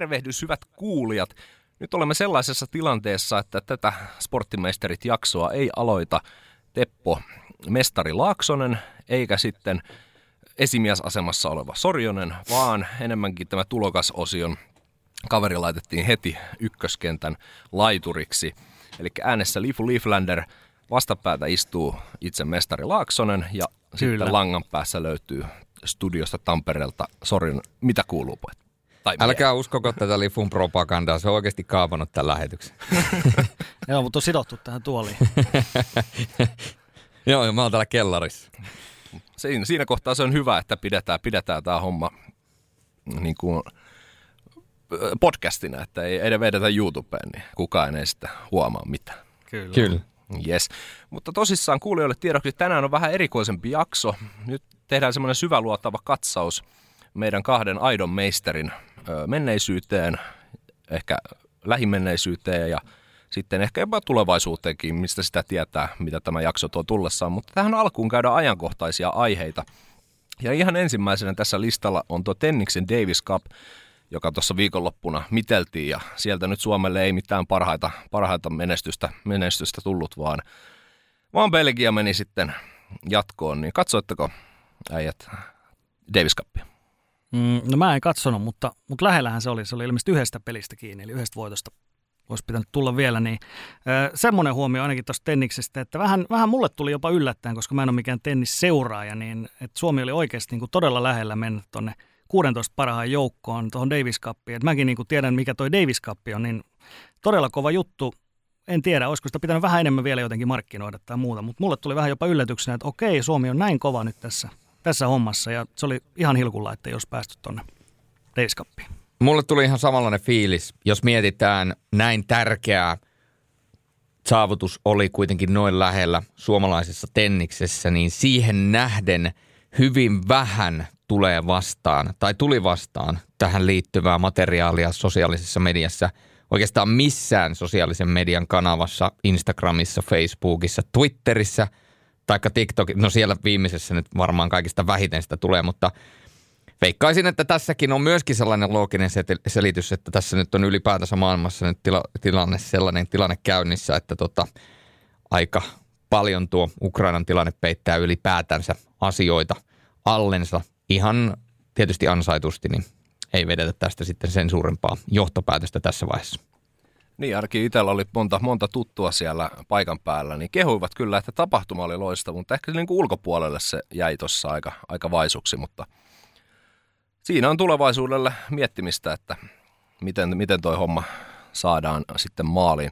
tervehdys hyvät kuulijat. Nyt olemme sellaisessa tilanteessa, että tätä Sporttimeisterit-jaksoa ei aloita Teppo Mestari Laaksonen, eikä sitten esimiesasemassa oleva Sorjonen, vaan enemmänkin tämä tulokasosion kaveri laitettiin heti ykköskentän laituriksi. Eli äänessä Lifu Leaflander, vastapäätä istuu itse mestari Laaksonen ja Kyllä. sitten langan päässä löytyy studiosta Tampereelta Sorjon. Mitä kuuluu pojat? Tai Älkää uskoko tätä Lifun propagandaa, se on oikeasti kaavannut tämän lähetyksen. Joo, mutta on sidottu tähän tuoliin. Joo, mä oon täällä kellarissa. Siinä, siinä kohtaa se on hyvä, että pidetään, pidetään tämä homma niin kuin podcastina, että ei edes vedetä YouTubeen, niin kukaan ei sitä huomaa mitään. Kyllä. Kyllä. Yes. Mutta tosissaan kuulijoille tiedoksi, tänään on vähän erikoisempi jakso. Nyt tehdään semmoinen syväluotava katsaus meidän kahden aidon meisterin menneisyyteen, ehkä lähimenneisyyteen ja sitten ehkä jopa tulevaisuuteenkin, mistä sitä tietää, mitä tämä jakso tuo tullessaan. Mutta tähän alkuun käydään ajankohtaisia aiheita. Ja ihan ensimmäisenä tässä listalla on tuo Tenniksen Davis Cup, joka tuossa viikonloppuna miteltiin ja sieltä nyt Suomelle ei mitään parhaita, parhaita menestystä, menestystä tullut, vaan, vaan Belgia meni sitten jatkoon. Niin katsoitteko äijät Davis Cupia? Mm, no mä en katsonut, mutta, mutta lähellähän se oli. Se oli ilmeisesti yhdestä pelistä kiinni, eli yhdestä voitosta olisi pitänyt tulla vielä, niin ö, semmoinen huomio ainakin tuosta tenniksestä, että vähän, vähän mulle tuli jopa yllättäen, koska mä en ole mikään tennisseuraaja, niin että Suomi oli oikeasti niin kuin todella lähellä mennä tuonne 16 parhaan joukkoon tuohon Davis Cupiin. Et mäkin niin kuin tiedän, mikä toi Davis Cup on, niin todella kova juttu. En tiedä, olisiko sitä pitänyt vähän enemmän vielä jotenkin markkinoida tai muuta, mutta mulle tuli vähän jopa yllätyksenä, että okei, Suomi on näin kova nyt tässä, tässä hommassa ja se oli ihan hilkulla, että jos päästy tuonne Davis Cupiin. Mulle tuli ihan samanlainen fiilis, jos mietitään näin tärkeää saavutus oli kuitenkin noin lähellä suomalaisessa tenniksessä, niin siihen nähden hyvin vähän tulee vastaan tai tuli vastaan tähän liittyvää materiaalia sosiaalisessa mediassa oikeastaan missään sosiaalisen median kanavassa, Instagramissa, Facebookissa, Twitterissä tai TikTok, no siellä viimeisessä nyt varmaan kaikista vähiten sitä tulee, mutta veikkaisin, että tässäkin on myöskin sellainen looginen selitys, että tässä nyt on ylipäätänsä maailmassa nyt tila, tilanne, sellainen tilanne käynnissä, että tota, aika paljon tuo Ukrainan tilanne peittää ylipäätänsä asioita allensa ihan tietysti ansaitusti, niin ei vedetä tästä sitten sen suurempaa johtopäätöstä tässä vaiheessa. Niin, ainakin itsellä oli monta, monta tuttua siellä paikan päällä, niin kehuivat kyllä, että tapahtuma oli loistava, mutta ehkä niin kuin ulkopuolelle se jäi tuossa aika, aika vaisuksi, mutta siinä on tulevaisuudelle miettimistä, että miten, miten toi homma saadaan sitten maaliin.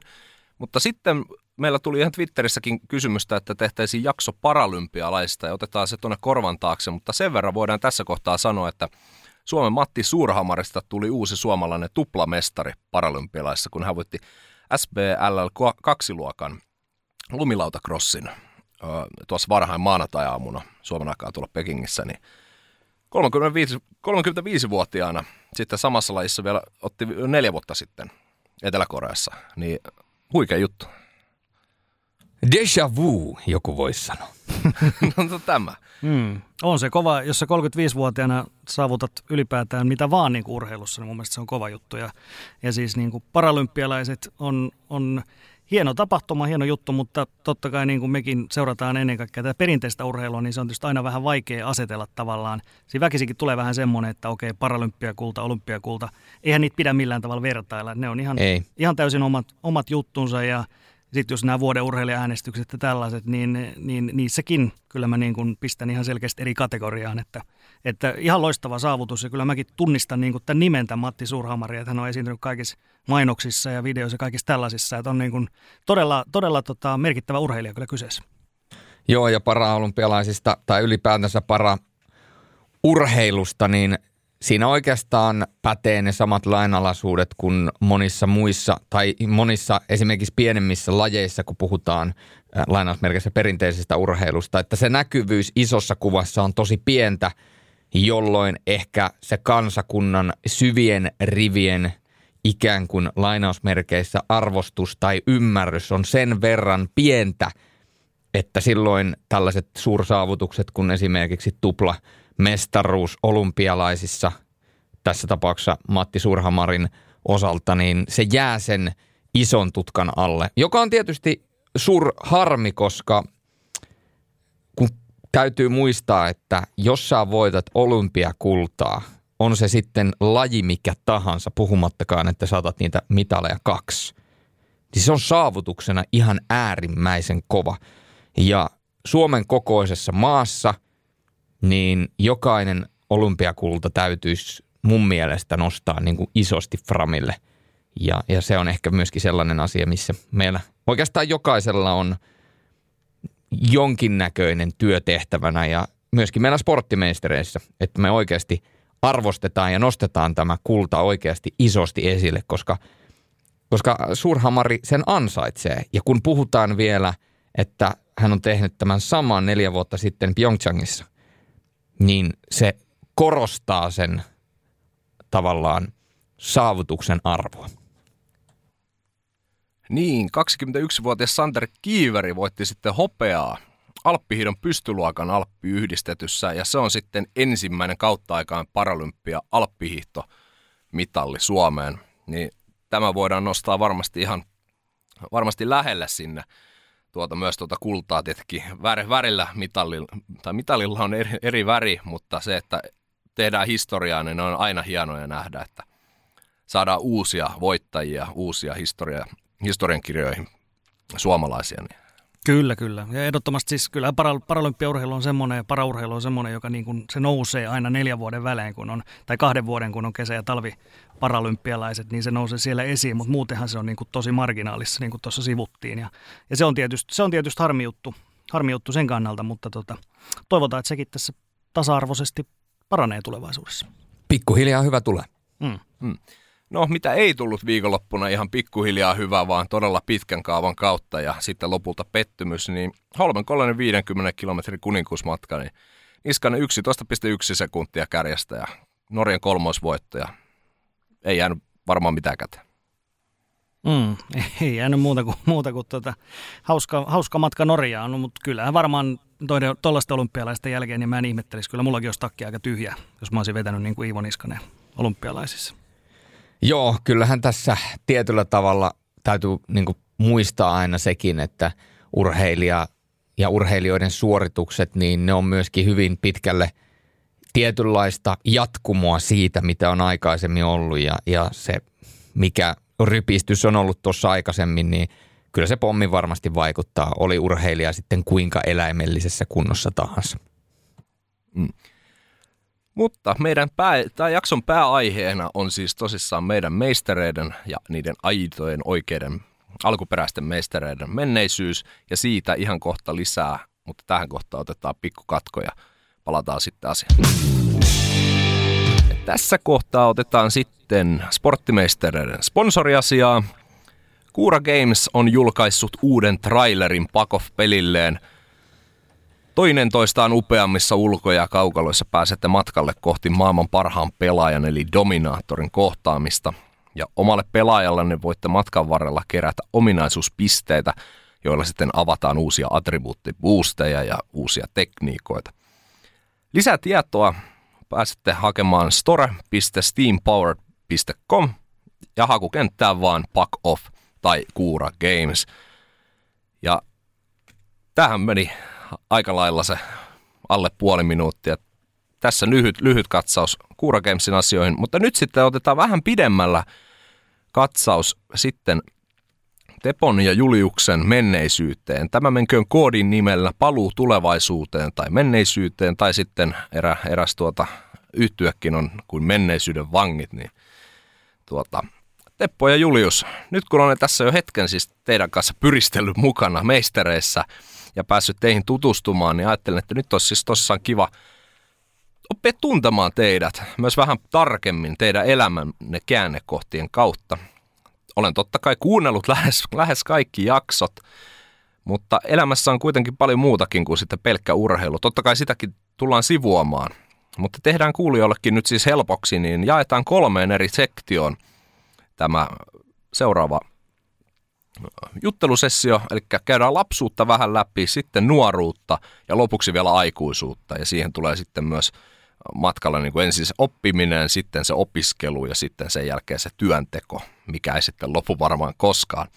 Mutta sitten meillä tuli ihan Twitterissäkin kysymystä, että tehtäisiin jakso paralympialaista ja otetaan se tuonne korvan taakse, mutta sen verran voidaan tässä kohtaa sanoa, että Suomen Matti Suurhamarista tuli uusi suomalainen tuplamestari paralympialaissa, kun hän voitti SBLL 2-luokan lumilautakrossin tuossa varhain maanantai-aamuna Suomen aikaa tuolla Pekingissä, niin 35, 35-vuotiaana sitten samassa lajissa vielä otti neljä vuotta sitten Etelä-Koreassa, niin huikea juttu. Deja vu, joku voisi sanoa. no tämä. Mm. On se kova, jos sä 35-vuotiaana saavutat ylipäätään mitä vaan niin kuin urheilussa, niin mun mielestä se on kova juttu. Ja, ja siis niin kuin paralympialaiset on, on hieno tapahtuma, hieno juttu, mutta totta kai niin kuin mekin seurataan ennen kaikkea tätä perinteistä urheilua, niin se on tietysti aina vähän vaikea asetella tavallaan. Siinä väkisikin tulee vähän semmoinen, että okei, paralympiakulta, olympiakulta, eihän niitä pidä millään tavalla vertailla. Ne on ihan, Ei. ihan täysin omat, omat juttunsa ja sitten jos nämä vuoden urheilijaäänestykset ja tällaiset, niin, niin niissäkin kyllä mä niin kuin pistän ihan selkeästi eri kategoriaan, että, että ihan loistava saavutus ja kyllä mäkin tunnistan niin kuin tämän nimen Matti Suurhamari, että hän on esiintynyt kaikissa mainoksissa ja videoissa ja kaikissa tällaisissa, että on niin kuin todella, todella tota, merkittävä urheilija kyllä kyseessä. Joo ja paraolympialaisista tai ylipäätänsä para urheilusta, niin siinä oikeastaan pätee ne samat lainalaisuudet kuin monissa muissa tai monissa esimerkiksi pienemmissä lajeissa, kun puhutaan äh, lainausmerkissä perinteisestä urheilusta, että se näkyvyys isossa kuvassa on tosi pientä, jolloin ehkä se kansakunnan syvien rivien ikään kuin lainausmerkeissä arvostus tai ymmärrys on sen verran pientä, että silloin tällaiset suursaavutukset kuin esimerkiksi tupla mestaruus olympialaisissa tässä tapauksessa Matti Surhamarin osalta, niin se jää sen ison tutkan alle, joka on tietysti sur harmi, koska kun täytyy muistaa, että jos sä voitat olympiakultaa, on se sitten laji mikä tahansa, puhumattakaan, että saatat niitä mitaleja kaksi, niin se on saavutuksena ihan äärimmäisen kova. Ja Suomen kokoisessa maassa, niin jokainen olympiakulta täytyisi mun mielestä nostaa niin kuin isosti framille. Ja, ja se on ehkä myöskin sellainen asia, missä meillä oikeastaan jokaisella on jonkinnäköinen työtehtävänä ja myöskin meillä sporttimeistereissä, että me oikeasti arvostetaan ja nostetaan tämä kulta oikeasti isosti esille, koska, koska Suurhamari sen ansaitsee. Ja kun puhutaan vielä, että hän on tehnyt tämän saman neljä vuotta sitten Pyeongchangissa, niin se korostaa sen tavallaan saavutuksen arvoa. Niin, 21-vuotias Sander Kiiveri voitti sitten hopeaa Alppihiidon pystyluokan Alppi-yhdistetyssä ja se on sitten ensimmäinen kautta aikaan paralympia Alppihiihto mitalli Suomeen. Niin tämä voidaan nostaa varmasti ihan varmasti lähelle sinne tuota, myös tuota kultaa tietenkin. Vär, värillä mitallilla, tai mitallilla on eri, eri väri, mutta se, että tehdään historiaa, niin on aina hienoja nähdä, että saadaan uusia voittajia, uusia historia, historiankirjoihin suomalaisia. Niin. Kyllä, kyllä. Ja ehdottomasti siis kyllä para, paralympiaurheilu on semmoinen ja paraurheilu on semmoinen, joka niin kuin, se nousee aina neljän vuoden välein, kun on, tai kahden vuoden, kun on kesä- ja talvi paralympialaiset, niin se nousee siellä esiin, mutta muutenhan se on niin kuin tosi marginaalissa, niin kuin tuossa sivuttiin. Ja, ja se, on tietysti, se on tietysti harmi juttu, harmi juttu sen kannalta, mutta tota, toivotaan, että sekin tässä tasa-arvoisesti paranee tulevaisuudessa. Pikkuhiljaa hyvä tulee. Mm. Mm. No, mitä ei tullut viikonloppuna ihan pikkuhiljaa hyvä, vaan todella pitkän kaavan kautta ja sitten lopulta pettymys, niin Holmenkollainen 50 kilometrin kuninkuusmatka, niin Niskanen 11,1 sekuntia kärjestä ja Norjan kolmoisvoitto ja ei jäänyt varmaan mitään käteen. Mm, ei jäänyt muuta kuin, muuta kuin tuota, hauska, hauska matka Norjaan, no, mutta kyllähän varmaan tuollaista olympialaisten jälkeen, niin mä en ihmettelisi. Kyllä mullakin olisi takki aika tyhjä, jos mä olisin vetänyt niin kuin Iivo Niskanen olympialaisissa. Joo, kyllähän tässä tietyllä tavalla täytyy niin kuin muistaa aina sekin, että urheilija ja urheilijoiden suoritukset, niin ne on myöskin hyvin pitkälle tietynlaista jatkumoa siitä, mitä on aikaisemmin ollut ja, ja se, mikä rypistys on ollut tuossa aikaisemmin, niin kyllä se pommi varmasti vaikuttaa, oli urheilija sitten kuinka eläimellisessä kunnossa tahansa. Mm. Mutta meidän pää, tämä jakson pääaiheena on siis tosissaan meidän meistereiden ja niiden aitojen oikeiden alkuperäisten meistereiden menneisyys ja siitä ihan kohta lisää, mutta tähän kohtaan otetaan pikku katko ja palataan sitten asiaan. Tässä kohtaa otetaan sitten sporttimeistereiden sponsoriasiaa. Kuura Games on julkaissut uuden trailerin Pakoff-pelilleen – Toinen toistaan upeammissa ulko- ja kaukaloissa pääsette matkalle kohti maailman parhaan pelaajan eli dominaattorin kohtaamista. Ja omalle pelaajallanne voitte matkan varrella kerätä ominaisuuspisteitä, joilla sitten avataan uusia attribuuttiboosteja ja uusia tekniikoita. Lisää tietoa pääsette hakemaan store.steampower.com ja hakukenttään vaan Pack Off tai Kuura Games. Ja tähän meni aika lailla se alle puoli minuuttia. Tässä lyhyt, lyhyt katsaus Kuura Gamesin asioihin, mutta nyt sitten otetaan vähän pidemmällä katsaus sitten Tepon ja Juliuksen menneisyyteen. Tämä menköön koodin nimellä Paluu tulevaisuuteen tai menneisyyteen, tai sitten erä, eräs tuota, yhtyäkin on kuin menneisyyden vangit, niin tuota, Teppo ja Julius, nyt kun olen tässä jo hetken siis teidän kanssa pyristellyt mukana meistereissä – ja päässyt teihin tutustumaan, niin ajattelen, että nyt olisi siis tosissaan kiva oppia tuntemaan teidät myös vähän tarkemmin teidän elämänne käännekohtien kautta. Olen totta kai kuunnellut lähes, lähes kaikki jaksot, mutta elämässä on kuitenkin paljon muutakin kuin sitten pelkkä urheilu. Totta kai sitäkin tullaan sivuamaan. Mutta tehdään kuulijoillekin nyt siis helpoksi, niin jaetaan kolmeen eri sektioon tämä seuraava juttelusessio, eli käydään lapsuutta vähän läpi, sitten nuoruutta ja lopuksi vielä aikuisuutta. Ja siihen tulee sitten myös matkalla niin kuin ensin se oppiminen, sitten se opiskelu ja sitten sen jälkeen se työnteko, mikä ei sitten lopu varmaan koskaan.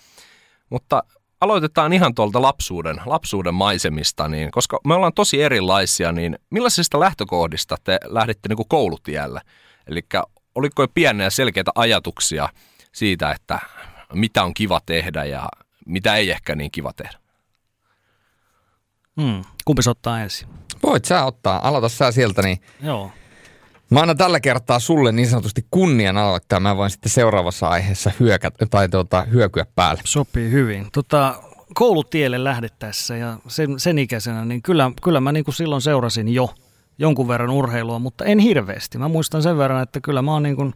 Mutta aloitetaan ihan tuolta lapsuuden, lapsuuden maisemista, niin, koska me ollaan tosi erilaisia, niin millaisista lähtökohdista te lähditte niin kuin koulutielle? Eli oliko jo pieniä selkeitä ajatuksia siitä, että mitä on kiva tehdä ja mitä ei ehkä niin kiva tehdä? Hmm. Kumpi ottaa ensin? Voit sä ottaa. Aloita sä sieltä, niin Joo. Mä annan tällä kertaa sulle niin sanotusti kunnian aloittaa. Mä voin sitten seuraavassa aiheessa hyökä, tai tuota, hyökyä päälle. Sopii hyvin. Tota, koulutielle lähdettäessä ja sen, sen ikäisenä, niin kyllä, kyllä mä niin kuin silloin seurasin jo jonkun verran urheilua, mutta en hirveästi. Mä muistan sen verran, että kyllä mä oon niin kuin,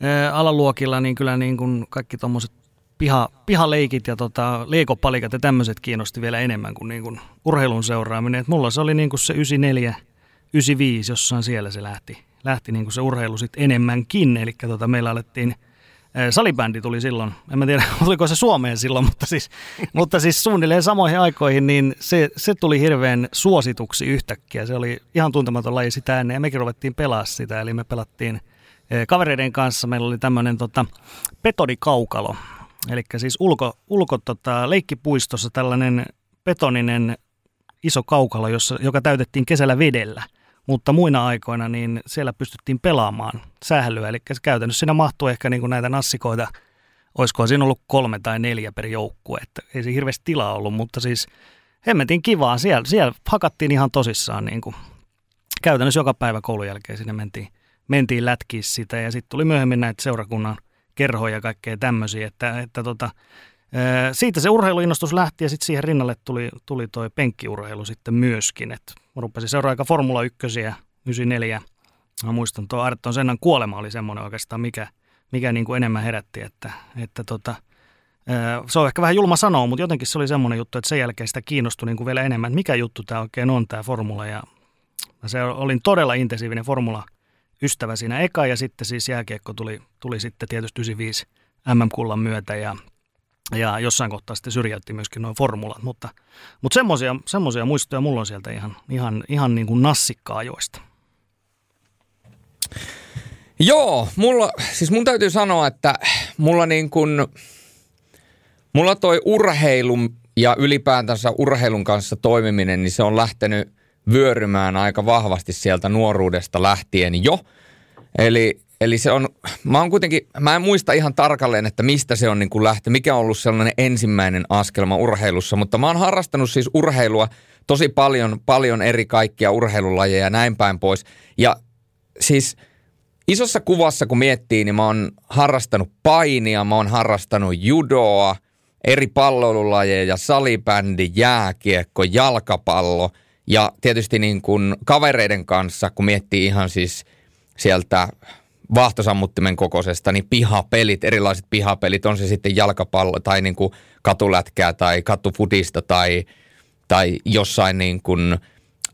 ää, alaluokilla niin kyllä niin kuin kaikki tommoset piha, pihaleikit ja tota, leikopalikat ja tämmöiset kiinnosti vielä enemmän kuin, niin kuin urheilun seuraaminen. Et mulla se oli niin kuin se 94, 95, jossain siellä se lähti, lähti niin kuin se urheilu sitten enemmänkin. Eli tota, meillä alettiin, salibändi tuli silloin, en mä tiedä oliko se Suomeen silloin, mutta siis, mutta siis suunnilleen samoihin aikoihin, niin se, se tuli hirveän suosituksi yhtäkkiä. Se oli ihan tuntematon laji sitä ennen ja mekin ruvettiin pelaa sitä, eli me pelattiin kavereiden kanssa. Meillä oli tämmöinen tota, petodikaukalo, Eli siis ulko, ulko tota, leikkipuistossa tällainen betoninen iso kaukalo, jossa, joka täytettiin kesällä vedellä. Mutta muina aikoina niin siellä pystyttiin pelaamaan sählyä. Eli käytännössä siinä mahtui ehkä niin kuin näitä nassikoita, olisiko siinä ollut kolme tai neljä per joukkue. Että ei se hirveästi tilaa ollut, mutta siis hemmetin kivaa. Siellä, siellä hakattiin ihan tosissaan niin kuin, käytännössä joka päivä koulun jälkeen sinne mentiin, mentiin lätkiä sitä. Ja sitten tuli myöhemmin näitä seurakunnan – kerhoja ja kaikkea tämmöisiä, että, että tota, siitä se urheiluinnostus lähti ja sitten siihen rinnalle tuli, tuli toi penkkiurheilu sitten myöskin. Et mä rupesin seuraamaan aika Formula 1 94. Mä muistan, tuo Arton Sennan kuolema oli semmoinen oikeastaan, mikä, mikä niin kuin enemmän herätti, että, että tota, se on ehkä vähän julma sanoa, mutta jotenkin se oli semmoinen juttu, että sen jälkeen sitä kiinnostui niin kuin vielä enemmän, että mikä juttu tämä oikein on tämä formula. Ja se olin todella intensiivinen formula ystävä siinä eka ja sitten siis jääkiekko tuli, tuli sitten tietysti 95 MM-kullan myötä ja, ja jossain kohtaa sitten syrjäytti myöskin noin formulat, mutta, mutta semmoisia, semmoisia muistoja mulla on sieltä ihan, ihan, ihan niin kuin nassikka-ajoista. Joo, mulla, siis mun täytyy sanoa, että mulla niin kuin, mulla toi urheilu ja ylipäätänsä urheilun kanssa toimiminen, niin se on lähtenyt vyörymään aika vahvasti sieltä nuoruudesta lähtien jo. Eli, eli se on, mä oon kuitenkin, mä en muista ihan tarkalleen, että mistä se on niin kuin lähtö, mikä on ollut sellainen ensimmäinen askelma urheilussa, mutta mä oon harrastanut siis urheilua tosi paljon, paljon eri kaikkia urheilulajeja ja näin päin pois. Ja siis isossa kuvassa kun miettii, niin mä oon harrastanut painia, mä oon harrastanut judoa, eri palloilulajeja, salibändi, jääkiekko, jalkapallo – ja tietysti niin kuin kavereiden kanssa, kun miettii ihan siis sieltä vahtosammuttimen kokoisesta, niin pihapelit, erilaiset pihapelit, on se sitten jalkapallo tai niin kuin katulätkää tai katufudista tai, tai jossain niin kuin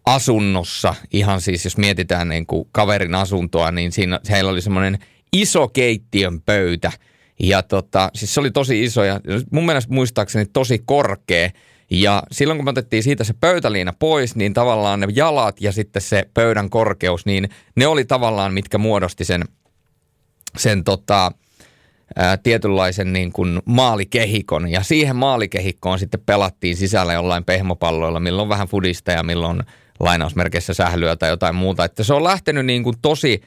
asunnossa, ihan siis jos mietitään niin kuin kaverin asuntoa, niin siinä heillä oli semmoinen iso keittiön pöytä. Ja tota, siis se oli tosi iso ja mun mielestä muistaakseni tosi korkea ja silloin kun me otettiin siitä se pöytäliina pois, niin tavallaan ne jalat ja sitten se pöydän korkeus, niin ne oli tavallaan mitkä muodosti sen, sen tota, ää, tietynlaisen niin kuin maalikehikon. Ja siihen maalikehikkoon sitten pelattiin sisällä jollain pehmopalloilla, milloin vähän fudista ja milloin lainausmerkeissä sählyä tai jotain muuta. Että se on lähtenyt niin kuin tosi,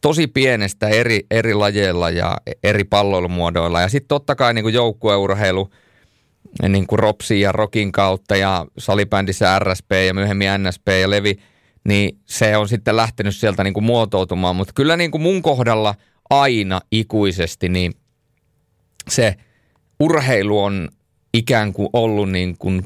tosi pienestä eri, eri lajeilla ja eri palloilumuodoilla. Ja sitten totta kai niin kuin joukkueurheilu – niin kuin Ropsin ja Rokin kautta ja salibändissä RSP ja myöhemmin NSP ja Levi, niin se on sitten lähtenyt sieltä niin kuin muotoutumaan. Mutta kyllä niin kuin mun kohdalla aina ikuisesti niin se urheilu on ikään kuin ollut niin kuin,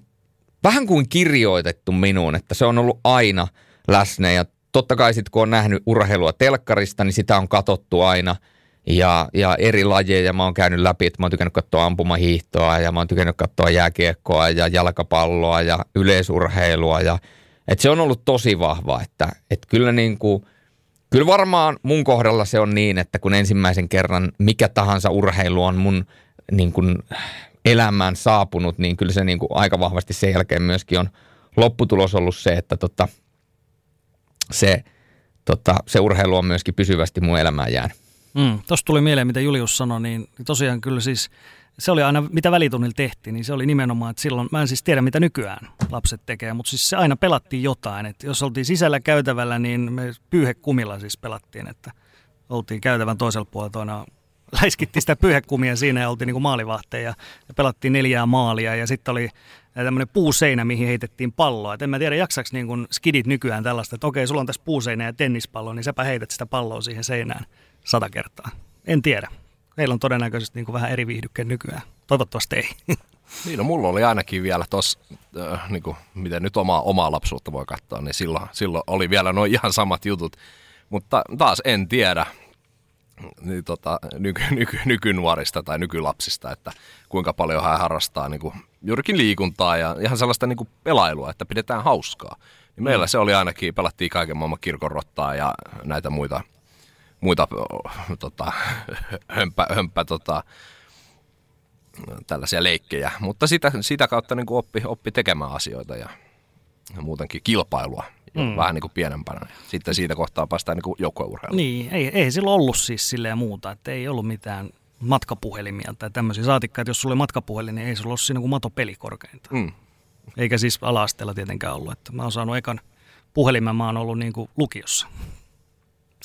vähän kuin kirjoitettu minuun, että se on ollut aina läsnä ja totta kai sitten kun on nähnyt urheilua telkkarista, niin sitä on katottu aina – ja, ja eri lajeja mä oon käynyt läpi, että mä oon tykännyt katsoa ampumahiihtoa ja mä oon tykännyt katsoa jääkiekkoa ja jalkapalloa ja yleisurheilua ja että se on ollut tosi vahva, että, että kyllä niin kuin, kyllä varmaan mun kohdalla se on niin, että kun ensimmäisen kerran mikä tahansa urheilu on mun niin kuin elämään saapunut, niin kyllä se niin kuin aika vahvasti sen jälkeen myöskin on lopputulos ollut se, että tota, se tota, se urheilu on myöskin pysyvästi mun elämään jäänyt. Mm, Tuosta tuli mieleen, mitä Julius sanoi, niin tosiaan kyllä siis se oli aina, mitä välitunnilla tehtiin, niin se oli nimenomaan, että silloin, mä en siis tiedä mitä nykyään lapset tekee, mutta siis se aina pelattiin jotain, että jos oltiin sisällä käytävällä, niin me pyyhekumilla siis pelattiin, että oltiin käytävän toisella puolella toinen läiskittiin sitä pyyhekumia siinä ja oltiin niin maalivahteja ja pelattiin neljää maalia. Ja sitten oli tämmöinen puuseinä, mihin heitettiin palloa. Et en mä tiedä, jaksaks niin skidit nykyään tällaista, että okei, sulla on tässä puuseinä ja tennispallo, niin säpä heität sitä palloa siihen seinään sata kertaa. En tiedä. Meillä on todennäköisesti niin kuin vähän eri viihdykke nykyään. Toivottavasti ei. Niin, no mulla oli ainakin vielä tuossa, äh, niin kuin, miten nyt omaa, omaa lapsuutta voi katsoa, niin silloin, silloin oli vielä noin ihan samat jutut. Mutta taas en tiedä niin, tota, nyky, nyky, nykynuorista tai nykylapsista, että kuinka paljon hän harrastaa niin kuin, juurikin liikuntaa ja ihan sellaista niin kuin pelailua, että pidetään hauskaa. Niin meillä mm. se oli ainakin, pelattiin kaiken maailman kirkonrottaa ja näitä muita – muita tota, hömpä, hömpä tota, tällaisia leikkejä. Mutta sitä, sitä kautta niin kuin oppi, oppi tekemään asioita ja, ja muutenkin kilpailua mm. vähän niin kuin pienempänä. Sitten siitä kohtaa päästään niin joukkueurheiluun. Niin, ei, ei sillä ollut siis silleen muuta, että ei ollut mitään matkapuhelimia tai tämmöisiä. Saatikka, että jos sulla oli matkapuhelin, niin ei sulla ole siinä kuin matopeli korkeinta. Mm. Eikä siis ala tietenkään ollut. Että mä oon saanut ekan puhelimen, mä oon ollut niin kuin lukiossa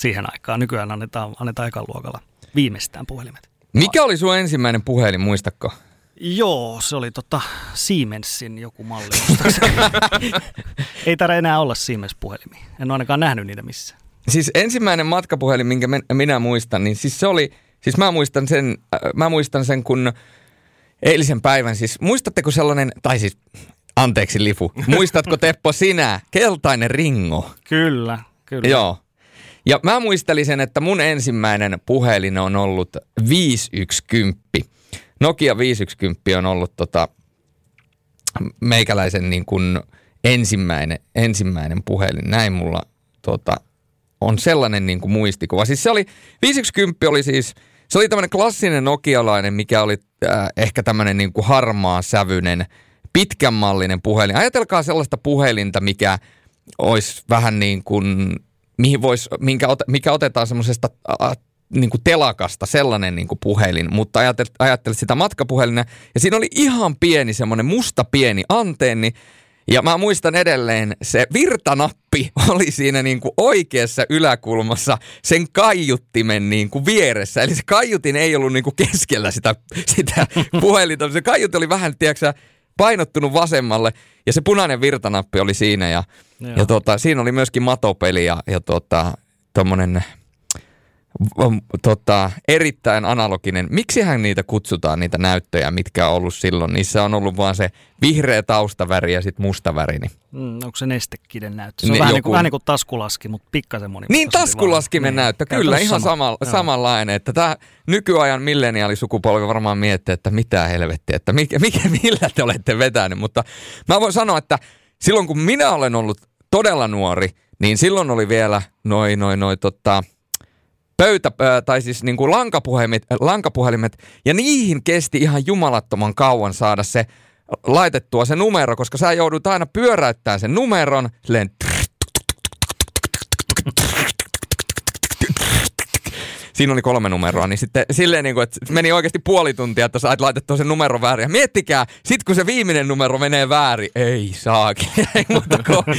siihen aikaan. Nykyään annetaan, annetaan ekan luokalla viimeistään puhelimet. Mikä oli sun ensimmäinen puhelin, muistatko? Joo, se oli tota Siemensin joku malli. Ei tarvitse enää olla Siemens-puhelimia. En ole ainakaan nähnyt niitä missään. Siis ensimmäinen matkapuhelin, minkä minä muistan, niin siis se oli, siis mä muistan sen, äh, mä muistan sen kun eilisen päivän, siis muistatteko sellainen, tai siis anteeksi Lifu, muistatko Teppo sinä, keltainen ringo? Kyllä, kyllä. Joo, ja mä muistelin sen, että mun ensimmäinen puhelin on ollut 510. Nokia 510 on ollut tota, meikäläisen niin kuin ensimmäinen, ensimmäinen puhelin. Näin mulla tota, on sellainen niin kuin muistikuva. Siis se oli, 510 oli siis, se oli tämmöinen klassinen nokialainen, mikä oli äh, ehkä tämmöinen niin kuin harmaa sävyinen, pitkänmallinen puhelin. Ajatelkaa sellaista puhelinta, mikä olisi vähän niin kuin mihin vois, minkä, mikä otetaan semmoisesta niin telakasta sellainen niin puhelin, mutta ajattelit sitä matkapuhelina ja siinä oli ihan pieni semmoinen musta pieni antenni ja mä muistan edelleen, se virtanappi oli siinä niin kuin oikeassa yläkulmassa sen kaiuttimen niin kuin vieressä. Eli se kaiutin ei ollut niin kuin keskellä sitä, sitä puhelinta. Se kaiutin oli vähän, tiedätkö, painottunut vasemmalle ja se punainen virtanappi oli siinä ja, ja tota, siinä oli myöskin matopeli ja, ja tota, tommonen tota, erittäin analoginen. Miksihän niitä kutsutaan, niitä näyttöjä, mitkä on ollut silloin? Niissä on ollut vaan se vihreä taustaväri ja sitten mustaväri. Niin. Mm, onko se nestekiden näyttö? Se on ne, vähän, joku... niin kuin, vähän niin kuin taskulaski, mutta pikkasen moni. Niin, taskulaskimen niin. näyttö, kyllä, ihan sama, samanlainen. Että tämä nykyajan milleniaalisukupolvi varmaan miettii, että mitä helvettiä, että mikä, mikä, millä te olette vetänyt. Mutta mä voin sanoa, että silloin kun minä olen ollut todella nuori, niin silloin oli vielä noin, noin, noin, tota, pöytä, tai siis niin kuin lankapuhelimet, lankapuhelimet, ja niihin kesti ihan jumalattoman kauan saada se laitettua se numero, koska sä joudut aina pyöräyttämään sen numeron, silleen siinä oli kolme numeroa, niin sitten silleen niin kuin, että meni oikeasti puoli tuntia, että sait laitettua sen numero väärin. Ja miettikää, sit kun se viimeinen numero menee väärin, ei saakin, ei muuta kuin,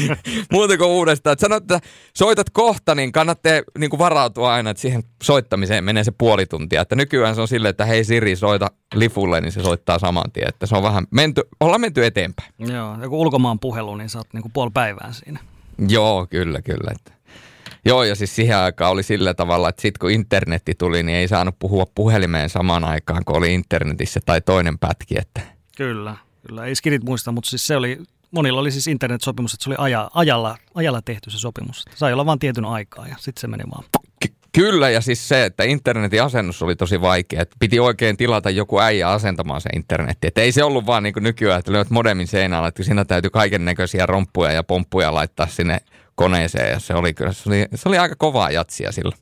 muuta kuin uudestaan. Että sanot, että soitat kohta, niin kannattaa niin kuin varautua aina, että siihen soittamiseen menee se puoli tuntia. Että nykyään se on silleen, että hei Siri, soita Lifulle, niin se soittaa saman tien. Että se on vähän menty, ollaan menty eteenpäin. Joo, joku ulkomaan puhelu, niin sä oot niin kuin puoli päivää siinä. Joo, kyllä, kyllä. Että Joo, ja siis siihen aikaan oli sillä tavalla, että sitten kun internetti tuli, niin ei saanut puhua puhelimeen samaan aikaan, kun oli internetissä tai toinen pätki. Että. Kyllä, kyllä. Ei skidit muista, mutta siis se oli, monilla oli siis internetsopimus, että se oli aja, ajalla, ajalla tehty se sopimus. Sai olla vain tietyn aikaa ja sitten se meni vaan. Ky- Kyllä, ja siis se, että internetin asennus oli tosi vaikea. Että piti oikein tilata joku äijä asentamaan se internetti. Että ei se ollut vaan niin kuin nykyään, että lyöt modemin seinällä, että siinä täytyy kaiken näköisiä romppuja ja pomppuja laittaa sinne koneeseen ja se oli kyllä, se oli, se oli aika kovaa jatsia silloin.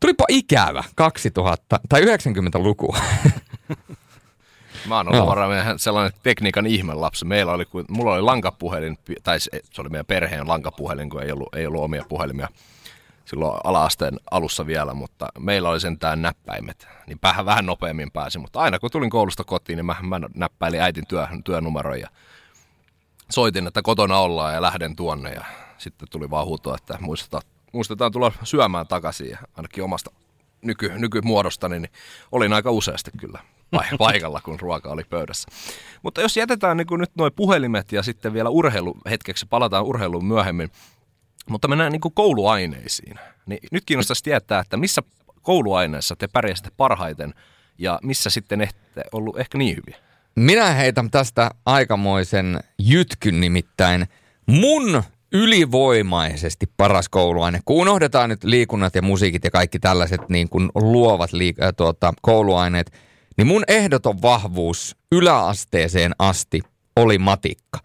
Tulipa ikävä 2000 tai 90-luku. Mä oon ollut varmaan sellainen tekniikan ihmelapsi. Meillä oli, mulla oli lankapuhelin, tai se oli meidän perheen lankapuhelin, kun ei ollut, ei ollut omia puhelimia. silloin alaasteen alussa vielä, mutta meillä oli sentään näppäimet, niin vähän, vähän nopeammin pääsi. Mutta aina kun tulin koulusta kotiin, niin mä, mä näppäilin äitin työ, työnumeron ja soitin, että kotona ollaan ja lähden tuonne. Ja sitten tuli vaan huuto, että muistetaan, muistetaan tulla syömään takaisin ja ainakin omasta nyky, nykymuodostani, niin olin aika useasti kyllä paikalla, kun ruoka oli pöydässä. Mutta jos jätetään niin nyt nuo puhelimet ja sitten vielä urheilu hetkeksi, palataan urheiluun myöhemmin, mutta mennään niin kouluaineisiin. Niin nyt kiinnostaisi tietää, että missä kouluaineissa te pärjäsitte parhaiten ja missä sitten ette ollut ehkä niin hyviä? Minä heitän tästä aikamoisen jytkyn nimittäin. Mun ylivoimaisesti paras kouluaine, kun unohdetaan nyt liikunnat ja musiikit ja kaikki tällaiset niin kuin luovat liik- äh, tuota, kouluaineet, niin mun ehdoton vahvuus yläasteeseen asti oli matikka.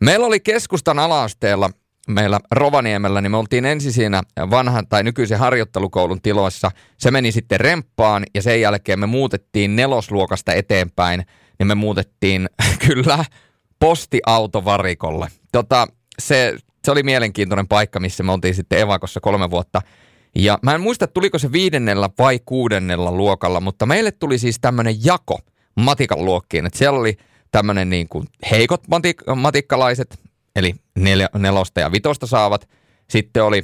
Meillä oli keskustan alaasteella meillä Rovaniemellä, niin me oltiin ensin siinä vanhan tai nykyisen harjoittelukoulun tiloissa. Se meni sitten remppaan ja sen jälkeen me muutettiin nelosluokasta eteenpäin, niin me muutettiin kyllä postiautovarikolle. Tota, se, se oli mielenkiintoinen paikka, missä me oltiin sitten evakossa kolme vuotta. Ja mä en muista, tuliko se viidennellä vai kuudennella luokalla, mutta meille tuli siis tämmöinen jako matikan luokkiin. Että siellä oli tämmöinen niin kuin heikot matik- matikkalaiset, eli nel- nelosta ja vitosta saavat. Sitten oli,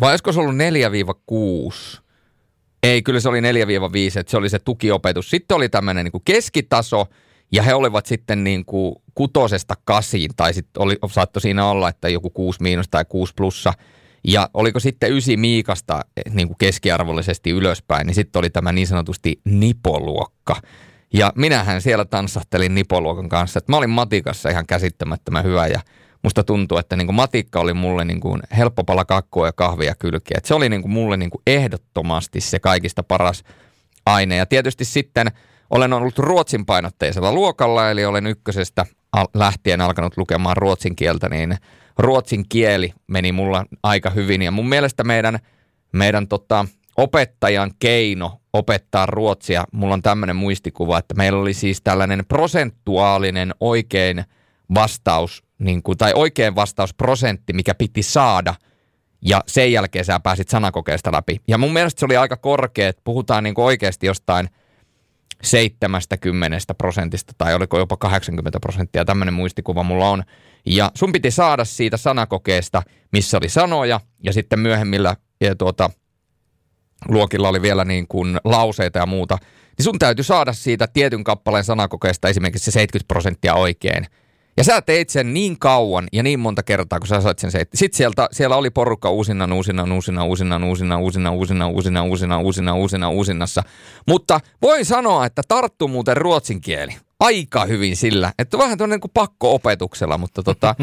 vai olisiko se ollut 4-6? Ei, kyllä se oli 4-5, että se oli se tukiopetus. Sitten oli tämmöinen niin kuin keskitaso, ja he olivat sitten niin kuin kutosesta kasiin, tai sitten oli, saattoi siinä olla, että joku 6 miinus tai 6 plussa. Ja oliko sitten ysi Miikasta eh, niin kuin keskiarvollisesti ylöspäin, niin sitten oli tämä niin sanotusti nipoluokka. Ja minähän siellä tanssahtelin nipoluokan kanssa, että mä olin matikassa ihan käsittämättömän hyvä ja musta tuntuu, että niin kuin matikka oli mulle niin kuin helppo pala kakkua ja kahvia kylkeä. Et se oli niin kuin mulle niin kuin ehdottomasti se kaikista paras aine. Ja tietysti sitten olen ollut ruotsin painotteisella luokalla, eli olen ykkösestä lähtien alkanut lukemaan ruotsin kieltä, niin ruotsin kieli meni mulla aika hyvin. Ja mun mielestä meidän, meidän tota, opettajan keino opettaa ruotsia, mulla on tämmöinen muistikuva, että meillä oli siis tällainen prosentuaalinen oikein vastaus, niin kuin, tai oikein vastausprosentti, mikä piti saada, ja sen jälkeen sä pääsit sanakokeesta läpi. Ja mun mielestä se oli aika korkea, että puhutaan niin kuin oikeasti jostain 70 prosentista, tai oliko jopa 80 prosenttia, tämmöinen muistikuva mulla on. Ja sun piti saada siitä sanakokeesta, missä oli sanoja, ja sitten myöhemmillä ja tuota, luokilla oli vielä niin kuin lauseita ja muuta, niin sun täytyy saada siitä tietyn kappaleen sanakokeesta esimerkiksi se 70 prosenttia oikein. Ja sä teit sen niin kauan ja niin monta kertaa, kun sä sait sen se. Sitten sieltä, siellä oli porukka uusina, uusina, uusina, uusina, uusina, uusina, uusina, uusina, uusina, uusina, uusina, uusinnassa. Mutta voin sanoa, että tarttu muuten ruotsin kieli aika hyvin sillä, että vähän tuonne niin pakko-opetuksella, mutta tota,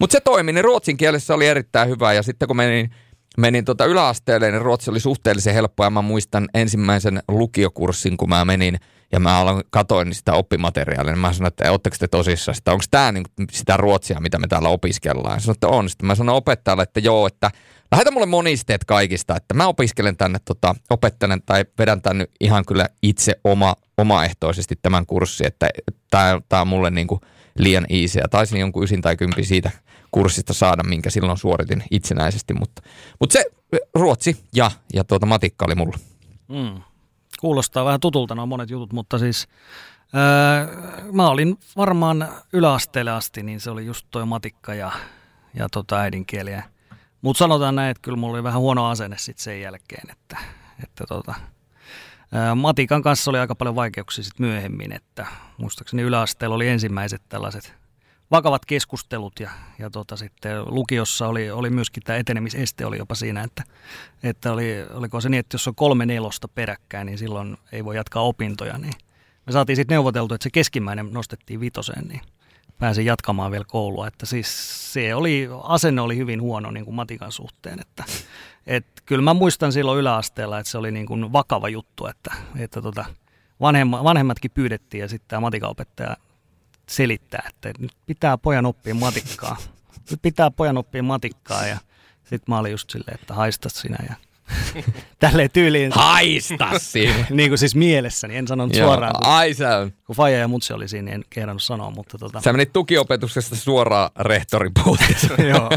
mutta se toimi, niin ruotsin kielessä oli erittäin hyvä ja sitten kun menin menin tota yläasteelle, niin ruotsi oli suhteellisen helppo ja mä muistan ensimmäisen lukiokurssin, kun mä menin ja mä aloin katoin sitä oppimateriaalia, niin mä sanoin, että ootteko te tosissaan sitä, onko tämä niin sitä ruotsia, mitä me täällä opiskellaan? Sanoin, että on. Sitten mä sanoin opettajalle, että joo, että lähetä mulle monisteet kaikista, että mä opiskelen tänne, tota, opettelen tai vedän tänne ihan kyllä itse oma, omaehtoisesti tämän kurssin, että tämä on mulle niin kuin liian easy. Ja taisin jonkun ysin tai kympi siitä kurssista saada, minkä silloin suoritin itsenäisesti, mutta, mutta se ruotsi ja, ja tuota matikka oli mulla. Mm. Kuulostaa vähän tutulta nuo monet jutut, mutta siis öö, mä olin varmaan yläasteelle asti, niin se oli just toi matikka ja, ja tota äidinkieliä. Mutta sanotaan näin, että kyllä mulla oli vähän huono asenne sitten sen jälkeen, että, että tota, matikan kanssa oli aika paljon vaikeuksia sitten myöhemmin, että muistaakseni yläasteella oli ensimmäiset tällaiset – vakavat keskustelut ja, ja tota, sitten lukiossa oli, oli myöskin tämä etenemiseste oli jopa siinä, että, että oli, oliko se niin, että jos on kolme nelosta peräkkäin, niin silloin ei voi jatkaa opintoja, niin me saatiin sitten neuvoteltu, että se keskimmäinen nostettiin vitoseen, niin pääsin jatkamaan vielä koulua, että siis se oli, asenne oli hyvin huono niin kuin matikan suhteen, että et, kyllä mä muistan silloin yläasteella, että se oli niin kuin vakava juttu, että, että tota, vanhemma, vanhemmatkin pyydettiin ja sitten tämä matikaopettaja selittää, että nyt pitää pojan oppia matikkaa. Nyt pitää pojan oppia matikkaa ja sitten mä olin just silleen, että haista sinä ja tälleen tyyliin, Haista siinä. niin kuin siis mielessäni, en sanonut Joo, suoraan, kun, Ai sä, kun Faija ja Mutsi oli siinä, niin en kehdannut sanoa, mutta tota, sä menit tukiopetuksesta suoraan rehtorin puutteeseen. Joo.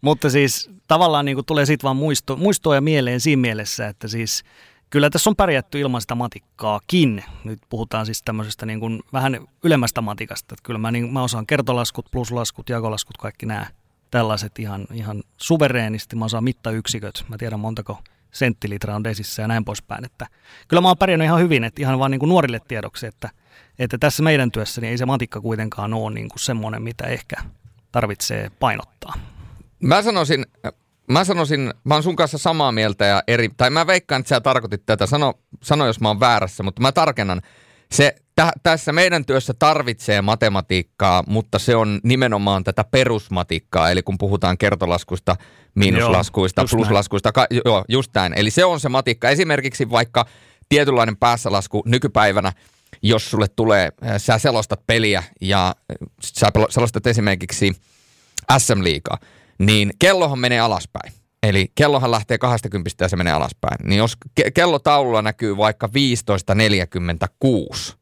Mutta siis tavallaan niin kuin tulee siitä vaan muisto, muistoa ja mieleen siinä mielessä, että siis kyllä tässä on pärjätty ilman sitä matikkaakin. Nyt puhutaan siis tämmöisestä niin kuin vähän ylemmästä matikasta. Että kyllä mä, niin, mä osaan kertolaskut, pluslaskut, jakolaskut, kaikki nämä tällaiset ihan, ihan suvereenisti. Mä osaan mittayksiköt. Mä tiedän montako senttilitraa on desissä ja näin poispäin. Että kyllä mä oon pärjännyt ihan hyvin, että ihan vaan niin kuin nuorille tiedoksi, että, että tässä meidän työssä niin ei se matikka kuitenkaan ole niin kuin semmoinen, mitä ehkä tarvitsee painottaa. Mä sanoisin, mä sanoisin, mä oon sun kanssa samaa mieltä ja eri, tai mä veikkaan, että sä tarkoitit tätä, sano, sano jos mä oon väärässä, mutta mä tarkennan. Se tä, tässä meidän työssä tarvitsee matematiikkaa, mutta se on nimenomaan tätä perusmatikkaa, eli kun puhutaan kertolaskuista, miinuslaskuista, Joo, pluslaskuista, ka, joo, just näin. Eli se on se matikka. Esimerkiksi vaikka tietynlainen päässälasku nykypäivänä, jos sulle tulee, äh, sä selostat peliä ja äh, sä selostat esimerkiksi SM-liigaa, niin kellohan menee alaspäin. Eli kellohan lähtee 20 ja se menee alaspäin. Niin jos ke- kellotaululla näkyy vaikka 15.46,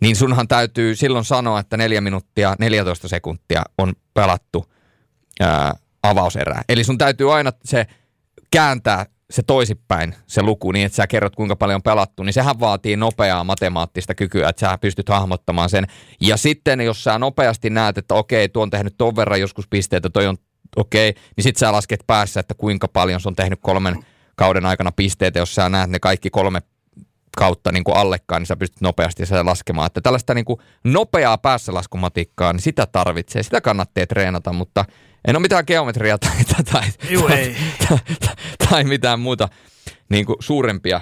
niin sunhan täytyy silloin sanoa, että 4 minuuttia 14 sekuntia on pelattu ää, avauserää. Eli sun täytyy aina se kääntää se toisipäin se luku niin, että sä kerrot kuinka paljon on pelattu, niin sehän vaatii nopeaa matemaattista kykyä, että sä pystyt hahmottamaan sen. Ja sitten jos sä nopeasti näet, että okei, tuo on tehnyt ton verran joskus pisteitä, toi on okei, niin sit sä lasket päässä, että kuinka paljon se on tehnyt kolmen kauden aikana pisteitä, jos sä näet ne kaikki kolme kautta niin kuin allekkaan, niin sä pystyt nopeasti sitä laskemaan. Että tällaista niin kuin nopeaa päässälaskumatikkaa, niin sitä tarvitsee, sitä kannattaa treenata, mutta en ole mitään geometriaa tai, tai, tai, tai, tai mitään muuta niin kuin suurempia,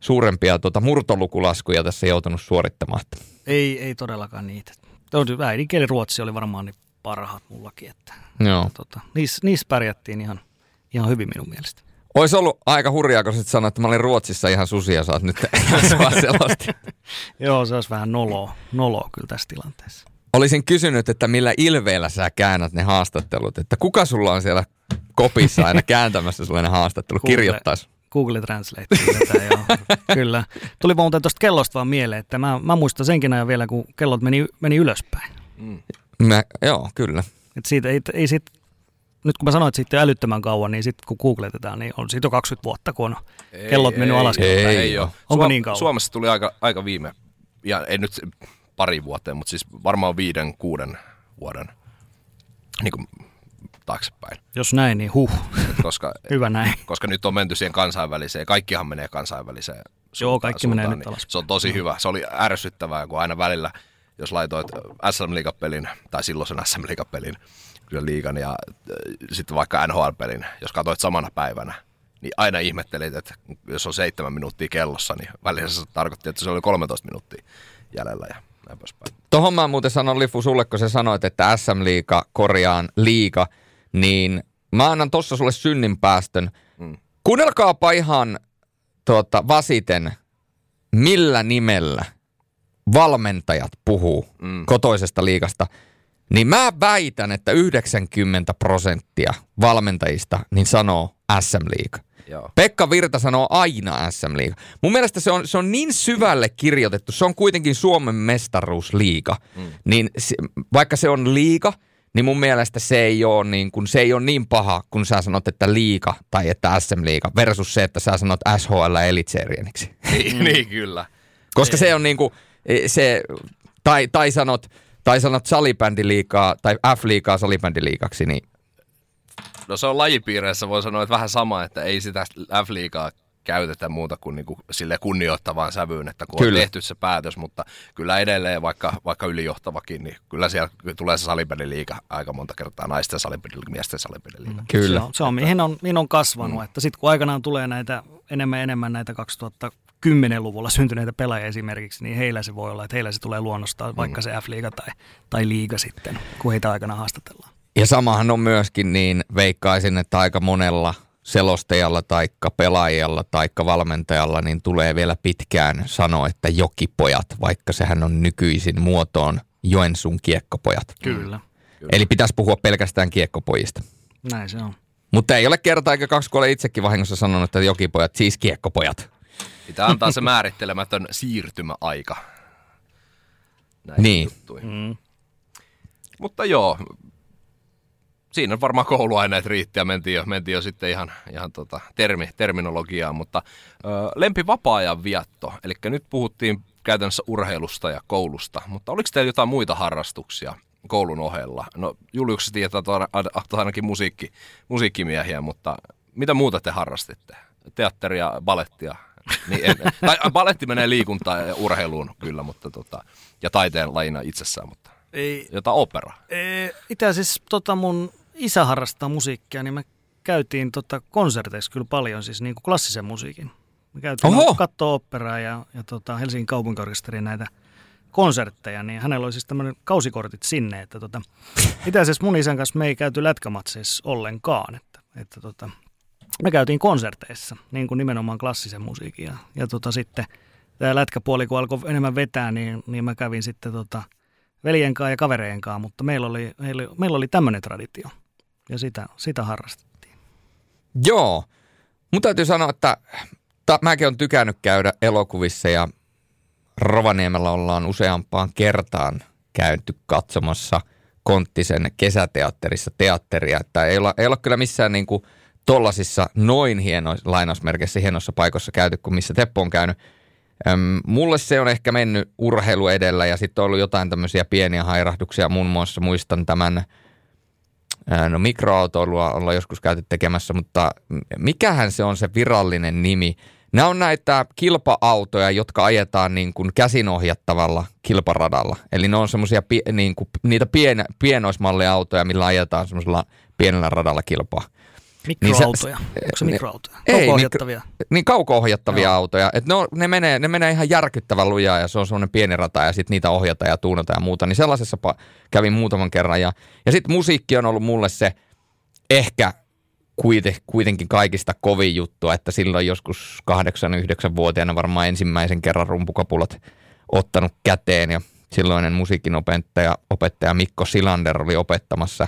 suurempia tota, murtolukulaskuja tässä joutunut suorittamaan. Ei, ei todellakaan niitä. Äidinkieli ruotsi oli varmaan ne parhaat mullakin. Että, Joo. tota, niissä, niissä pärjättiin ihan, ihan hyvin minun mielestä. Olisi ollut aika hurjaa, kun sit sanoit, että mä olin Ruotsissa ihan susia, sä oot nyt selosti. Joo, se olisi vähän noloa, noloa kyllä tässä tilanteessa. Olisin kysynyt, että millä ilveellä sä käännät ne haastattelut, että kuka sulla on siellä kopissa aina kääntämässä sulle ne haastattelut, Google- kirjoittaisi. Google Translate. Tätä, joo. Kyllä. Tuli muuten tuosta kellosta vaan mieleen, että mä, mä muistan senkin ajan vielä, kun kellot meni, meni ylöspäin. Mä, joo, kyllä. Et siitä ei, ei sit, nyt kun mä sanoin, että siitä ei älyttömän kauan, niin sitten kun googletetaan, niin on siitä jo 20 vuotta, kun on kellot mennyt alas. ei. Ei, ei ole. Onko niin kauan? Suomessa tuli aika, aika viime, ja ei nyt pari vuoteen, mutta siis varmaan viiden, kuuden vuoden niin kuin, taaksepäin. Jos näin, niin huh, Koska, hyvä näin. koska nyt on menty siihen kansainväliseen, kaikkihan menee kansainväliseen suuntaan, kaikki menee suuntaan, nyt niin alaspäin. Se on tosi hyvä. Se oli ärsyttävää, kun aina välillä, jos laitoit SM Liigapelin, tai silloisen SM Liigapelin, kyllä liigan, ja äh, sitten vaikka NHL-pelin, jos katsoit samana päivänä, niin aina ihmettelit, että jos on seitsemän minuuttia kellossa, niin välillä se tarkoitti, että se oli 13 minuuttia jäljellä ja näin poispäin. Tohon mä muuten sanon Lifu sulle, kun sä sanoit, että SM-liiga korjaan liiga, niin mä annan tossa sulle synninpäästön. Mm. Kuunnelkaapa ihan tuota, vasiten, millä nimellä valmentajat puhuu Mm. kotoisesta liigasta. Niin mä väitän, että 90 prosenttia valmentajista niin sanoo SM-liiga. Joo. Pekka Virta sanoo aina SM Liiga. Mun mielestä se on, se on niin syvälle kirjoitettu, se on kuitenkin Suomen mestaruusliiga. Mm. Niin se, vaikka se on liiga, niin mun mielestä se ei ole niin, kuin, se ei ole niin paha, kun sä sanot, että liiga tai että SM Liiga, versus se, että sä sanot SHL Elitserieniksi. Niin, niin kyllä. Koska se on niin kuin, se, tai, tai sanot, tai sanot salibändiliikaa tai F-liigaa salibändiliikaksi, niin No se on lajipiireissä, voi sanoa, että vähän sama, että ei sitä F-liigaa käytetä muuta kuin, niin kuin sille kunnioittavaan sävyyn, että kun Kyllä. on tehty se päätös, mutta kyllä edelleen vaikka, vaikka ylijohtavakin, niin kyllä siellä tulee se salibändiliiga aika monta kertaa naisten salibändiliiga, miesten salibändiliiga. Mm. kyllä. Se on, se on mihin on, mihin on kasvanut. Mm. Että sitten kun aikanaan tulee näitä enemmän enemmän näitä 2010-luvulla syntyneitä pelaajia esimerkiksi, niin heillä se voi olla, että heillä se tulee luonnostaan, vaikka se F-liiga tai, tai liiga sitten, kun heitä aikana haastatellaan. Ja samahan on myöskin niin, veikkaisin, että aika monella selostajalla taikka pelaajalla taikka valmentajalla niin tulee vielä pitkään sanoa, että jokipojat, vaikka sehän on nykyisin muotoon Joensuun kiekkopojat. Kyllä. Eli pitäisi puhua pelkästään kiekkopojista. Näin se on. Mutta ei ole kerta eikä kaksi, kun olen itsekin vahingossa sanonut, että jokipojat, siis kiekkopojat. Pitää antaa se määrittelemätön siirtymäaika. Näin niin. Mm. Mutta joo, siinä varmaan kouluaineet riitti ja mentiin jo, mentiin jo sitten ihan, ihan tota termi, terminologiaan, mutta ö, lempi vapaa-ajan vietto, eli nyt puhuttiin käytännössä urheilusta ja koulusta, mutta oliko teillä jotain muita harrastuksia koulun ohella? No Juliuksessa tietää, että ainakin musiikki, musiikkimiehiä, mutta mitä muuta te harrastitte? Teatteria, balettia? Niin en, tai baletti menee liikuntaan ja urheiluun kyllä, mutta tota, ja taiteen lajina itsessään, mutta ei, jotain opera. Itse asiassa tota mun isä harrastaa musiikkia, niin me käytiin tota konserteissa kyllä paljon, siis niin kuin klassisen musiikin. Me käytiin katsoa operaa ja, ja tota Helsingin kaupunkiorkesterin näitä konsertteja, niin hänellä oli siis tämmöinen kausikortit sinne, että tota, itse asiassa mun isän kanssa me ei käyty lätkämatseissa ollenkaan, että, että tota, me käytiin konserteissa, niin kuin nimenomaan klassisen musiikin. Ja, ja tota, sitten tämä lätkäpuoli, kun alkoi enemmän vetää, niin, niin mä kävin sitten tota, veljen kanssa ja kavereen kanssa, mutta meillä oli, meillä, meillä oli tämmöinen traditio. Ja sitä, sitä harrastettiin. Joo, mutta täytyy sanoa, että ta, mäkin olen tykännyt käydä elokuvissa ja Rovaniemellä ollaan useampaan kertaan käyty katsomassa Konttisen kesäteatterissa teatteria, että ei olla, ei olla kyllä missään niin kuin tollasissa noin hienoissa, lainausmerkeissä hienossa paikoissa käyty kuin missä Teppo on käynyt. Öm, mulle se on ehkä mennyt urheilu edellä ja sitten on ollut jotain tämmöisiä pieniä hairahduksia. Muun muassa muistan tämän – No mikroautoilua ollaan joskus käyty tekemässä, mutta mikähän se on se virallinen nimi? Nämä on näitä kilpa-autoja, jotka ajetaan niin kuin käsinohjattavalla kilparadalla. Eli ne on semmoisia niin kuin, niitä pien, pienoismalleja autoja, millä ajetaan semmoisella pienellä radalla kilpaa. Mikroautoja. Niin Onko se mikroautoja? Kauko-ohjattavia? Niin, niin kauko-ohjattavia Joo. autoja. Et ne, on, ne, menee, ne menee ihan järkyttävän lujaa ja se on semmoinen pieni rata ja sitten niitä ohjata ja tuunata ja muuta. Niin sellaisessa kävin muutaman kerran. Ja, ja sitten musiikki on ollut mulle se ehkä kuitenkin kaikista kovin juttu, että silloin joskus 8-9-vuotiaana varmaan ensimmäisen kerran rumpukapulat ottanut käteen ja silloinen musiikinopettaja opettaja Mikko Silander oli opettamassa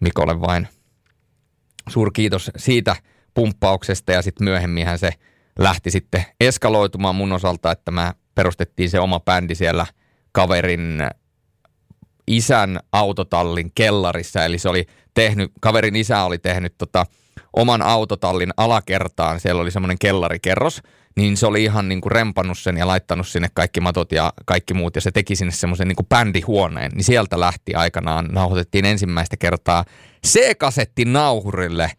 Mikolle vain – suurkiitos siitä pumppauksesta ja sitten myöhemminhän se lähti sitten eskaloitumaan mun osalta, että mä perustettiin se oma bändi siellä kaverin isän autotallin kellarissa, eli se oli tehnyt, kaverin isä oli tehnyt tota, oman autotallin alakertaan, siellä oli semmoinen kellarikerros, niin se oli ihan niin kuin rempannut sen ja laittanut sinne kaikki matot ja kaikki muut, ja se teki sinne semmoisen niin kuin bändihuoneen, niin sieltä lähti aikanaan, nauhoitettiin ensimmäistä kertaa C-kasetti nauhurille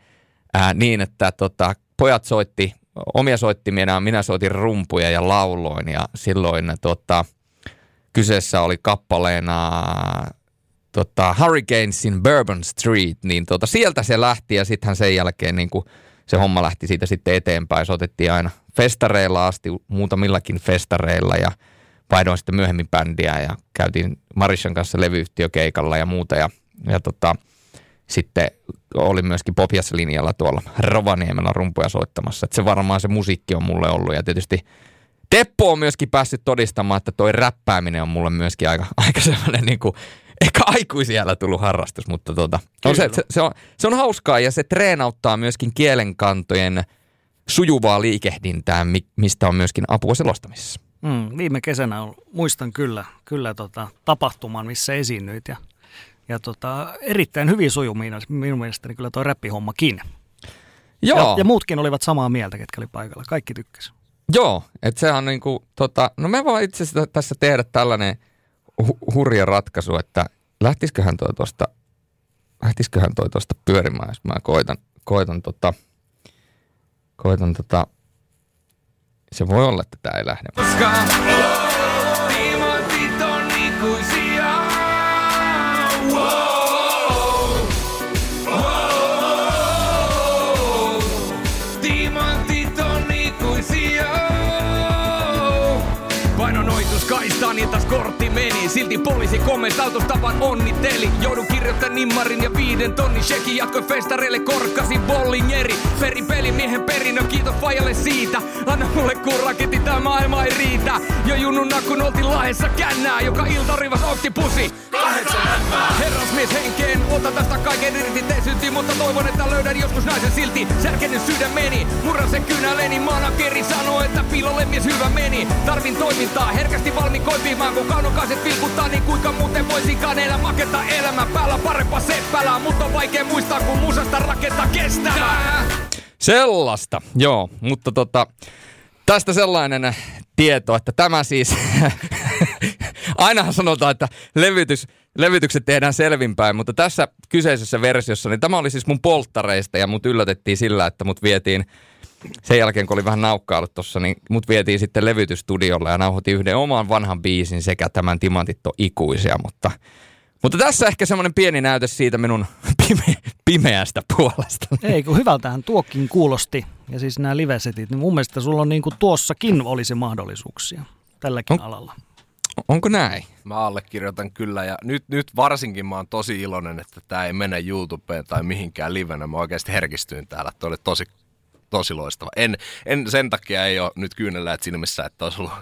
ää, niin, että tota, pojat soitti omia soittimia, minä soitin rumpuja ja lauloin, ja silloin tota, kyseessä oli kappaleena tota, Hurricanesin Bourbon Street, niin tota, sieltä se lähti, ja sittenhän sen jälkeen niin kuin se homma lähti siitä sitten eteenpäin. Soitettiin aina festareilla asti, muutamillakin festareilla ja vaihdoin sitten myöhemmin bändiä ja käytiin Marishan kanssa levyyhtiökeikalla ja muuta ja, ja tota, sitten oli myöskin Popjas-linjalla tuolla Rovaniemellä rumpuja soittamassa. Et se varmaan se musiikki on mulle ollut ja tietysti Teppo on myöskin päässyt todistamaan, että toi räppääminen on mulle myöskin aika, aika sellainen niin kuin ehkä aikuisiellä tullut harrastus, mutta tota, on se, se, se, on, se on hauskaa ja se treenauttaa myöskin kielenkantojen sujuvaa liikehdintää, mistä on myöskin apua selostamisessa. Mm, viime kesänä on, muistan kyllä, kyllä tota, tapahtuman, missä esiinnyit ja, ja tota, erittäin hyvin sujuu minun mielestäni kyllä tuo räppihommakin. Joo. Ja, ja, muutkin olivat samaa mieltä, ketkä oli paikalla. Kaikki tykkäsivät. Joo, että se on niinku, tota, no me vaan itse asiassa tässä tehdä tällainen hu- hurja ratkaisu, että lähtisiköhän toi tuosta lähtisiköhän toi tuosta pyörimään, jos mä koitan, koitan tota, koitan tota, se voi olla, että tämä ei lähde. Koska Painonoitus kaistaan ja taas kortti meni. Silti poliisi kommentautos tapan onnitteli. Joudun kirjoittamaan nimmarin ja viiden tonnin shekin. Jatkoin festareille korkkasin bollingeri. Peri pelimiehen perinnön, kiitos fajalle siitä. Anna mulle kurraketti, tää maailma ei riitä. Jo junnuna kun oltiin lahessa kännää, joka ilta rivas oktipusi. Kahdeksan Herrasmies henkeen, ota tästä kaiken irti te synti, mutta toivon, että löydän joskus naisen silti. Särkenyt sydämeni, murran sen kynäleni, manakeri sanoo, että piilolle mies hyvä meni. Tarvin toimintaa, herkästi valmiin koipimaan, kun kaunokaiset vilkuttaa, niin kuinka muuten voisinkaan elää maketa elämä päällä parempaa seppälää, mutta on vaikea muistaa, kun musasta rakentaa kestävää. Sellaista, joo, mutta tota, tästä sellainen tieto, että tämä siis, ainahan sanotaan, että levytys, levytykset tehdään selvinpäin, mutta tässä kyseisessä versiossa, niin tämä oli siis mun polttareista ja mut yllätettiin sillä, että mut vietiin sen jälkeen, kun oli vähän naukkailut tuossa, niin mut vietiin sitten levytystudiolle ja nauhoitin yhden oman vanhan biisin sekä tämän Timantit on ikuisia, mutta mutta tässä ehkä semmoinen pieni näytös siitä minun pime- pimeästä puolesta. Ei, kun hyvältähän tuokin kuulosti. Ja siis nämä livesetit, niin mun mielestä sulla on niin kuin tuossakin olisi mahdollisuuksia tälläkin On- alalla. Onko näin? Mä allekirjoitan kyllä ja nyt, nyt varsinkin mä oon tosi iloinen, että tämä ei mene YouTubeen tai mihinkään livenä. Mä oikeasti herkistyin täällä. Tuo oli tosi, tosi loistava. En, en sen takia ei ole nyt kyynelläät silmissä, että olisi ollut,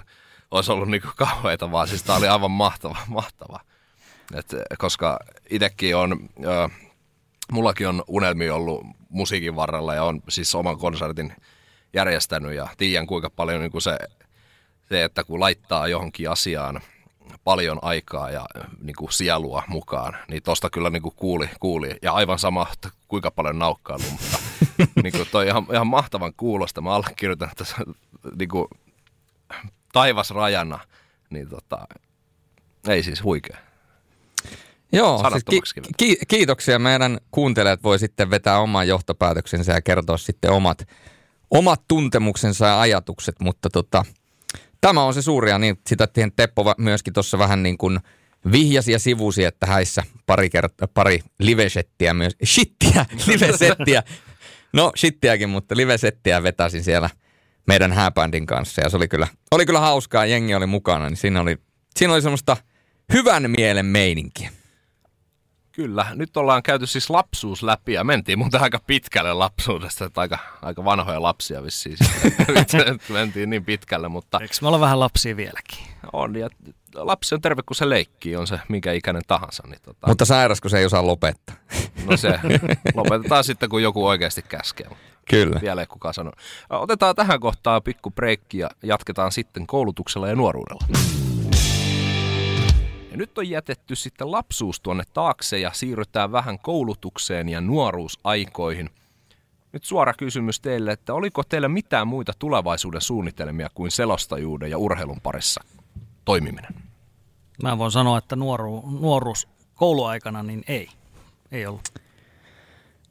olisi ollut niinku kauheita, vaan siis tää oli aivan mahtava, mahtava. Et, koska itsekin on, ö, mullakin on unelmia ollut musiikin varrella ja on siis oman konsertin järjestänyt ja tiedän kuinka paljon niin kuin se, se, että kun laittaa johonkin asiaan paljon aikaa ja niin kuin sielua mukaan, niin tosta kyllä niin kuin kuuli, kuuli. Ja aivan sama, että kuinka paljon naukkailu, mutta niin kuin toi ihan, ihan mahtavan kuulosta. Mä allekirjoitan tässä niin kuin taivas rajana, niin tota, ei siis huikea. Joo, siis ki- ki- kiitoksia. Meidän kuuntelijat voi sitten vetää oman johtopäätöksensä ja kertoa sitten omat, omat tuntemuksensa ja ajatukset, mutta tota, tämä on se suuri ja niin sitä tien Teppo myöskin tuossa vähän niin kuin vihjasi ja sivusi, että häissä pari, kert- pari livesettiä myös, shittiä, livesettiä, no shittiäkin, mutta livesettiä vetäsin siellä meidän hääbändin kanssa ja se oli kyllä, oli kyllä hauskaa, jengi oli mukana, niin siinä oli, siinä oli semmoista hyvän mielen meininkiä. Kyllä, nyt ollaan käyty siis lapsuus läpi ja mentiin muuten aika pitkälle lapsuudesta, että aika, aika vanhoja lapsia vissiin. mentiin niin pitkälle, mutta Eikö me olla vähän lapsia vieläkin? on. Ja lapsi on terve, kun se leikkii, on se minkä ikäinen tahansa. Niin tota, Mutta sairas, kun se ei osaa lopettaa. no se lopetetaan sitten, kun joku oikeasti käskee. Kyllä. Vielä ei kukaan sano. Otetaan tähän kohtaan pikku breikki ja jatketaan sitten koulutuksella ja nuoruudella. Ja nyt on jätetty sitten lapsuus tuonne taakse ja siirrytään vähän koulutukseen ja nuoruusaikoihin. Nyt suora kysymys teille, että oliko teillä mitään muita tulevaisuuden suunnitelmia kuin selostajuuden ja urheilun parissa toimiminen? Mä voin sanoa, että nuoru, nuoruus kouluaikana, niin ei. Ei ollut.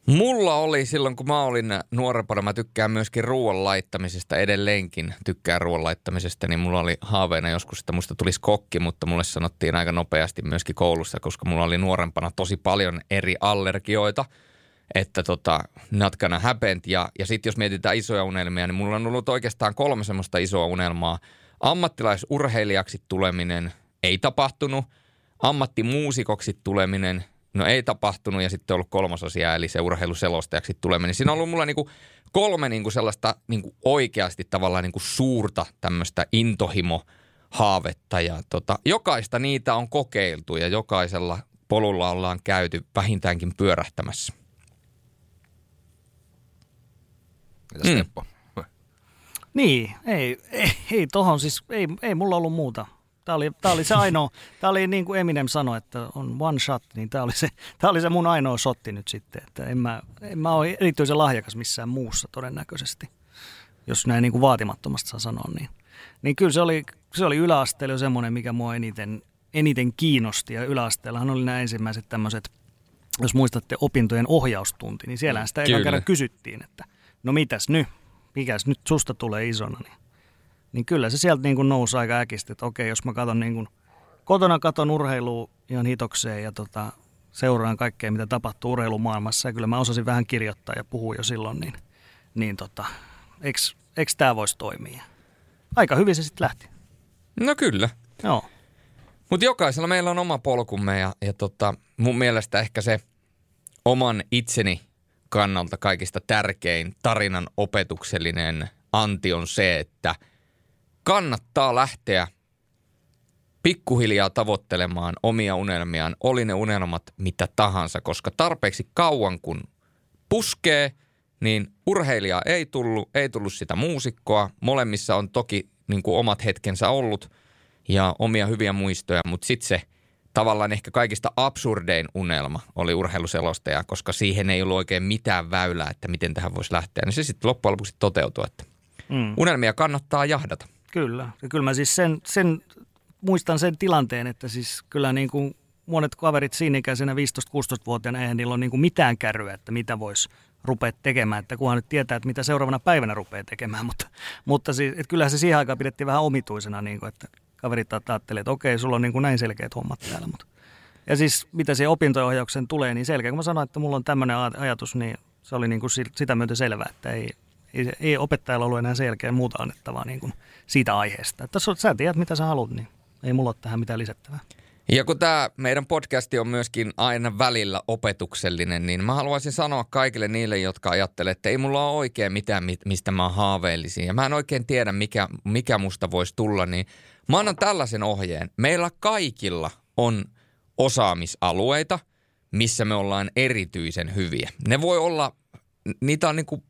Mulla oli silloin, kun mä olin nuorempana, mä tykkään myöskin ruoan laittamisesta edelleenkin, tykkään ruoan laittamisesta, niin mulla oli haaveena joskus, että musta tulisi kokki, mutta mulle sanottiin aika nopeasti myöskin koulussa, koska mulla oli nuorempana tosi paljon eri allergioita, että tota, not gonna happen. Ja, ja sitten jos mietitään isoja unelmia, niin mulla on ollut oikeastaan kolme semmoista isoa unelmaa. Ammattilaisurheilijaksi tuleminen ei tapahtunut, ammattimuusikoksi tuleminen No ei tapahtunut ja sitten on ollut kolmas asia, eli se urheiluselostajaksi tuleminen. Siinä on ollut mulla niinku kolme niinku sellaista niinku oikeasti tavallaan niinku suurta tämmöistä intohimo-haavetta. Ja tota, jokaista niitä on kokeiltu ja jokaisella polulla ollaan käyty vähintäänkin pyörähtämässä. Mitäs Mm. Teppo? Niin, ei, ei, ei tohon siis, ei, ei mulla ollut muuta. Tämä oli, tää oli se ainoa, tämä oli niin kuin Eminem sanoi, että on one shot, niin tämä oli se, tää oli se mun ainoa shotti nyt sitten. Että en mä, en mä ole erityisen lahjakas missään muussa todennäköisesti, jos näin niin kuin vaatimattomasti saa sanoa. Niin, niin kyllä se oli, se oli yläasteella jo semmoinen, mikä mua eniten, eniten kiinnosti. Ja yläasteellahan oli nämä ensimmäiset tämmöiset, jos muistatte opintojen ohjaustunti, niin siellähän sitä ekan Kyllä. kerran kysyttiin, että no mitäs nyt, mikäs nyt susta tulee isona, niin niin kyllä se sieltä niin kuin nousi aika äkistä, että okei, jos mä katson niin kuin, kotona katon urheilua ihan hitokseen ja tota, seuraan kaikkea, mitä tapahtuu urheilumaailmassa, ja kyllä mä osasin vähän kirjoittaa ja puhua jo silloin, niin, niin tota, eks tämä voisi toimia? Aika hyvin se sitten lähti. No kyllä. Joo. Mutta jokaisella meillä on oma polkumme ja, ja tota, mun mielestä ehkä se oman itseni kannalta kaikista tärkein tarinan opetuksellinen anti on se, että kannattaa lähteä pikkuhiljaa tavoittelemaan omia unelmiaan, oli ne unelmat mitä tahansa, koska tarpeeksi kauan kun puskee, niin urheilijaa ei tullut, ei tullut sitä muusikkoa. Molemmissa on toki niin kuin omat hetkensä ollut ja omia hyviä muistoja, mutta sitten se tavallaan ehkä kaikista absurdein unelma oli urheiluselostaja, koska siihen ei ollut oikein mitään väylää, että miten tähän voisi lähteä. Niin se sitten loppujen lopuksi toteutui, että mm. unelmia kannattaa jahdata. Kyllä. Ja kyllä mä siis sen, sen muistan sen tilanteen, että siis kyllä niin kuin monet kaverit siinä ikäisenä 15-16-vuotiaana, eihän niillä ole niin kuin mitään kärryä, että mitä voisi rupea tekemään, että kunhan nyt tietää, että mitä seuraavana päivänä rupeaa tekemään, mutta, mutta siis, että kyllähän se siihen aikaan pidettiin vähän omituisena, niin kuin, että kaverit ajattelee, että okei, sulla on niin kuin näin selkeät hommat täällä, mutta ja siis mitä siihen opinto-ohjauksen tulee, niin selkeä. Kun mä sanoin, että mulla on tämmöinen ajatus, niin se oli niin kuin sitä myötä selvää, että ei, ei, ei opettajalla ollut enää selkeä muuta annettavaa niin kuin siitä aiheesta. Että sä tiedät, mitä sä haluat, niin ei mulla ole tähän mitään lisättävää. Ja kun tämä meidän podcasti on myöskin aina välillä opetuksellinen, niin mä haluaisin sanoa kaikille niille, jotka ajattelee, että ei mulla ole oikein mitään, mistä mä haaveilisin. Ja mä en oikein tiedä, mikä, mikä musta voisi tulla, niin mä annan tällaisen ohjeen. Meillä kaikilla on osaamisalueita, missä me ollaan erityisen hyviä. Ne voi olla, niitä on niin kuin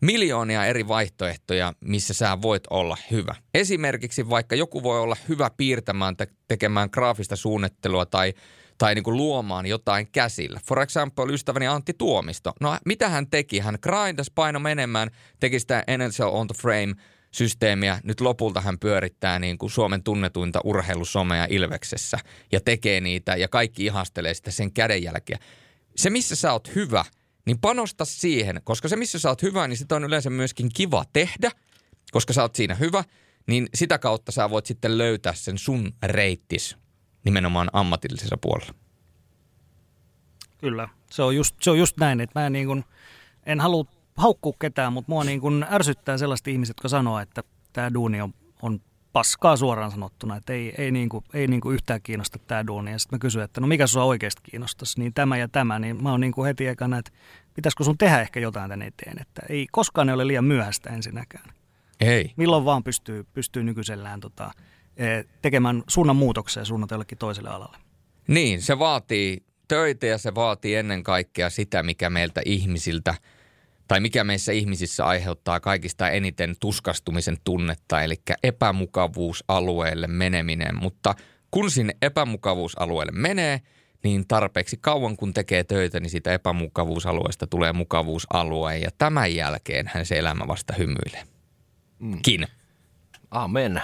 miljoonia eri vaihtoehtoja, missä sä voit olla hyvä. Esimerkiksi vaikka joku voi olla hyvä piirtämään, te- tekemään graafista suunnittelua tai, tai niin kuin luomaan jotain käsillä. For example, ystäväni Antti Tuomisto. No mitä hän teki? Hän grindas paino menemään, teki sitä NHL on the frame systeemiä. Nyt lopulta hän pyörittää niin kuin Suomen tunnetuinta urheilusomea Ilveksessä ja tekee niitä ja kaikki ihastelee sitä sen kädenjälkeä. Se, missä sä oot hyvä – niin panosta siihen, koska se missä sä oot hyvä, niin sitä on yleensä myöskin kiva tehdä, koska sä oot siinä hyvä, niin sitä kautta sä voit sitten löytää sen sun reittis nimenomaan ammatillisessa puolella. Kyllä, se on just, se on just näin, että mä niin kuin, en halua haukkua ketään, mutta mua niin kuin ärsyttää sellaiset ihmiset, jotka sanoo, että tämä duuni on, on paskaa suoraan sanottuna, että ei, ei, niinku, ei niinku yhtään kiinnosta tämä duuni. Ja sitten mä kysyin, että no mikä sua oikeasti kiinnostaisi, niin tämä ja tämä, niin mä oon niinku heti ekana, että pitäisikö sun tehdä ehkä jotain tänne eteen, että ei koskaan ne ole liian myöhäistä ensinnäkään. Ei. Milloin vaan pystyy, pystyy nykyisellään tota, e, tekemään suunnan muutoksia suunnata jollekin toiselle alalle. Niin, se vaatii töitä ja se vaatii ennen kaikkea sitä, mikä meiltä ihmisiltä – tai mikä meissä ihmisissä aiheuttaa kaikista eniten tuskastumisen tunnetta, eli epämukavuusalueelle meneminen. Mutta kun sinne epämukavuusalueelle menee, niin tarpeeksi kauan kun tekee töitä, niin siitä epämukavuusalueesta tulee mukavuusalue ja tämän jälkeen hän se elämä vasta hymyilee. Mm. Kin. Amen.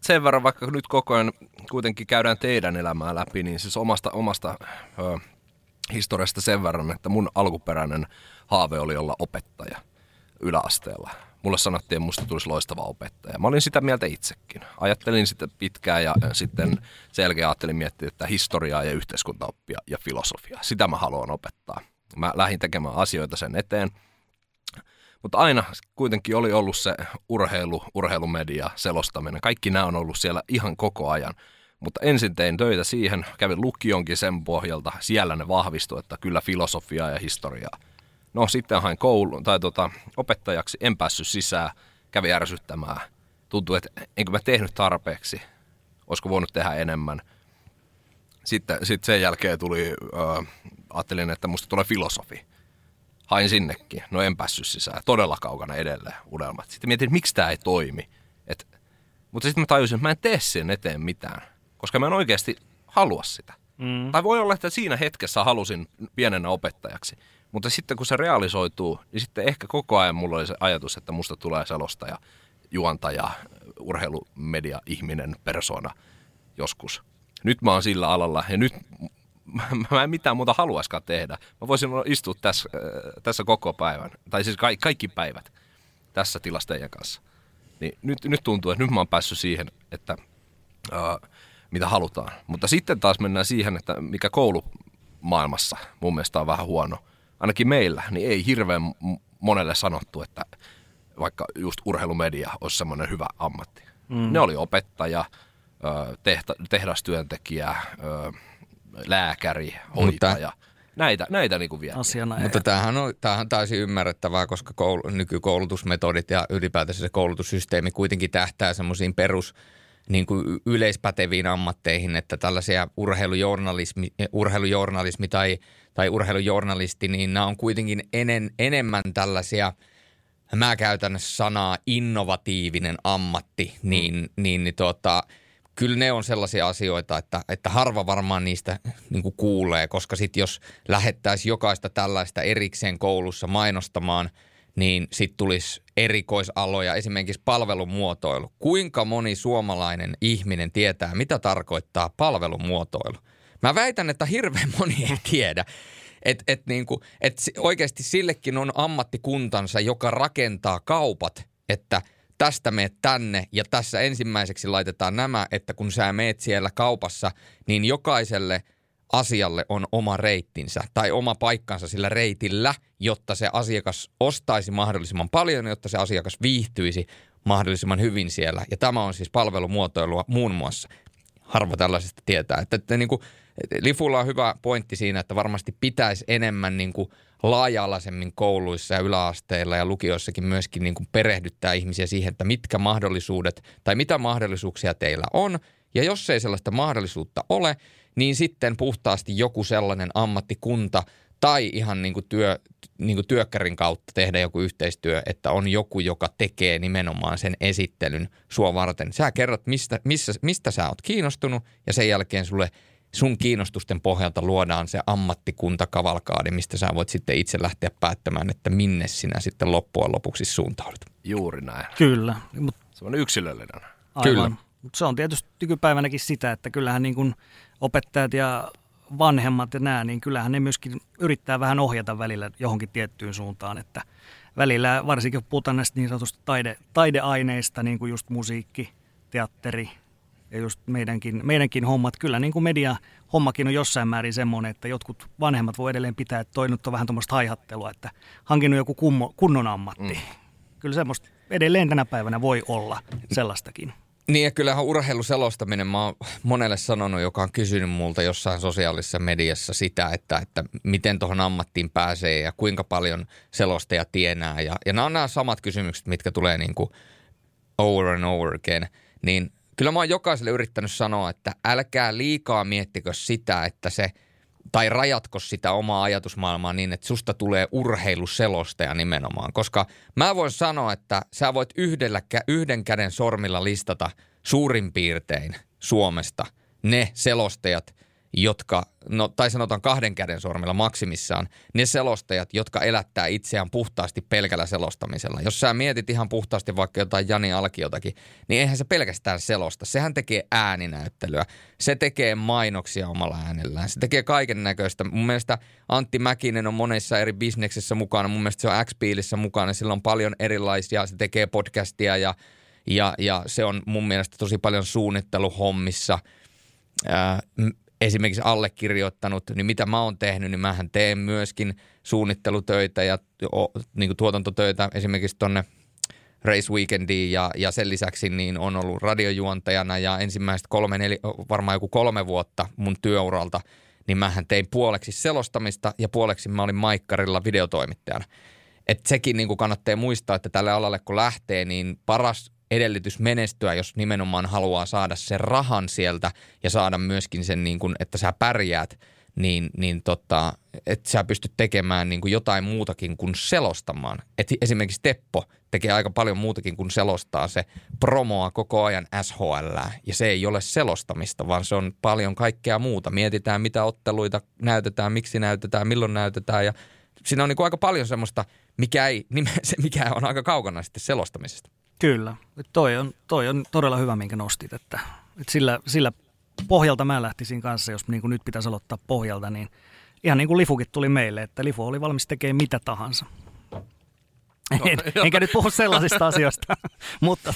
Sen verran, vaikka nyt koko ajan kuitenkin käydään teidän elämää läpi, niin siis omasta, omasta ö, historiasta sen verran, että mun alkuperäinen haave oli olla opettaja yläasteella. Mulle sanottiin, että musta tulisi loistava opettaja. Mä olin sitä mieltä itsekin. Ajattelin sitä pitkään ja sitten sen jälkeen ajattelin miettiä, että historiaa ja yhteiskuntaoppia ja filosofiaa. Sitä mä haluan opettaa. Mä lähdin tekemään asioita sen eteen. Mutta aina kuitenkin oli ollut se urheilu, urheilumedia, selostaminen. Kaikki nämä on ollut siellä ihan koko ajan. Mutta ensin tein töitä siihen, kävin lukionkin sen pohjalta. Siellä ne vahvistui, että kyllä filosofiaa ja historiaa. No sitten hain koulun, tai tota, opettajaksi, en päässyt sisään, kävi ärsyttämään. Tuntui, että enkö mä tehnyt tarpeeksi, olisiko voinut tehdä enemmän. Sitten, sitten sen jälkeen tuli, äh, ajattelin, että musta tulee filosofi. Hain sinnekin, no en päässyt sisään, todella kaukana edelleen unelmat. Sitten mietin, miksi tämä ei toimi. Et, mutta sitten mä tajusin, että mä en tee sen eteen mitään koska mä en oikeasti halua sitä. Mm. Tai voi olla, että siinä hetkessä halusin pienenä opettajaksi. Mutta sitten kun se realisoituu, niin sitten ehkä koko ajan mulla oli se ajatus, että musta tulee selostaja, juontaja, urheilumedia-ihminen, persona joskus. Nyt mä oon sillä alalla ja nyt mä en mitään muuta haluaiskaan tehdä. Mä voisin istua tässä, äh, tässä koko päivän, tai siis kaikki, kaikki päivät tässä tilassa teidän kanssa. Niin nyt, nyt tuntuu, että nyt mä oon päässyt siihen, että uh, mitä halutaan. Mutta sitten taas mennään siihen, että mikä koulumaailmassa mun mielestä on vähän huono. Ainakin meillä, niin ei hirveän monelle sanottu, että vaikka just urheilumedia olisi semmoinen hyvä ammatti. Mm. Ne oli opettaja, tehta, tehdastyöntekijä, lääkäri, hoitaja. Näitä, näitä niin kuin vielä. Asiana. Mutta tämähän on, tämähän on täysin ymmärrettävää, koska koulu, nykykoulutusmetodit ja ylipäätänsä se koulutussysteemi kuitenkin tähtää semmoisiin perus niin kuin yleispäteviin ammatteihin, että tällaisia urheilujournalismi, urheilujournalismi tai, tai urheilujournalisti, niin nämä on kuitenkin enen, enemmän tällaisia, mä käytän sanaa innovatiivinen ammatti, niin, niin, niin tota, kyllä ne on sellaisia asioita, että, että harva varmaan niistä niin kuulee, koska sitten jos lähettäisiin jokaista tällaista erikseen koulussa mainostamaan, niin sitten tulisi erikoisaloja, esimerkiksi palvelumuotoilu. Kuinka moni suomalainen ihminen tietää, mitä tarkoittaa palvelumuotoilu? Mä väitän, että hirveän moni ei tiedä. Että et niinku, et oikeasti sillekin on ammattikuntansa, joka rakentaa kaupat, että – tästä meet tänne ja tässä ensimmäiseksi laitetaan nämä, että kun sä meet siellä kaupassa, niin jokaiselle asialle on oma reittinsä tai oma paikkansa sillä reitillä, jotta se asiakas ostaisi mahdollisimman paljon, jotta se asiakas viihtyisi mahdollisimman hyvin siellä. Ja tämä on siis palvelumuotoilua muun muassa. Harva tällaisesta tietää. Että, että niin kuin, Lifulla on hyvä pointti siinä, että varmasti pitäisi enemmän niin kuin laaja-alaisemmin kouluissa ja yläasteilla ja lukioissakin myöskin niin kuin perehdyttää ihmisiä siihen, että mitkä mahdollisuudet tai mitä mahdollisuuksia teillä on. Ja jos ei sellaista mahdollisuutta ole, niin sitten puhtaasti joku sellainen ammattikunta tai ihan niin kuin työ, niin kuin työkkärin kautta tehdä joku yhteistyö, että on joku, joka tekee nimenomaan sen esittelyn sua varten. Sä kerrot, mistä, missä, mistä sä oot kiinnostunut ja sen jälkeen sulle – sun kiinnostusten pohjalta luodaan se ammattikuntakavalkaadi, mistä sä voit sitten itse lähteä päättämään, että minne sinä sitten loppujen lopuksi suuntaudut. Juuri näin. Kyllä. Mut, se on yksilöllinen. Aivan. Kyllä. Mut se on tietysti nykypäivänäkin sitä, että kyllähän niin kuin opettajat ja vanhemmat ja nämä, niin kyllähän ne myöskin yrittää vähän ohjata välillä johonkin tiettyyn suuntaan, että välillä varsinkin kun puhutaan näistä niin sanotusta taide, taideaineista, niin kuin just musiikki, teatteri, ja just meidänkin, meidänkin hommat, kyllä niin kuin media hommakin on jossain määrin semmoinen, että jotkut vanhemmat voi edelleen pitää, että toi nyt on vähän tuommoista haihattelua, että hankinut joku kummo, kunnon ammatti. Mm. Kyllä semmoista edelleen tänä päivänä voi olla sellaistakin. Niin ja kyllähän urheiluselostaminen, mä oon monelle sanonut, joka on kysynyt multa jossain sosiaalisessa mediassa sitä, että, että miten tuohon ammattiin pääsee ja kuinka paljon selostaja tienää. Ja, ja nämä on nämä samat kysymykset, mitkä tulee niin kuin over and over again. Niin kyllä mä oon jokaiselle yrittänyt sanoa, että älkää liikaa miettikö sitä, että se, tai rajatko sitä omaa ajatusmaailmaa niin, että susta tulee urheiluselostaja nimenomaan. Koska mä voin sanoa, että sä voit yhdellä, yhden käden sormilla listata suurin piirtein Suomesta ne selostajat, jotka, no, tai sanotaan kahden käden sormilla maksimissaan, ne selostajat, jotka elättää itseään puhtaasti pelkällä selostamisella. Jos sä mietit ihan puhtaasti vaikka jotain Jani Alkiotakin, niin eihän se pelkästään selosta. Sehän tekee ääninäyttelyä. Se tekee mainoksia omalla äänellään. Se tekee kaiken näköistä. Mun mielestä Antti Mäkinen on monessa eri bisneksessä mukana. Mun mielestä se on x mukana. Sillä on paljon erilaisia. Se tekee podcastia ja, ja, ja se on mun mielestä tosi paljon suunnitteluhommissa – esimerkiksi allekirjoittanut, niin mitä mä oon tehnyt, niin mähän teen myöskin suunnittelutöitä ja niin kuin tuotantotöitä esimerkiksi tonne Race Weekendiin ja, ja sen lisäksi niin on ollut radiojuontajana ja ensimmäistä kolme, neli, varmaan joku kolme vuotta mun työuralta, niin mähän tein puoleksi selostamista ja puoleksi mä olin Maikkarilla videotoimittajana. Et sekin niin kuin kannattaa muistaa, että tälle alalle kun lähtee, niin paras edellytys menestyä, jos nimenomaan haluaa saada sen rahan sieltä ja saada myöskin sen, niin kuin, että sä pärjäät, niin, niin tota, että sä pystyt tekemään niin kuin jotain muutakin kuin selostamaan. Et esimerkiksi Teppo tekee aika paljon muutakin kuin selostaa. Se promoa koko ajan SHL ja se ei ole selostamista, vaan se on paljon kaikkea muuta. Mietitään, mitä otteluita näytetään, miksi näytetään, milloin näytetään ja siinä on niin kuin aika paljon semmoista, mikä, ei, mikä on aika kaukana sitten selostamisesta. Kyllä. Toi on, toi on todella hyvä, minkä nostit. Että, että sillä, sillä pohjalta mä lähtisin kanssa, jos niin kuin nyt pitäisi aloittaa pohjalta, niin ihan niin kuin Lifukin tuli meille, että Lifu oli valmis tekemään mitä tahansa. No, en, enkä nyt puhu sellaisista asioista, mutta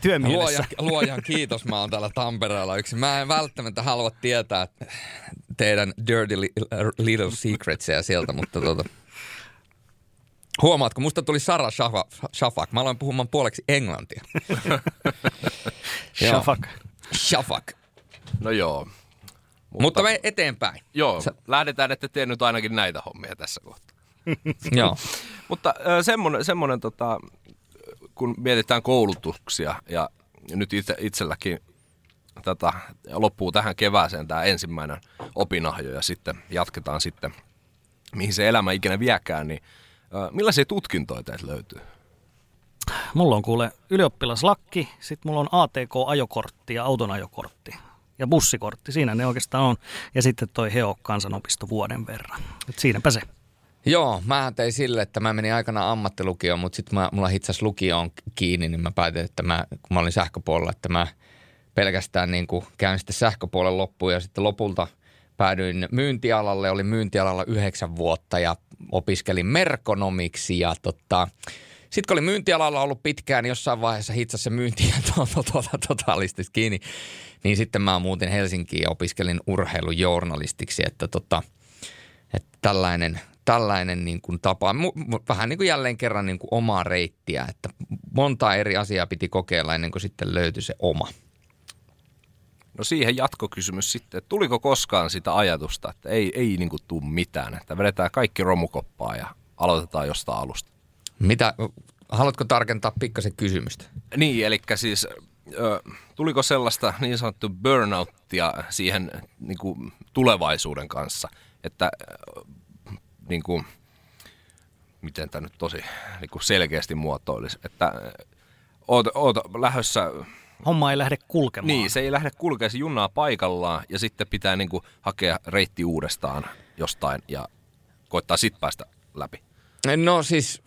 työmielessä. Luojan, luojan kiitos, mä oon täällä Tampereella yksi. Mä en välttämättä halua tietää teidän dirty little secretsia sieltä, mutta tota, Huomaatko, musta tuli Sara Shafak. Mä aloin puhumaan puoleksi englantia. Shafak. Shafak. No joo. Mutta, Mutta me eteenpäin. Joo, Sä... lähdetään, että tee nyt ainakin näitä hommia tässä kohtaa. joo. Mutta semmoinen, semmoinen tota, kun mietitään koulutuksia ja nyt itse, itselläkin tätä, loppuu tähän kevääseen tämä ensimmäinen opinahjo ja sitten jatketaan sitten, mihin se elämä ikinä viekään, niin millaisia tutkintoja teiltä löytyy? Mulla on kuule ylioppilaslakki, sitten mulla on ATK-ajokortti ja auton ajokortti ja bussikortti. Siinä ne oikeastaan on. Ja sitten toi HEO kansanopisto vuoden verran. Et siinäpä se. Joo, mä tein sille, että mä menin aikana ammattilukioon, mutta sitten mulla itse asiassa lukio on kiinni, niin mä päätin, että mä, kun mä olin sähköpuolella, että mä pelkästään niin kuin käyn sitten sähköpuolen loppuun ja sitten lopulta päädyin myyntialalle, olin myyntialalla yhdeksän vuotta ja opiskelin merkonomiksi ja tota, sitten kun oli myyntialalla ollut pitkään, niin jossain vaiheessa hitsasi se myynti to, to, to, totaalisesti kiinni, niin sitten mä muutin Helsinkiin ja opiskelin urheilujournalistiksi, että, tota, että tällainen, tällainen niin kuin tapa, vähän niin kuin jälleen kerran niin kuin omaa reittiä, että monta eri asiaa piti kokeilla ennen kuin sitten löytyi se oma. No siihen jatkokysymys sitten, että tuliko koskaan sitä ajatusta, että ei, ei niin kuin tule mitään, että vedetään kaikki romukoppaa ja aloitetaan jostain alusta? Mitä, haluatko tarkentaa pikkasen kysymystä? Niin, eli siis tuliko sellaista niin sanottu burnouttia siihen niin kuin tulevaisuuden kanssa, että niin kuin, miten tämä nyt tosi niin kuin selkeästi muotoilisi, että oot, oot lähdössä homma ei lähde kulkemaan. Niin, se ei lähde kulkemaan, se junnaa paikallaan ja sitten pitää niin kuin hakea reitti uudestaan jostain ja koittaa sitten päästä läpi. No siis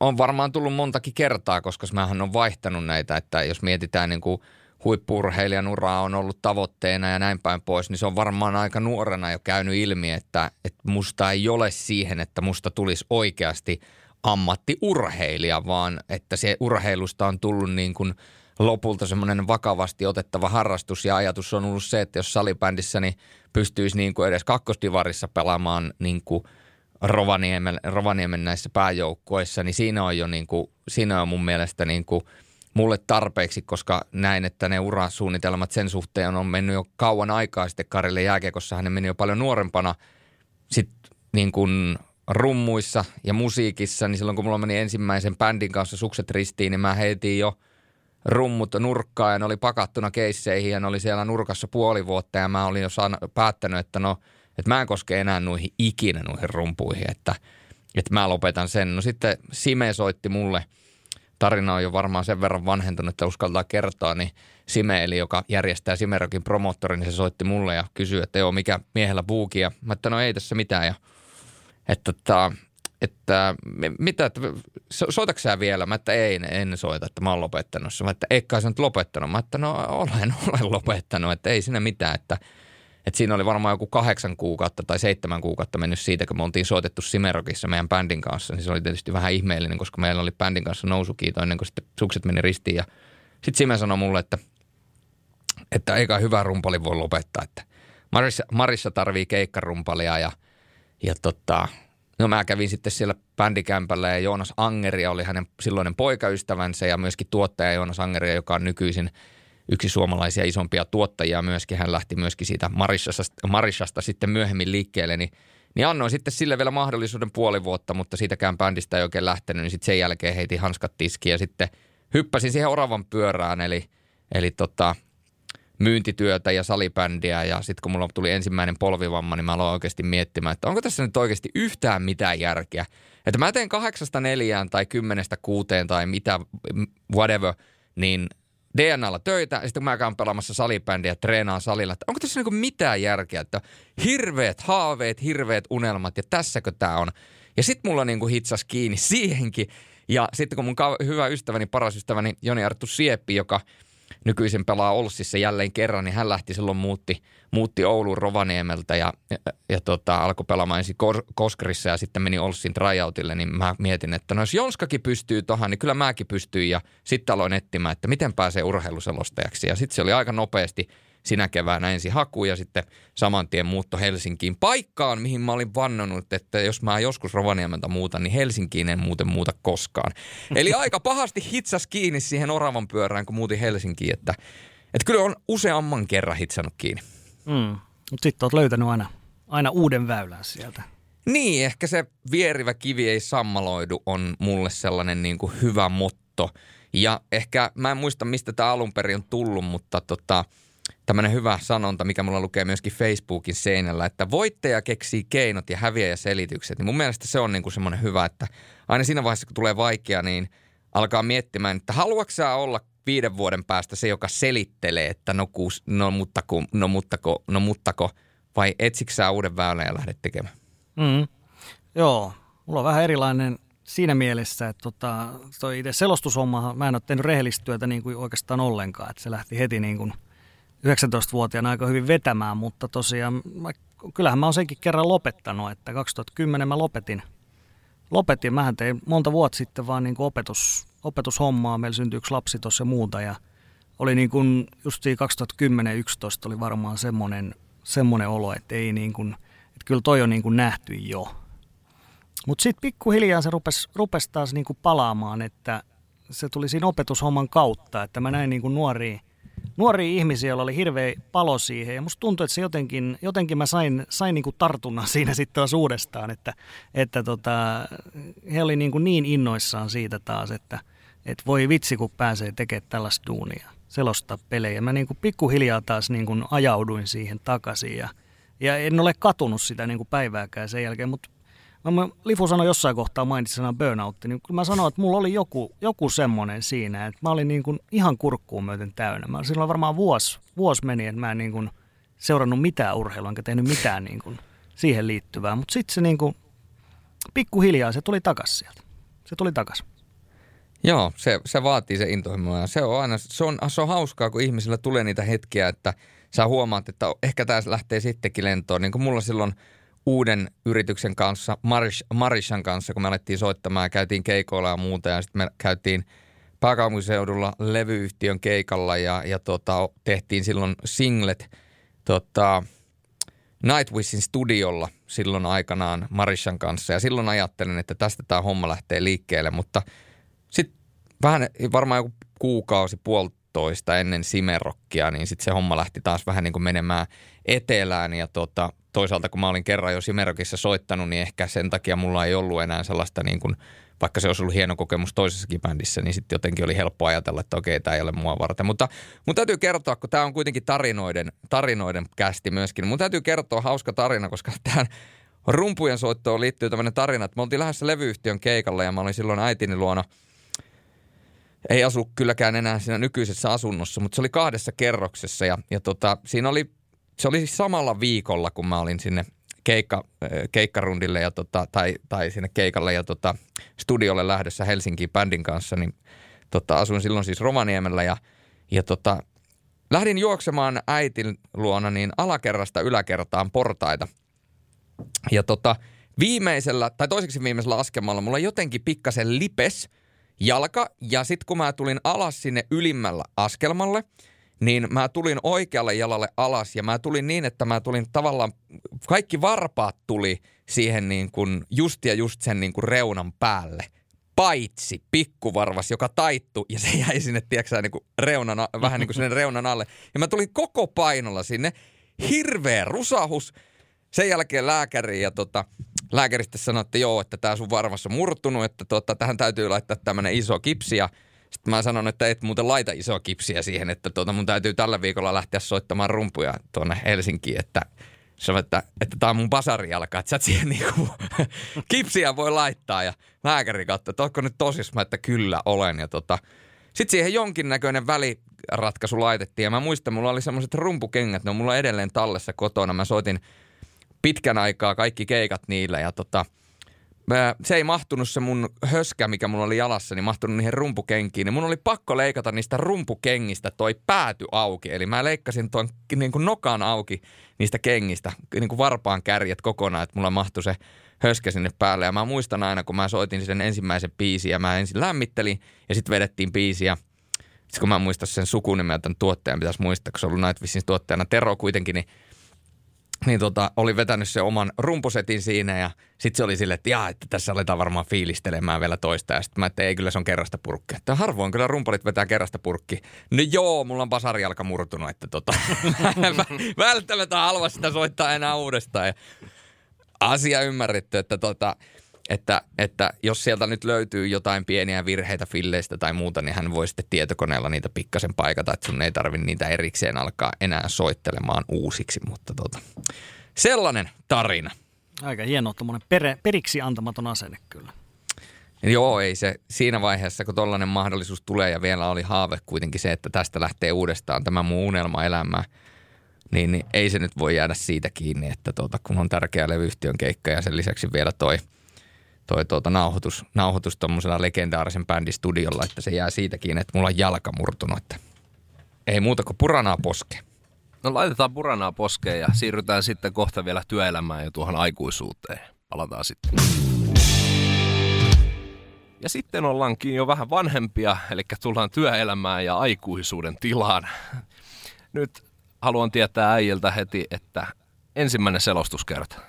on varmaan tullut montakin kertaa, koska mähän on vaihtanut näitä, että jos mietitään niin kuin huippurheilijan uraa on ollut tavoitteena ja näin päin pois, niin se on varmaan aika nuorena jo käynyt ilmi, että, että musta ei ole siihen, että musta tulisi oikeasti ammattiurheilija, vaan että se urheilusta on tullut niin kuin lopulta semmoinen vakavasti otettava harrastus ja ajatus on ollut se, että jos salibändissä niin pystyisi niin kuin edes kakkosdivarissa pelaamaan niin kuin – Rovaniemen, Rovaniemen näissä pääjoukkoissa, niin siinä on jo niin kuin, siinä on mun mielestä niin kuin mulle tarpeeksi, koska näin, että ne urasuunnitelmat sen suhteen on mennyt jo kauan aikaa sitten Karille jääkiekossa. Hän meni jo paljon nuorempana sitten niin kuin rummuissa ja musiikissa, niin silloin kun mulla meni ensimmäisen bändin kanssa sukset ristiin, niin mä heitin jo rummut nurkkaan ja ne oli pakattuna keisseihin ja ne oli siellä nurkassa puoli vuotta ja mä olin jo saanut, päättänyt, että no – että mä en koske enää noihin ikinä noihin rumpuihin, että, että mä lopetan sen. No sitten Sime soitti mulle, tarina on jo varmaan sen verran vanhentunut, että uskaltaa kertoa, niin Sime, eli joka järjestää Simerokin promottori, niin se soitti mulle ja kysyi, että joo, mikä miehellä buuki, ja mä että no ei tässä mitään, ja että, että, että mitä, että, soitatko sä vielä? Mä että ei, en soita, että mä oon lopettanut. Mä että eikä sä nyt lopettanut. Mä että no olen, olen lopettanut, että ei siinä mitään, että – et siinä oli varmaan joku kahdeksan kuukautta tai seitsemän kuukautta mennyt siitä, kun me oltiin soitettu Simerokissa meidän bändin kanssa. Niin se oli tietysti vähän ihmeellinen, koska meillä oli bändin kanssa nousukiito ennen kuin sitten sukset meni ristiin. Ja sitten Sime sanoi mulle, että, että eikä hyvä rumpali voi lopettaa, että Marissa, Marissa tarvii keikkarumpalia ja, ja tota, No mä kävin sitten siellä bändikämpällä ja Joonas Angeri oli hänen silloinen poikaystävänsä ja myöskin tuottaja Joonas Angeri, joka on nykyisin – yksi suomalaisia isompia tuottajia myöskin. Hän lähti myöskin siitä Marissasta, Marissasta sitten myöhemmin liikkeelle, niin, niin annoin sitten sille vielä mahdollisuuden puoli vuotta, mutta siitäkään bändistä ei oikein lähtenyt, niin sitten sen jälkeen heitin hanskat tiskiin ja sitten hyppäsin siihen oravan pyörään, eli, eli tota, myyntityötä ja salibändiä ja sitten kun mulla tuli ensimmäinen polvivamma, niin mä aloin oikeasti miettimään, että onko tässä nyt oikeasti yhtään mitään järkeä. Että mä teen kahdeksasta neljään tai kymmenestä kuuteen tai mitä, whatever, niin DNAlla töitä ja sitten kun mä käyn pelaamassa salibändiä treenaan salilla, että onko tässä niinku mitään järkeä, että hirveät haaveet, hirveät unelmat ja tässäkö tämä on. Ja sitten mulla niinku hitsas kiinni siihenkin. Ja sitten kun mun hyvä ystäväni, paras ystäväni Joni Arttu Sieppi, joka – nykyisin pelaa Olssissa jälleen kerran, niin hän lähti silloin muutti, muutti Ouluun Rovaniemeltä ja, ja, ja tota, alkoi pelaamaan ensin Koskerissa ja sitten meni Olssin tryoutille, niin mä mietin, että no jos Jonskakin pystyy tohon, niin kyllä mäkin pystyin ja sitten aloin etsimään, että miten pääsee urheiluselostajaksi. Ja sitten se oli aika nopeasti – sinä keväänä ensi haku ja sitten saman tien muutto Helsinkiin paikkaan, mihin mä olin vannonut, että jos mä joskus Rovaniemeltä muutan, niin Helsinkiin en muuten muuta koskaan. Eli aika pahasti hitsas kiinni siihen oravan pyörään, kun muutin Helsinkiin, että että kyllä on useamman kerran hitsannut kiinni. Mm. Mutta sitten oot löytänyt aina, aina uuden väylän sieltä. Niin, ehkä se vierivä kivi ei sammaloidu on mulle sellainen niin kuin hyvä motto. Ja ehkä, mä en muista mistä tämä alun perin on tullut, mutta tota, tämmöinen hyvä sanonta, mikä mulla lukee myöskin Facebookin seinällä, että voittaja keksii keinot ja häviäjä selitykset. Niin mun mielestä se on niin kuin semmoinen hyvä, että aina siinä vaiheessa, kun tulee vaikea, niin alkaa miettimään, että haluatko olla viiden vuoden päästä se, joka selittelee, että no, kuus, no muttako, no muttako, no muttako, vai etsikö sä uuden väylän ja lähdet tekemään? Mm. Joo, mulla on vähän erilainen siinä mielessä, että tota, toi itse selostushomma, mä en ole tehnyt rehellistyötä niin kuin oikeastaan ollenkaan, että se lähti heti niin kuin 19-vuotiaana aika hyvin vetämään, mutta tosiaan kyllähän mä oon senkin kerran lopettanut, että 2010 mä lopetin. Lopetin, mähän tein monta vuotta sitten vaan niin kuin opetus, opetushommaa, meillä syntyi yksi lapsi tuossa ja muuta ja oli niin kuin just 2010-2011 oli varmaan semmoinen, semmoinen olo, että ei niin kuin, että kyllä toi on niin kuin nähty jo. Mutta sitten pikkuhiljaa se rupesi rupes taas niin kuin palaamaan, että se tuli siinä opetushomman kautta, että mä näin niin kuin nuoria, nuoria ihmisiä, joilla oli hirveä palo siihen. Ja musta tuntui, että se jotenkin, jotenkin mä sain, sain niin kuin tartunnan siinä sitten taas uudestaan, että, että tota, he oli niin, kuin niin innoissaan siitä taas, että, että voi vitsi, kun pääsee tekemään tällaista duunia, selostaa pelejä. Mä niin kuin pikkuhiljaa taas niin kuin ajauduin siihen takaisin ja, ja en ole katunut sitä niin kuin päivääkään sen jälkeen, mutta mä, Lifu sanoi jossain kohtaa mainitsi sanan burnout, niin kun mä sanoin, että mulla oli joku, joku semmoinen siinä, että mä olin niin kuin ihan kurkkuun myöten täynnä. Mä, silloin varmaan vuosi, vuosi meni, että mä en niin kuin seurannut mitään urheilua, enkä tehnyt mitään niin kuin siihen liittyvää. Mutta sitten se niin kuin, pikkuhiljaa se tuli takas sieltä. Se tuli takas. Joo, se, se vaatii se intohimoa se on aina, se on, se on hauskaa, kun ihmisillä tulee niitä hetkiä, että sä huomaat, että ehkä tämä lähtee sittenkin lentoon. Niin kuin mulla silloin – uuden yrityksen kanssa, Marish, Marishan kanssa, kun me alettiin soittamaan ja käytiin keikoilla ja muuta. Ja sitten me käytiin pääkaupunkiseudulla levyyhtiön keikalla ja, ja tota, tehtiin silloin singlet tota, Nightwishin studiolla silloin aikanaan Marishan kanssa. Ja silloin ajattelin, että tästä tämä homma lähtee liikkeelle, mutta sitten vähän varmaan joku kuukausi, puolitoista ennen Simerokkia, niin sitten se homma lähti taas vähän niin kuin menemään etelään ja tota, toisaalta kun mä olin kerran jo Simerokissa soittanut, niin ehkä sen takia mulla ei ollut enää sellaista niin kuin, vaikka se olisi ollut hieno kokemus toisessakin bändissä, niin sitten jotenkin oli helppo ajatella, että okei, tämä ei ole mua varten. Mutta mun täytyy kertoa, kun tämä on kuitenkin tarinoiden, tarinoiden kästi myöskin, niin mun täytyy kertoa hauska tarina, koska tähän rumpujen soittoon liittyy tämmöinen tarina, että me oltiin lähdössä levyyhtiön keikalla ja mä olin silloin äitini luona ei asu kylläkään enää siinä nykyisessä asunnossa, mutta se oli kahdessa kerroksessa ja, ja tota, siinä oli se oli siis samalla viikolla, kun mä olin sinne keikka, keikkarundille ja tota, tai, tai sinne keikalle ja tota, studiolle lähdössä Helsinkiin bändin kanssa, niin tota, asuin silloin siis Rovaniemellä ja, ja tota, lähdin juoksemaan äitin luona niin alakerrasta yläkertaan portaita. Ja tota, viimeisellä, tai toiseksi viimeisellä askemalla mulla jotenkin pikkasen lipes jalka ja sitten kun mä tulin alas sinne ylimmällä askelmalle – niin mä tulin oikealle jalalle alas ja mä tulin niin, että mä tulin tavallaan, kaikki varpaat tuli siihen niin kuin just ja just sen niin kuin reunan päälle. Paitsi pikkuvarvas, joka taittu ja se jäi sinne, tiedätkö niin kuin reunan, vähän niin kuin sinne reunan alle. Ja mä tulin koko painolla sinne. Hirveä rusahus. Sen jälkeen lääkäri ja tota, lääkäristä sanoi, että joo, että tämä sun varvas on murtunut, että tota, tähän täytyy laittaa tämmöinen iso kipsi ja sitten mä sanon, että et muuten laita isoa kipsiä siihen, että tuota, mun täytyy tällä viikolla lähteä soittamaan rumpuja tuonne Helsinkiin, että se että, että tämä on mun basari alkaa, että sä et siihen niinku kipsiä voi laittaa. Ja lääkäri katsoi, että onko nyt tosissaan, että kyllä olen. Ja tota, sitten siihen jonkinnäköinen väliratkaisu laitettiin. Ja mä muistan, mulla oli semmoiset rumpukengät, ne on mulla edelleen tallessa kotona. Mä soitin pitkän aikaa kaikki keikat niillä ja tota, se ei mahtunut se mun höskä, mikä mulla oli jalassa, niin mahtunut niihin rumpukenkiin. Niin mun oli pakko leikata niistä rumpukengistä toi pääty auki. Eli mä leikkasin tuon niin kuin nokan auki niistä kengistä, niin kuin varpaan kärjet kokonaan, että mulla mahtui se höskä sinne päälle. Ja mä muistan aina, kun mä soitin sen ensimmäisen biisin ja mä ensin lämmittelin ja sitten vedettiin biisiä. Sitten kun mä muistan sen sukunimen, tämän tuottajan pitäisi muistaa, kun se on ollut Nightwishin tuottajana Tero kuitenkin, niin niin tota, oli vetänyt se oman rumpusetin siinä ja sitten se oli silleen, että jaa, että tässä aletaan varmaan fiilistelemään vielä toista. Ja sitten mä, että ei kyllä se on kerrasta purkki. Että harvoin kyllä rumpulit vetää kerrasta purkki. No joo, mulla on basarialka murtunut, että tota, välttämättä halua sitä soittaa enää uudestaan. Ja asia ymmärretty, että tota, että, että jos sieltä nyt löytyy jotain pieniä virheitä filleistä tai muuta, niin hän voi sitten tietokoneella niitä pikkasen paikata, että sun ei tarvi niitä erikseen alkaa enää soittelemaan uusiksi, mutta tota, sellainen tarina. Aika hieno tuommoinen periksi antamaton asenne kyllä. Joo, ei se siinä vaiheessa, kun tollainen mahdollisuus tulee ja vielä oli haave kuitenkin se, että tästä lähtee uudestaan tämä mun unelma elämään, niin, niin ei se nyt voi jäädä siitä kiinni, että tuota, kun on tärkeä levyyhtiön keikka ja sen lisäksi vielä toi – toi tuota, nauhoitus, nauhoitus tuommoisella legendaarisen bändistudiolla, että se jää siitäkin, että mulla on jalka murtunut, että ei muuta kuin puranaa poske. No laitetaan puranaa poskeen ja siirrytään sitten kohta vielä työelämään ja tuohon aikuisuuteen. Palataan sitten. Ja sitten ollaankin jo vähän vanhempia, eli tullaan työelämään ja aikuisuuden tilaan. Nyt haluan tietää äijiltä heti, että ensimmäinen selostuskerta.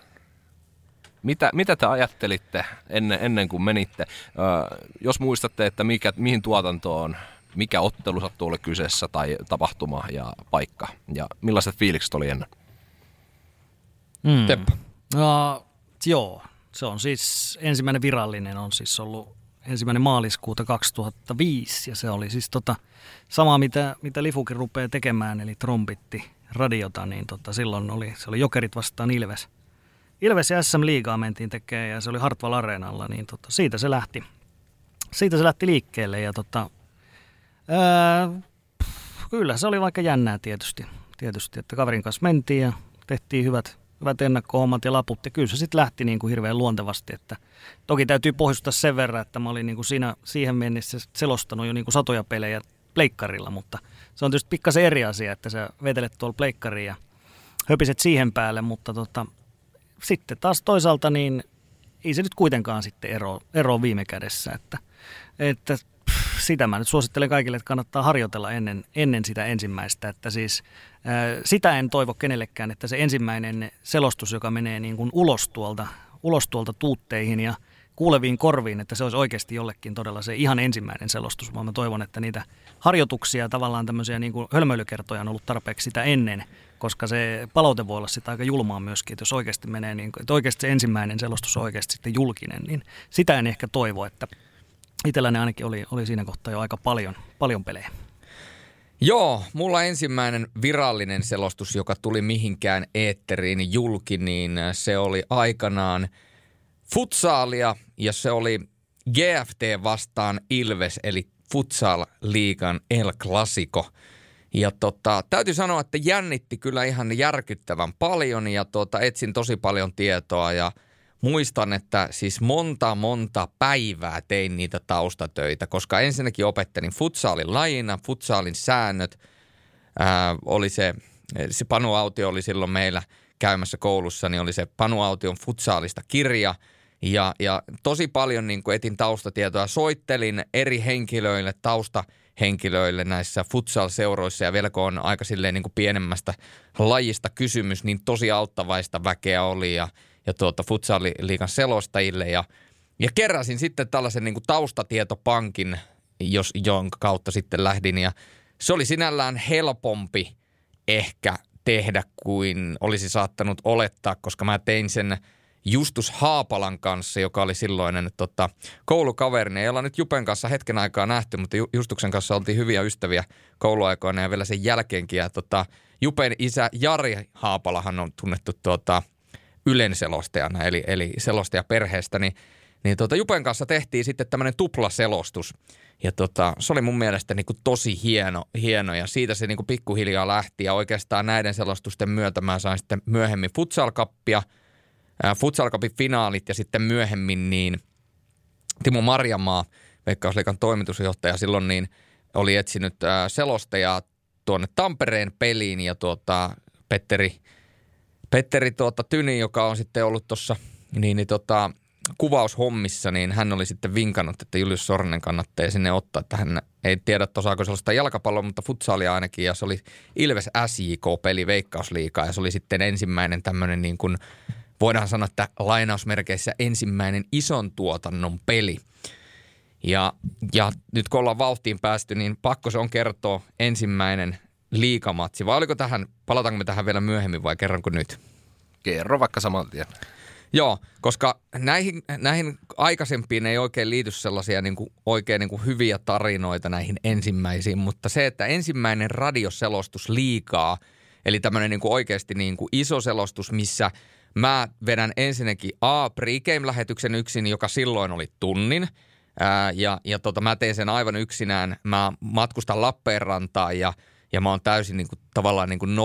Mitä, mitä te ajattelitte ennen, ennen kuin menitte? Ö, jos muistatte, että mikä, mihin tuotantoon, mikä ottelu sattuu olla kyseessä tai tapahtuma ja paikka ja millaiset fiilikset oli ennen? Mm. Teppo. No, joo, se on siis ensimmäinen virallinen on siis ollut ensimmäinen maaliskuuta 2005 ja se oli siis tota, sama mitä, mitä Lifukin rupeaa tekemään eli trombitti radiota, niin tota, silloin oli, se oli Jokerit vastaan Ilves – Ilves ja SM Liigaa mentiin tekemään ja se oli Hartwall Areenalla, niin tota, siitä se lähti. Siitä se lähti liikkeelle ja tota, ää, kyllä se oli vaikka jännää tietysti, tietysti, että kaverin kanssa mentiin ja tehtiin hyvät, hyvät ennakkohommat ja laput ja kyllä se sitten lähti niin kuin hirveän luontevasti, että toki täytyy pohjustaa sen verran, että mä olin niin kuin siinä, siihen mennessä selostanut jo niin kuin satoja pelejä pleikkarilla, mutta se on tietysti pikkasen eri asia, että sä vetelet tuolla pleikkariin ja höpiset siihen päälle, mutta tota, sitten taas toisaalta niin ei se nyt kuitenkaan sitten ero, ero viime kädessä, että, että pff, sitä mä nyt suosittelen kaikille, että kannattaa harjoitella ennen, ennen sitä ensimmäistä, että siis sitä en toivo kenellekään, että se ensimmäinen selostus, joka menee niin kuin ulos tuolta, ulos tuolta tuutteihin ja kuuleviin korviin, että se olisi oikeasti jollekin todella se ihan ensimmäinen selostus, vaan mä toivon, että niitä harjoituksia, tavallaan tämmöisiä niin kuin hölmöilykertoja on ollut tarpeeksi sitä ennen, koska se palaute voi olla sitä aika julmaa myöskin, että jos oikeasti menee, niin, että oikeasti se ensimmäinen selostus on oikeasti sitten julkinen, niin sitä en ehkä toivo, että itselläni ainakin oli, oli siinä kohtaa jo aika paljon, paljon pelejä. Joo, mulla ensimmäinen virallinen selostus, joka tuli mihinkään eetteriin julki, niin se oli aikanaan futsaalia ja se oli GFT vastaan Ilves, eli futsal-liigan El Clasico – ja tota, täytyy sanoa, että jännitti kyllä ihan järkyttävän paljon ja tota, etsin tosi paljon tietoa ja muistan, että siis monta monta päivää tein niitä taustatöitä, koska ensinnäkin opettelin futsaalin lajina, futsaalin säännöt. Ää, oli se, se Panu Autio oli silloin meillä käymässä koulussa, niin oli se Panu Aution futsaalista kirja – ja, ja tosi paljon niin etin taustatietoa. Soittelin eri henkilöille tausta henkilöille näissä futsal-seuroissa. Ja vielä kun on aika silleen niin kuin pienemmästä lajista kysymys, niin tosi auttavaista väkeä oli ja, ja tuota futsal-liikan selostajille. Ja, ja keräsin sitten tällaisen niin kuin taustatietopankin, jos, jonka kautta sitten lähdin. Ja se oli sinällään helpompi ehkä tehdä kuin olisi saattanut olettaa, koska mä tein sen – Justus Haapalan kanssa, joka oli silloinen tota, koulukaverini. Ei olla nyt Jupen kanssa hetken aikaa nähty, mutta Justuksen kanssa oltiin hyviä ystäviä kouluaikoina ja vielä sen jälkeenkin. Ja tota, Jupen isä Jari Haapalahan on tunnettu tota, Ylen selostajana, eli, eli selostaja perheestä, niin, niin tota, Jupen kanssa tehtiin sitten tämmöinen tuplaselostus. Ja tota, se oli mun mielestä niin kuin tosi hieno, hieno ja siitä se niin kuin pikkuhiljaa lähti ja oikeastaan näiden selostusten myötä mä sain sitten myöhemmin futsalkappia – Futsal Cupin finaalit ja sitten myöhemmin niin Timo Marjamaa, Veikkausliikan toimitusjohtaja silloin, niin oli etsinyt selostajaa tuonne Tampereen peliin ja tuota, Petteri, Petteri tuota, Tyni, joka on sitten ollut tuossa niin, niin tota, kuvaushommissa, niin hän oli sitten vinkannut, että Julius Sornen kannattaa sinne ottaa, että hän ei tiedä osaako sellaista jalkapalloa, mutta futsalia ainakin, ja se oli Ilves SJK-peli Veikkausliikaa, ja se oli sitten ensimmäinen tämmöinen niin kuin, voidaan sanoa, että lainausmerkeissä ensimmäinen ison tuotannon peli. Ja, ja nyt kun ollaan vauhtiin päästy, niin pakko se on kertoa ensimmäinen liikamatsi. Vai oliko tähän, palataanko me tähän vielä myöhemmin vai kerronko nyt? Kerro vaikka saman tien. Joo, koska näihin, näihin aikaisempiin ei oikein liity sellaisia niin kuin, oikein niin kuin hyviä tarinoita näihin ensimmäisiin, mutta se, että ensimmäinen radioselostus liikaa, eli tämmöinen niin kuin oikeasti niin kuin iso selostus, missä mä vedän ensinnäkin A, pregame-lähetyksen yksin, joka silloin oli tunnin, ää, ja, ja tota, mä teen sen aivan yksinään. Mä matkustan Lappeenrantaan ja, ja mä oon täysin niin kuin, tavallaan niin kuin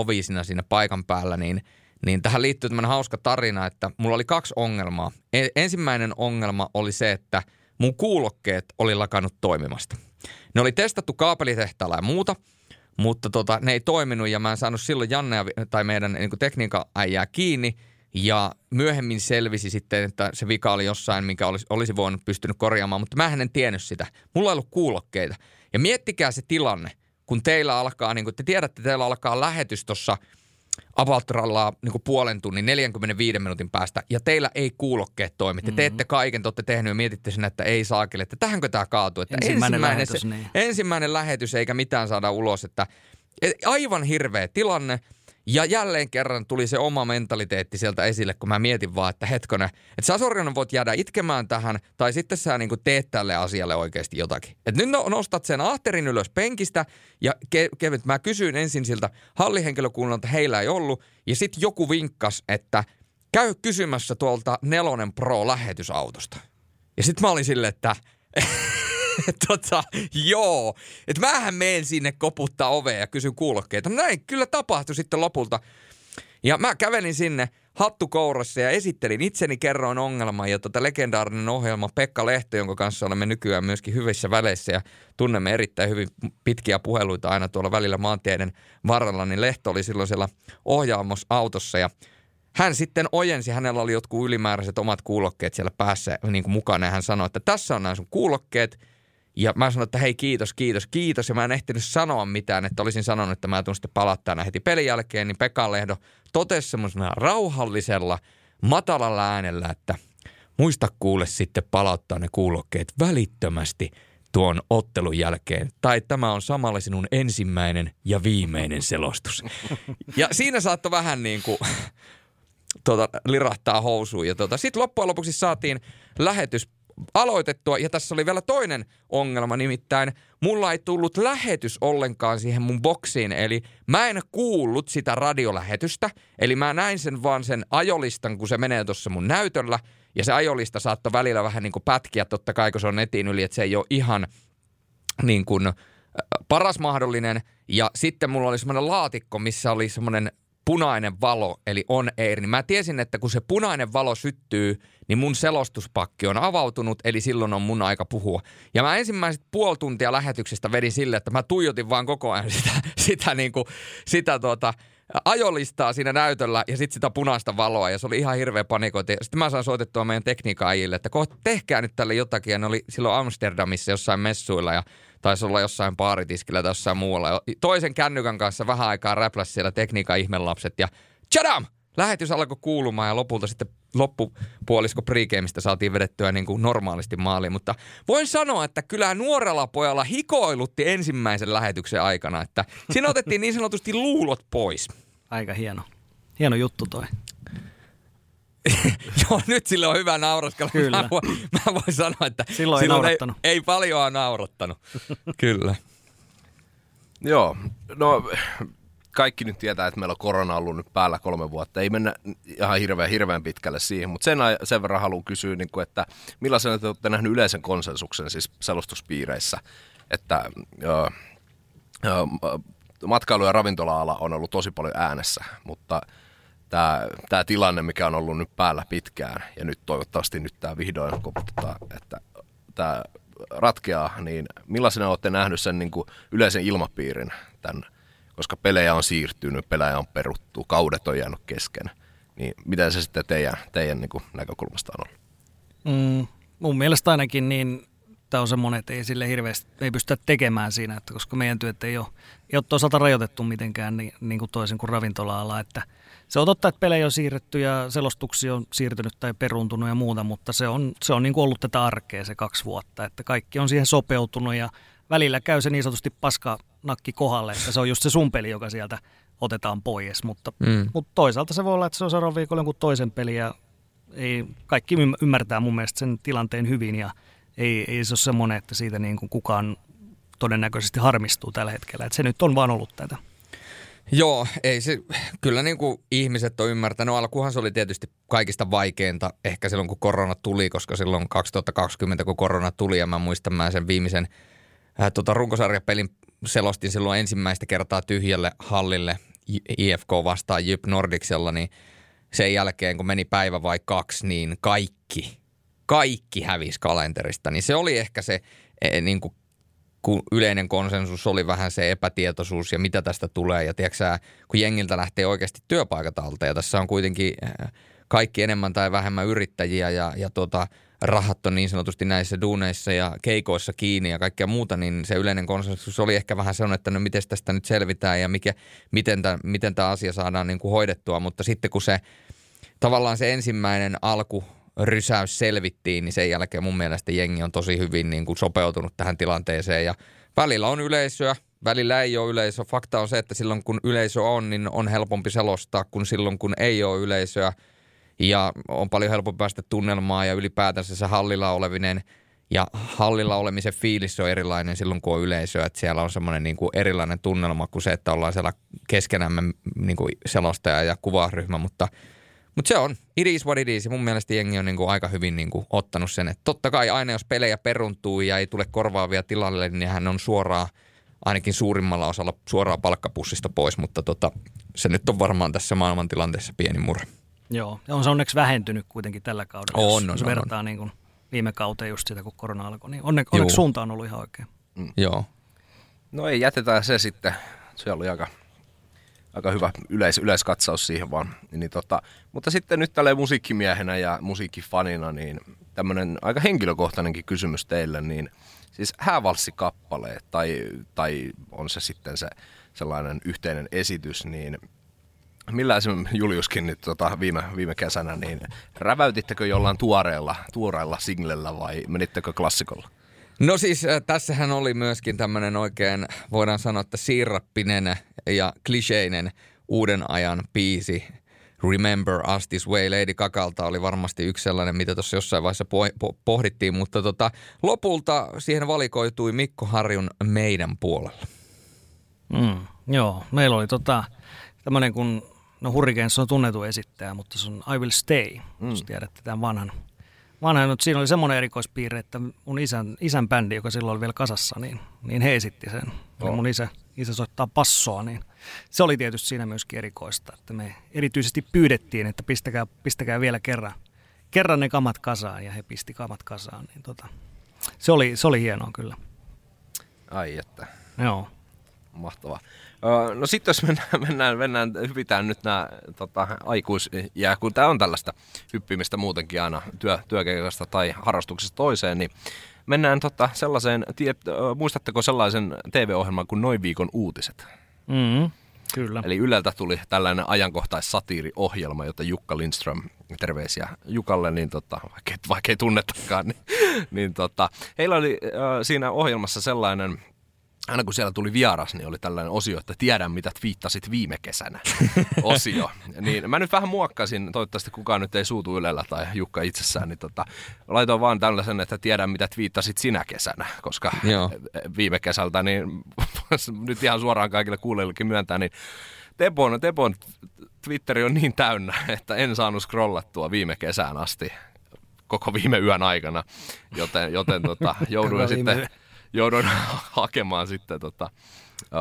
siinä paikan päällä, niin – niin tähän liittyy tämmöinen hauska tarina, että mulla oli kaksi ongelmaa. E- ensimmäinen ongelma oli se, että mun kuulokkeet oli lakannut toimimasta. Ne oli testattu kaapelitehtaalla ja muuta, mutta tota, ne ei toiminut ja mä en saanut silloin Janne tai meidän niin tekniikan äijää kiinni. Ja myöhemmin selvisi sitten, että se vika oli jossain, minkä olisi, olisi voinut pystynyt korjaamaan, mutta mä en tiennyt sitä. Mulla ei ollut kuulokkeita. Ja miettikää se tilanne, kun teillä alkaa, niin kuin te tiedätte, teillä alkaa lähetys tuossa – about niin puolen tunnin, 45 minuutin päästä, ja teillä ei kuulokkeet toimi. Te mm-hmm. teette kaiken, te olette tehnyt ja mietitte sen, että ei saakille, että tähänkö tämä kaatuu. Että ensimmäinen, ensimmäinen, lähetys, se, niin. ensimmäinen lähetys, eikä mitään saada ulos. Että aivan hirveä tilanne. Ja jälleen kerran tuli se oma mentaliteetti sieltä esille, kun mä mietin vaan, että hetkonen, että sä Sorjonen voit jäädä itkemään tähän, tai sitten sä niin teet tälle asialle oikeasti jotakin. Että nyt no, nostat sen ahterin ylös penkistä, ja ke- ke- mä kysyin ensin siltä hallihenkilökunnalta, heillä ei ollut, ja sitten joku vinkkas, että käy kysymässä tuolta Nelonen Pro-lähetysautosta. Ja sitten mä olin silleen, että tota, joo. Että mähän menen sinne koputtaa ovea ja kysyn kuulokkeita. No näin kyllä tapahtui sitten lopulta. Ja mä kävelin sinne hattukourassa ja esittelin itseni, kerroin ongelman ja tota legendaarinen ohjelma Pekka Lehto, jonka kanssa olemme nykyään myöskin hyvissä väleissä ja tunnemme erittäin hyvin pitkiä puheluita aina tuolla välillä maantieiden varrella, niin Lehto oli silloin siellä ohjaamosautossa ja hän sitten ojensi, hänellä oli jotkut ylimääräiset omat kuulokkeet siellä päässä niin kuin mukana ja hän sanoi, että tässä on nämä sun kuulokkeet – ja mä sanoin, että hei kiitos, kiitos, kiitos. Ja mä en ehtinyt sanoa mitään, että olisin sanonut, että mä tuun sitten palattaa heti pelin jälkeen. Niin Pekka Lehdo totesi semmoisena rauhallisella, matalalla äänellä, että muista kuule sitten palauttaa ne kuulokkeet välittömästi tuon ottelun jälkeen. Tai tämä on samalla sinun ensimmäinen ja viimeinen selostus. Ja siinä saattoi vähän niin kuin tuota, lirahtaa housuun. Ja tuota, sitten loppujen lopuksi saatiin lähetys aloitettua. Ja tässä oli vielä toinen ongelma, nimittäin mulla ei tullut lähetys ollenkaan siihen mun boksiin. Eli mä en kuullut sitä radiolähetystä. Eli mä näin sen vaan sen ajolistan, kun se menee tuossa mun näytöllä. Ja se ajolista saattoi välillä vähän niin kuin pätkiä, totta kai kun se on netin yli, että se ei ole ihan niin kuin paras mahdollinen. Ja sitten mulla oli semmoinen laatikko, missä oli semmoinen punainen valo, eli on air, niin mä tiesin, että kun se punainen valo syttyy, niin mun selostuspakki on avautunut, eli silloin on mun aika puhua. Ja mä ensimmäiset puoli tuntia lähetyksestä vedin sille, että mä tuijotin vaan koko ajan sitä, sitä, niin kuin, sitä tuota, ajolistaa siinä näytöllä ja sitten sitä punaista valoa ja se oli ihan hirveä panikointi. Sitten mä saan soitettua meidän tekniikaajille, että kohta tehkää nyt tälle jotakin ja ne oli silloin Amsterdamissa jossain messuilla ja taisi olla jossain baaritiskillä tai jossain muualla. Toisen kännykän kanssa vähän aikaa räpläs siellä tekniikan ihmelapset ja tjadam! Lähetys alkoi kuulumaan ja lopulta sitten loppupuolisko pregameista saatiin vedettyä niin kuin normaalisti maaliin. Mutta voin sanoa, että kyllä nuorella pojalla hikoilutti ensimmäisen lähetyksen aikana, että siinä otettiin niin sanotusti luulot pois. Aika hieno. Hieno juttu toi. Joo, nyt sille on hyvä nauraskella. Kyllä. Mä, voin, mä voin sanoa, että silloin, silloin ei, ei, ei paljon naurattanut. Kyllä. Joo, no kaikki nyt tietää, että meillä on korona ollut nyt päällä kolme vuotta. Ei mennä ihan hirveän, hirveän pitkälle siihen, mutta sen, sen verran haluan kysyä, niin kuin, että millaisena te olette nähneet yleisen konsensuksen siis selostuspiireissä, että ö, ö, matkailu- ja ravintola-ala on ollut tosi paljon äänessä, mutta tämä, tämä tilanne, mikä on ollut nyt päällä pitkään, ja nyt toivottavasti nyt tämä vihdoin koputetaan, että tämä ratkeaa, niin millaisena olette nähnyt sen niin kuin yleisen ilmapiirin tämän koska pelejä on siirtynyt, pelejä on peruttu, kaudet on jäänyt kesken. Niin miten se sitten teidän, teidän niin näkökulmasta on ollut? Mm, mun mielestä ainakin niin tämä on semmoinen, että ei sille hirveästi ei pystytä tekemään siinä, että koska meidän työt ei ole, ei ole toisaalta rajoitettu mitenkään niin, niin kuin toisin kuin ravintola-ala, että se on totta, että pelejä on siirretty ja selostuksia on siirtynyt tai peruuntunut ja muuta, mutta se on, se on niin kuin ollut tätä arkea se kaksi vuotta, että kaikki on siihen sopeutunut ja välillä käy se niin sanotusti paska nakki kohdalle, että se on just se sun peli, joka sieltä otetaan pois, mutta, mm. mutta toisaalta se voi olla, että se on seuraavan viikolla jonkun toisen peli ja ei, kaikki ymmärtää mun mielestä sen tilanteen hyvin ja ei, ei se ole semmoinen, että siitä niin kuin kukaan todennäköisesti harmistuu tällä hetkellä. Että se nyt on vaan ollut tätä. Joo, ei se, kyllä niin kuin ihmiset on ymmärtänyt. No alkuhan se oli tietysti kaikista vaikeinta ehkä silloin, kun korona tuli, koska silloin 2020, kun korona tuli, ja mä muistan mä sen viimeisen ää, tota runkosarjapelin selostin silloin ensimmäistä kertaa tyhjälle hallille IFK vastaan Jyp Nordicsella, niin sen jälkeen, kun meni päivä vai kaksi, niin kaikki, kaikki hävisi kalenterista. Niin se oli ehkä se e, niin kuin kun yleinen konsensus oli vähän se epätietoisuus ja mitä tästä tulee. Ja tiedätkö kun jengiltä lähtee oikeasti työpaikat alta ja tässä on kuitenkin kaikki enemmän tai vähemmän yrittäjiä ja, ja tota, rahat on niin sanotusti näissä duuneissa ja keikoissa kiinni ja kaikkea muuta, niin se yleinen konsensus oli ehkä vähän sellainen, että no miten tästä nyt selvitään ja mikä, miten, tämä, miten tämä asia saadaan niin kuin hoidettua. Mutta sitten kun se tavallaan se ensimmäinen alku rysäys selvittiin, niin sen jälkeen mun mielestä jengi on tosi hyvin niin kuin sopeutunut tähän tilanteeseen ja välillä on yleisöä, välillä ei ole yleisö. Fakta on se, että silloin kun yleisö on, niin on helpompi selostaa kuin silloin kun ei ole yleisöä ja on paljon helpompi päästä tunnelmaan ja ylipäätänsä se hallilla olevinen ja hallilla olemisen fiilis on erilainen silloin, kun on yleisö, että siellä on semmoinen niin kuin erilainen tunnelma kuin se, että ollaan siellä keskenämme niin kuin selostaja ja kuvaryhmä, mutta – mutta se on, it is what it is. Mun mielestä jengi on niinku aika hyvin niinku ottanut sen, että totta kai aina jos pelejä peruntuu ja ei tule korvaavia tilalle, niin hän on suoraan, ainakin suurimmalla osalla suoraan palkkapussista pois, mutta tota, se nyt on varmaan tässä maailmantilanteessa pieni murre. Joo, ja on se onneksi vähentynyt kuitenkin tällä kaudella, on, jos, on, jos vertaa on. Niin kuin viime kauteen just sitä, kun korona alkoi, niin onne, onneksi suunta on ollut ihan oikein. Mm. Joo. No ei, jätetään se sitten. Se oli aika aika hyvä yleis, yleiskatsaus siihen vaan. Niin tota, mutta sitten nyt tällä musiikkimiehenä ja musiikkifanina, niin tämmöinen aika henkilökohtainenkin kysymys teille, niin siis häävalssikappaleet tai, tai on se sitten se sellainen yhteinen esitys, niin millä esimerkiksi Juliuskin nyt tota, viime, viime kesänä, niin räväytittekö jollain tuoreella, tuoreella singlellä vai menittekö klassikolla? No siis äh, tässähän oli myöskin tämmöinen oikein, voidaan sanoa, että siirappinen ja kliseinen uuden ajan biisi. Remember Us This Way Lady Kakalta oli varmasti yksi sellainen, mitä tuossa jossain vaiheessa po- po- pohdittiin, mutta tota, lopulta siihen valikoitui Mikko Harjun meidän puolella. Mm, joo, meillä oli tota, tämmöinen kun, no Hurricanes on tunnettu esittäjä, mutta se on I Will Stay, mm. jos tiedätte tämän vanhan vanha, mutta siinä oli semmoinen erikoispiirre, että mun isän, isän bändi, joka silloin oli vielä kasassa, niin, niin he esitti sen. Oh. mun isä, isä soittaa passoa, niin se oli tietysti siinä myöskin erikoista, että me erityisesti pyydettiin, että pistäkää, pistäkää vielä kerran, kerran ne kamat kasaan, ja he pisti kamat kasaan. Niin tota, se, oli, se oli hienoa kyllä. Ai että. Joo. Mahtavaa. No sitten jos mennään, mennään, mennään hypitään nyt nämä tota, aikuisjää, kun tämä on tällaista hyppimistä muutenkin aina työ, työkeikasta tai harrastuksesta toiseen, niin mennään tota, sellaiseen, tiet, muistatteko sellaisen TV-ohjelman kuin Noin viikon uutiset? Mm, kyllä. Eli Yleltä tuli tällainen ajankohtaissatiiriohjelma, jota Jukka Lindström, terveisiä Jukalle, niin tota, vaikka, vaikka ei tunnetakaan, niin, niin tota, heillä oli äh, siinä ohjelmassa sellainen aina kun siellä tuli vieras, niin oli tällainen osio, että tiedän mitä twiittasit viime kesänä osio. Niin mä nyt vähän muokkasin, toivottavasti kukaan nyt ei suutu Ylellä tai Jukka itsessään, niin tota, laitoin vaan tällaisen, että tiedän mitä twiittasit sinä kesänä, koska Joo. viime kesältä, niin nyt ihan suoraan kaikille kuulijoillekin myöntää, niin Tepon, Tepon Twitteri on niin täynnä, että en saanut scrollattua viime kesään asti koko viime yön aikana, joten, joten tota, jouduin sitten jouduin hakemaan sitten tota,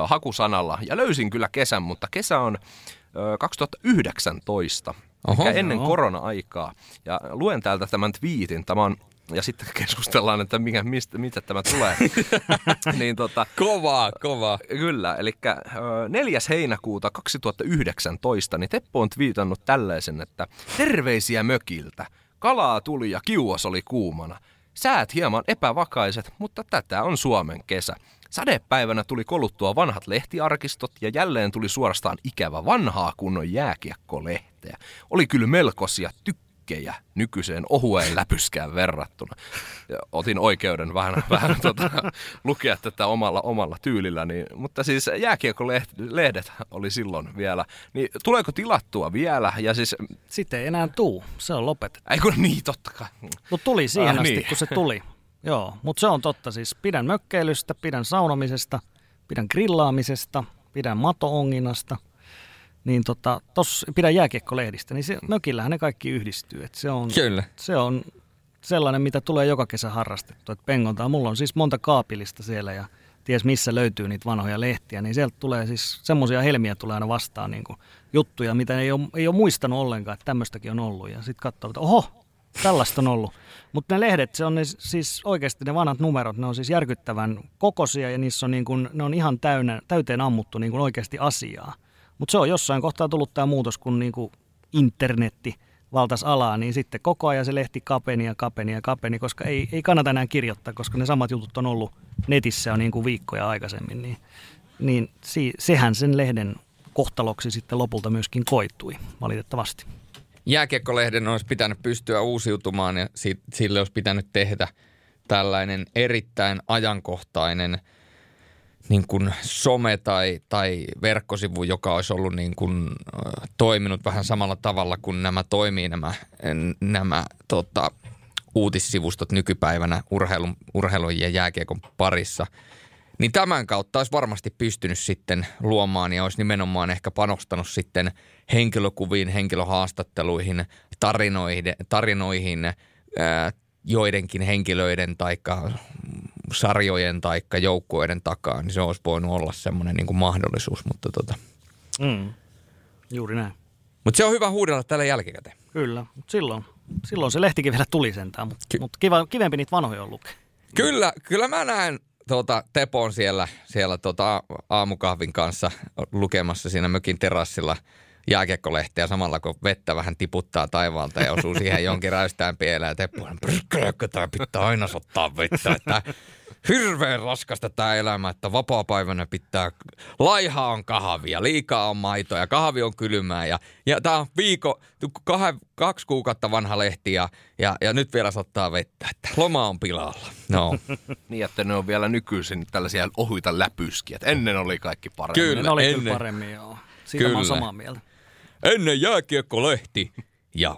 hakusanalla. Ja löysin kyllä kesän, mutta kesä on 2019, Oho, ennen no. korona-aikaa. Ja luen täältä tämän twiitin. Tämä on ja sitten keskustellaan, että mikä, mistä, mistä tämä tulee. niin tota, kovaa, kovaa. Kyllä, eli 4. heinäkuuta 2019, niin Teppo on twiitannut tällaisen, että terveisiä mökiltä. Kalaa tuli ja kiuas oli kuumana. Säät hieman epävakaiset, mutta tätä on Suomen kesä. Sadepäivänä tuli koluttua vanhat lehtiarkistot ja jälleen tuli suorastaan ikävä vanhaa kunnon jääkiekkolehteä. Oli kyllä melkoisia tykkejä nykyiseen ohueen läpyskään verrattuna. Ja otin oikeuden vähän, vähän tota, lukea tätä omalla, omalla tyylilläni, mutta siis jääkiekkolehdet oli silloin vielä. Niin tuleeko tilattua vielä? Ja siis, Sitten ei enää tuu, se on lopetettu. ei kun niin, totta kai. Mutta tuli siihen Ah, asti, niin. kun se tuli. Joo, mutta se on totta siis. Pidän mökkeilystä, pidän saunomisesta, pidän grillaamisesta, pidän mato-onginnasta. Niin tota, tos, pidän jääkiekkolehdistä, niin se, mökillähän ne kaikki yhdistyy. Et se, on, Kyllä. se on sellainen, mitä tulee joka kesä harrastettu. Et pengontaa. Mulla on siis monta kaapilista siellä ja ties missä löytyy niitä vanhoja lehtiä, niin sieltä tulee siis semmoisia helmiä tulee aina vastaan niin kuin juttuja, mitä ei ole, ei ole muistanut ollenkaan, että tämmöistäkin on ollut. Ja sitten katsoo, että oho, tällaista on ollut. Mutta ne lehdet, se on ne, siis oikeasti ne vanhat numerot, ne on siis järkyttävän kokoisia ja niissä on niin kuin, ne on ihan täynnä, täyteen ammuttu niin kuin oikeasti asiaa. Mutta se on jossain kohtaa tullut tämä muutos, kun niin kuin internetti valtas alaa, niin sitten koko ajan se lehti kapeni ja kapeni ja kapeni, koska ei, ei kannata enää kirjoittaa, koska ne samat jutut on ollut netissä jo niin kuin viikkoja aikaisemmin, niin, niin si, sehän sen lehden kohtaloksi sitten lopulta myöskin koitui, valitettavasti. Jääkiekkolehden olisi pitänyt pystyä uusiutumaan ja si- sille olisi pitänyt tehdä tällainen erittäin ajankohtainen niin kuin some tai, tai verkkosivu, joka olisi ollut niin kuin, toiminut vähän samalla tavalla kuin nämä toimii nämä, nämä tota, uutissivustot nykypäivänä urheilun, urheilun ja jääkiekon parissa. Niin tämän kautta olisi varmasti pystynyt sitten luomaan ja olisi nimenomaan ehkä panostanut sitten henkilökuviin, henkilöhaastatteluihin, tarinoihin, tarinoihin joidenkin henkilöiden tai sarjojen tai joukkueiden takaa, niin se olisi voinut olla semmoinen niin kuin mahdollisuus. Mutta, tota. Mm. Juuri näin. mutta se on hyvä huudella tällä jälkikäteen. Kyllä, mutta silloin, silloin se lehtikin vielä tuli sentään, mutta Ky- mut kiva, kivempi niitä vanhoja on lukea. Kyllä, kyllä mä näen tuota, Tepon siellä, siellä tuota, aamukahvin kanssa lukemassa siinä mökin terassilla jääkiekkolehteä samalla kun vettä vähän tiputtaa taivaalta ja osuu siihen jonkin räystään pieleen. Ja Teppo on, "Perkele, tää pitää aina ottaa vettä. Että hirveän raskasta tämä elämä, että vapaa-päivänä pitää, laiha on kahvia, liikaa on maitoa ja kahvi on kylmää. Ja, ja tämä on viikko, kah, kaksi kuukautta vanha lehti ja, ja, ja nyt vielä ottaa vettä, että loma on pilalla. No, Niin, että ne on vielä nykyisin tällaisia ohuita läpyskiä. Ennen oli kaikki paremmin. Kyllä. ne oli ennen. kyllä paremmin, joo. Siitä mä oon Kyllä. samaa mieltä. ennen jääkiekkolehti ja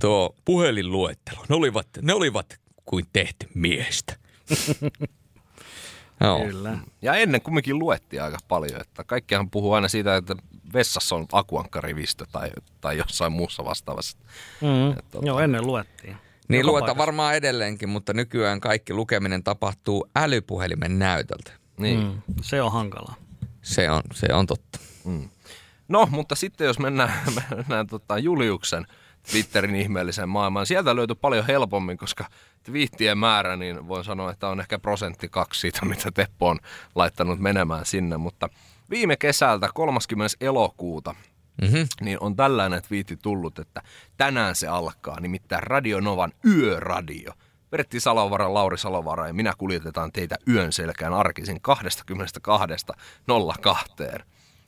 tuo puhelinluettelo, ne olivat, ne olivat kuin tehty miestä. Joo. Kyllä. Ja ennen kumminkin luettiin aika paljon, että kaikkihan puhuu aina siitä, että vessassa on akuankkarivistö tai, tai jossain muussa vastaavassa. Mm. Et tota- Joo, ennen luettiin. Niin Joka luetaan paikassa. varmaan edelleenkin, mutta nykyään kaikki lukeminen tapahtuu älypuhelimen näytöltä. Niin. Mm. Se on hankalaa. Se on, se on totta. No, mutta sitten jos mennään, mennään tota Juliuksen Twitterin ihmeelliseen maailmaan, sieltä löytyy paljon helpommin, koska twiittien määrä, niin voin sanoa, että on ehkä prosentti kaksi siitä, mitä Teppo on laittanut menemään sinne. Mutta viime kesältä 30. elokuuta Mm-hmm. niin on tällainen twiitti tullut, että tänään se alkaa, nimittäin Radio Novan Yöradio. Pertti Salovara, Lauri Salovara ja minä kuljetetaan teitä yön selkään arkisin 22.02.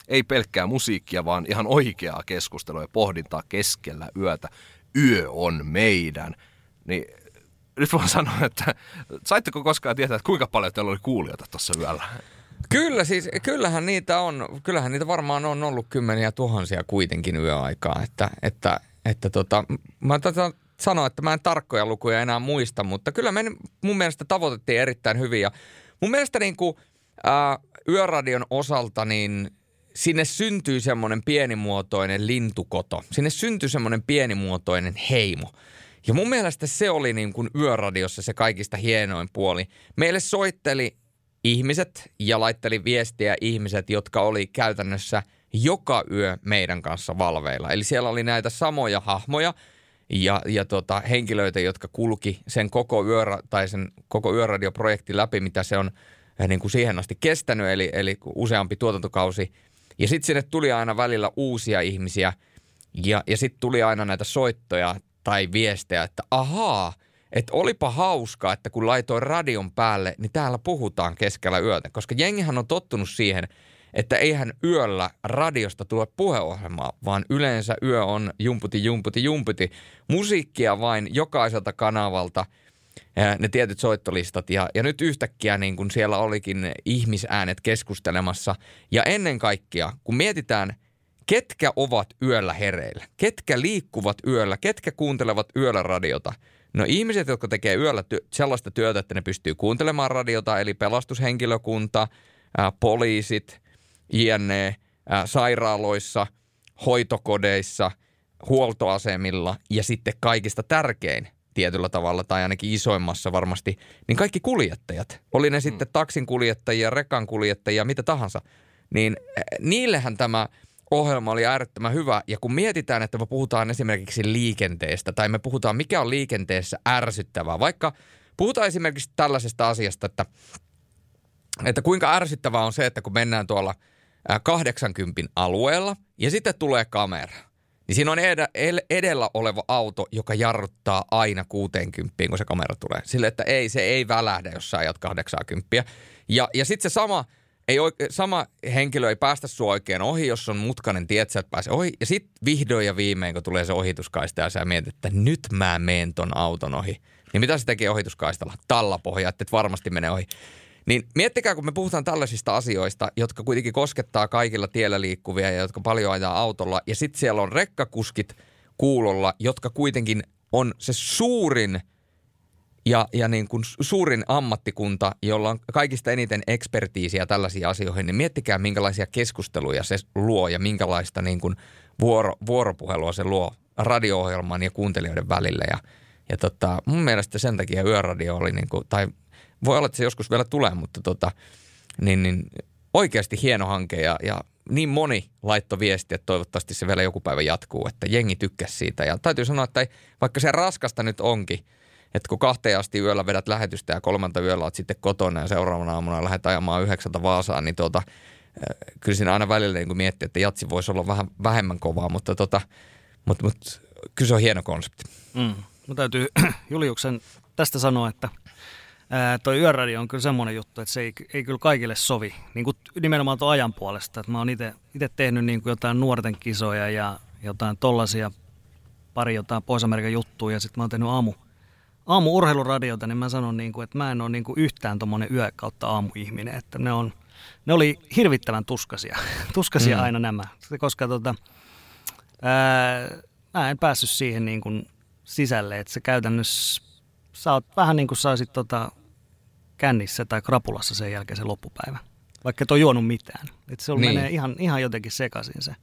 Ei pelkkää musiikkia, vaan ihan oikeaa keskustelua ja pohdintaa keskellä yötä. Yö on meidän. Niin nyt voin sanoa, että saitteko koskaan tietää, että kuinka paljon teillä oli kuulijoita tuossa yöllä? Kyllä siis, kyllähän niitä on, kyllähän niitä varmaan on ollut kymmeniä tuhansia kuitenkin yöaikaa, että, että, että tota, mä tätä sanoa, että mä en tarkkoja lukuja enää muista, mutta kyllä me mun mielestä tavoitettiin erittäin hyvin ja mun mielestä niin kuin, ää, yöradion osalta niin sinne syntyy semmoinen pienimuotoinen lintukoto. Sinne syntyy semmoinen pienimuotoinen heimo. Ja mun mielestä se oli niin kuin yöradiossa se kaikista hienoin puoli. Meille soitteli ihmiset ja laitteli viestiä ihmiset, jotka oli käytännössä joka yö meidän kanssa valveilla. Eli siellä oli näitä samoja hahmoja ja, ja tota, henkilöitä, jotka kulki sen koko, yöra, tai sen koko yöradioprojekti läpi, mitä se on eh, niin kuin siihen asti kestänyt, eli, eli useampi tuotantokausi. Ja sitten sinne tuli aina välillä uusia ihmisiä ja, ja sitten tuli aina näitä soittoja tai viestejä, että ahaa, että olipa hauskaa, että kun laitoin radion päälle, niin täällä puhutaan keskellä yötä. Koska jengihän on tottunut siihen, että eihän yöllä radiosta tule puheohjelmaa, vaan yleensä yö on jumputi, jumputi, jumputi. Musiikkia vain jokaiselta kanavalta, ne tietyt soittolistat. Ja, ja nyt yhtäkkiä niin kun siellä olikin ihmisäänet keskustelemassa. Ja ennen kaikkea, kun mietitään, ketkä ovat yöllä hereillä, ketkä liikkuvat yöllä, ketkä kuuntelevat yöllä radiota – No ihmiset, jotka tekee yöllä ty- sellaista työtä, että ne pystyy kuuntelemaan radiota, eli pelastushenkilökunta, ää, poliisit, jne, ää, sairaaloissa, hoitokodeissa, huoltoasemilla ja sitten kaikista tärkein tietyllä tavalla tai ainakin isoimmassa varmasti, niin kaikki kuljettajat, oli ne mm. sitten taksin kuljettajia, rekan kuljettajia, mitä tahansa, niin niillehän tämä – ohjelma oli äärettömän hyvä. Ja kun mietitään, että me puhutaan esimerkiksi liikenteestä tai me puhutaan, mikä on liikenteessä ärsyttävää. Vaikka puhutaan esimerkiksi tällaisesta asiasta, että, että kuinka ärsyttävää on se, että kun mennään tuolla 80 alueella ja sitten tulee kamera. Niin siinä on edellä oleva auto, joka jarruttaa aina 60, kun se kamera tulee. Sille, että ei, se ei välähdä, jos sä ajat 80. Ja, ja sitten se sama – ei oike, sama henkilö ei päästä sua oikein ohi, jos on mutkainen tie, että sä et pääse ohi. Ja sitten vihdoin ja viimein, kun tulee se ohituskaista ja sä mietit, että nyt mä meen ton auton ohi. Niin mitä se tekee ohituskaistalla? Tallapohja, että et varmasti menee ohi. Niin miettikää, kun me puhutaan tällaisista asioista, jotka kuitenkin koskettaa kaikilla tiellä liikkuvia ja jotka paljon ajaa autolla. Ja sitten siellä on rekkakuskit kuulolla, jotka kuitenkin on se suurin – ja, ja niin kuin suurin ammattikunta, jolla on kaikista eniten ekspertiisiä tällaisiin asioihin, niin miettikää minkälaisia keskusteluja se luo ja minkälaista niin kuin vuoro, vuoropuhelua se luo radio-ohjelman ja kuuntelijoiden välillä. Ja, ja tota, mun mielestä sen takia yöradio oli, niin kuin, tai voi olla, että se joskus vielä tulee, mutta tota, niin, niin oikeasti hieno hanke ja, ja niin moni laitto viesti, että toivottavasti se vielä joku päivä jatkuu, että jengi tykkäsi siitä. Ja täytyy sanoa, että vaikka se raskasta nyt onkin – että kun kahteen asti yöllä vedät lähetystä ja kolmanta yöllä olet sitten kotona ja seuraavana aamuna lähdet ajamaan yhdeksältä Vaasaan, niin tuota, kyllä siinä aina välillä niin miettii, että jatsi voisi olla vähän vähemmän kovaa, mutta, tota, mutta, mutta kyllä se on hieno konsepti. Mm. Mä täytyy Juliuksen tästä sanoa, että ää, toi yöradio on kyllä semmoinen juttu, että se ei, ei kyllä kaikille sovi. Niin kuin nimenomaan tuon ajan puolesta. Että mä oon itse tehnyt niin kuin jotain nuorten kisoja ja jotain tollasia, pari jotain Pohjois-Amerikan juttuja ja sitten mä oon tehnyt aamu, aamu-urheiluradiota, niin mä sanon, niin kuin, että mä en ole niin kuin yhtään tuommoinen yö kautta aamuihminen. Että ne, on, ne oli hirvittävän tuskasia, tuskasia mm. aina nämä. Koska tota, ää, mä en päässyt siihen niin kuin sisälle, että se käytännössä, sä oot vähän niin kuin saisit tota, kännissä tai krapulassa sen jälkeen se loppupäivä. Vaikka et ole juonut mitään. Että se niin. menee ihan, ihan jotenkin sekaisin se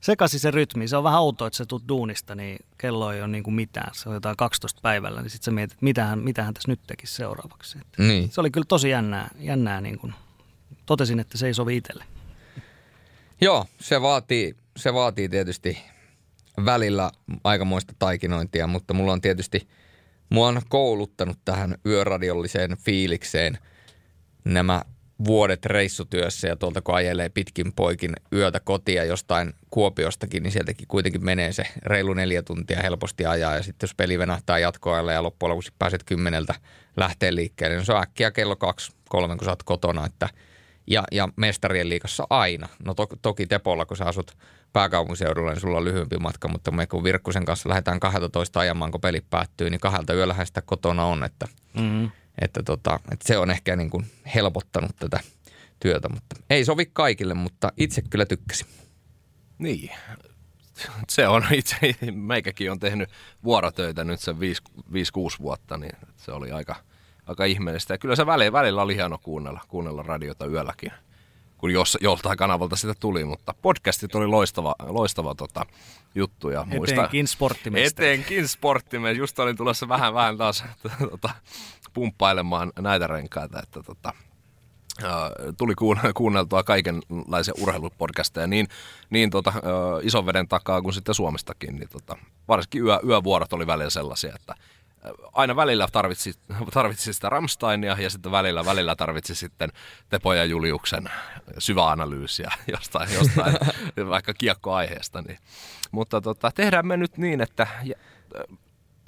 sekaisin se rytmi. Se on vähän outoa, että sä tulet duunista, niin kello ei ole niin kuin mitään. Se on jotain 12 päivällä, niin sitten sä mietit, mitähän, mitähän tässä nyt tekisi seuraavaksi. Että niin. Se oli kyllä tosi jännää, jännää niin kuin, totesin, että se ei sovi itselle. Joo, se vaatii, se vaatii tietysti välillä aikamoista taikinointia, mutta mulla on tietysti, mua on kouluttanut tähän yöradiolliseen fiilikseen nämä vuodet reissutyössä ja tuolta kun ajelee pitkin poikin yötä kotia jostain Kuopiostakin, niin sieltäkin kuitenkin menee se reilu neljä tuntia helposti ajaa. Ja sitten jos peli venähtää jatkoajalle ja loppujen lopuksi pääset kymmeneltä lähteen liikkeelle, niin se on äkkiä kello kaksi, kolme, kun sä oot kotona. Että, ja, ja mestarien liikassa aina. No to, toki Tepolla, kun sä asut pääkaupunkiseudulla, niin sulla on lyhyempi matka, mutta me kun Virkkusen kanssa lähdetään 12 ajamaan, kun peli päättyy, niin kahdelta yöllähän sitä kotona on, että mm-hmm että, tota, että se on ehkä niin kuin helpottanut tätä työtä, mutta ei sovi kaikille, mutta itse kyllä tykkäsin. Niin, se on itse, meikäkin on tehnyt vuorotöitä nyt sen 5-6 vuotta, niin se oli aika, aika ihmeellistä. Ja kyllä se välillä, välillä oli hieno kuunnella, kuunnella radiota yölläkin, kun jos, joltain kanavalta sitä tuli, mutta podcastit oli loistava, loistava tota, juttu. Ja muista, Etenkin sporttimesta. Etenkin sporttimesta. Just olin tulossa vähän, vähän taas tota, pumppailemaan näitä renkaita, että tota, tuli kuunneltua kaikenlaisia urheilupodcasteja niin, niin tota, ison veden takaa kuin sitten Suomestakin. Niin tota, varsinkin yö, yövuorot oli välillä sellaisia, että aina välillä tarvitsi, tarvitsi sitä Ramsteinia ja sitten välillä, välillä tarvitsi sitten Tepo ja Juliuksen syväanalyysiä jostain, jostain vaikka kiekkoaiheesta. Niin. Mutta tota, tehdään me nyt niin, että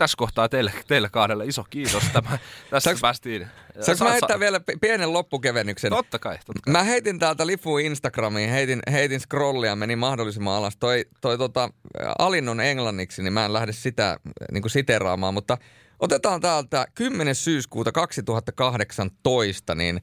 tässä kohtaa teille, teille kahdelle iso kiitos. Tämä, tässä Saanko- päästiin. Saanko mä heittää vielä pienen loppukevennyksen? Totta kai, totta kai. Mä heitin täältä Lifu Instagramiin, heitin, heitin scrollia, meni mahdollisimman alas. Toi, toi tota, Alin on englanniksi, niin mä en lähde sitä niin kuin siteraamaan, mutta otetaan täältä 10. syyskuuta 2018, niin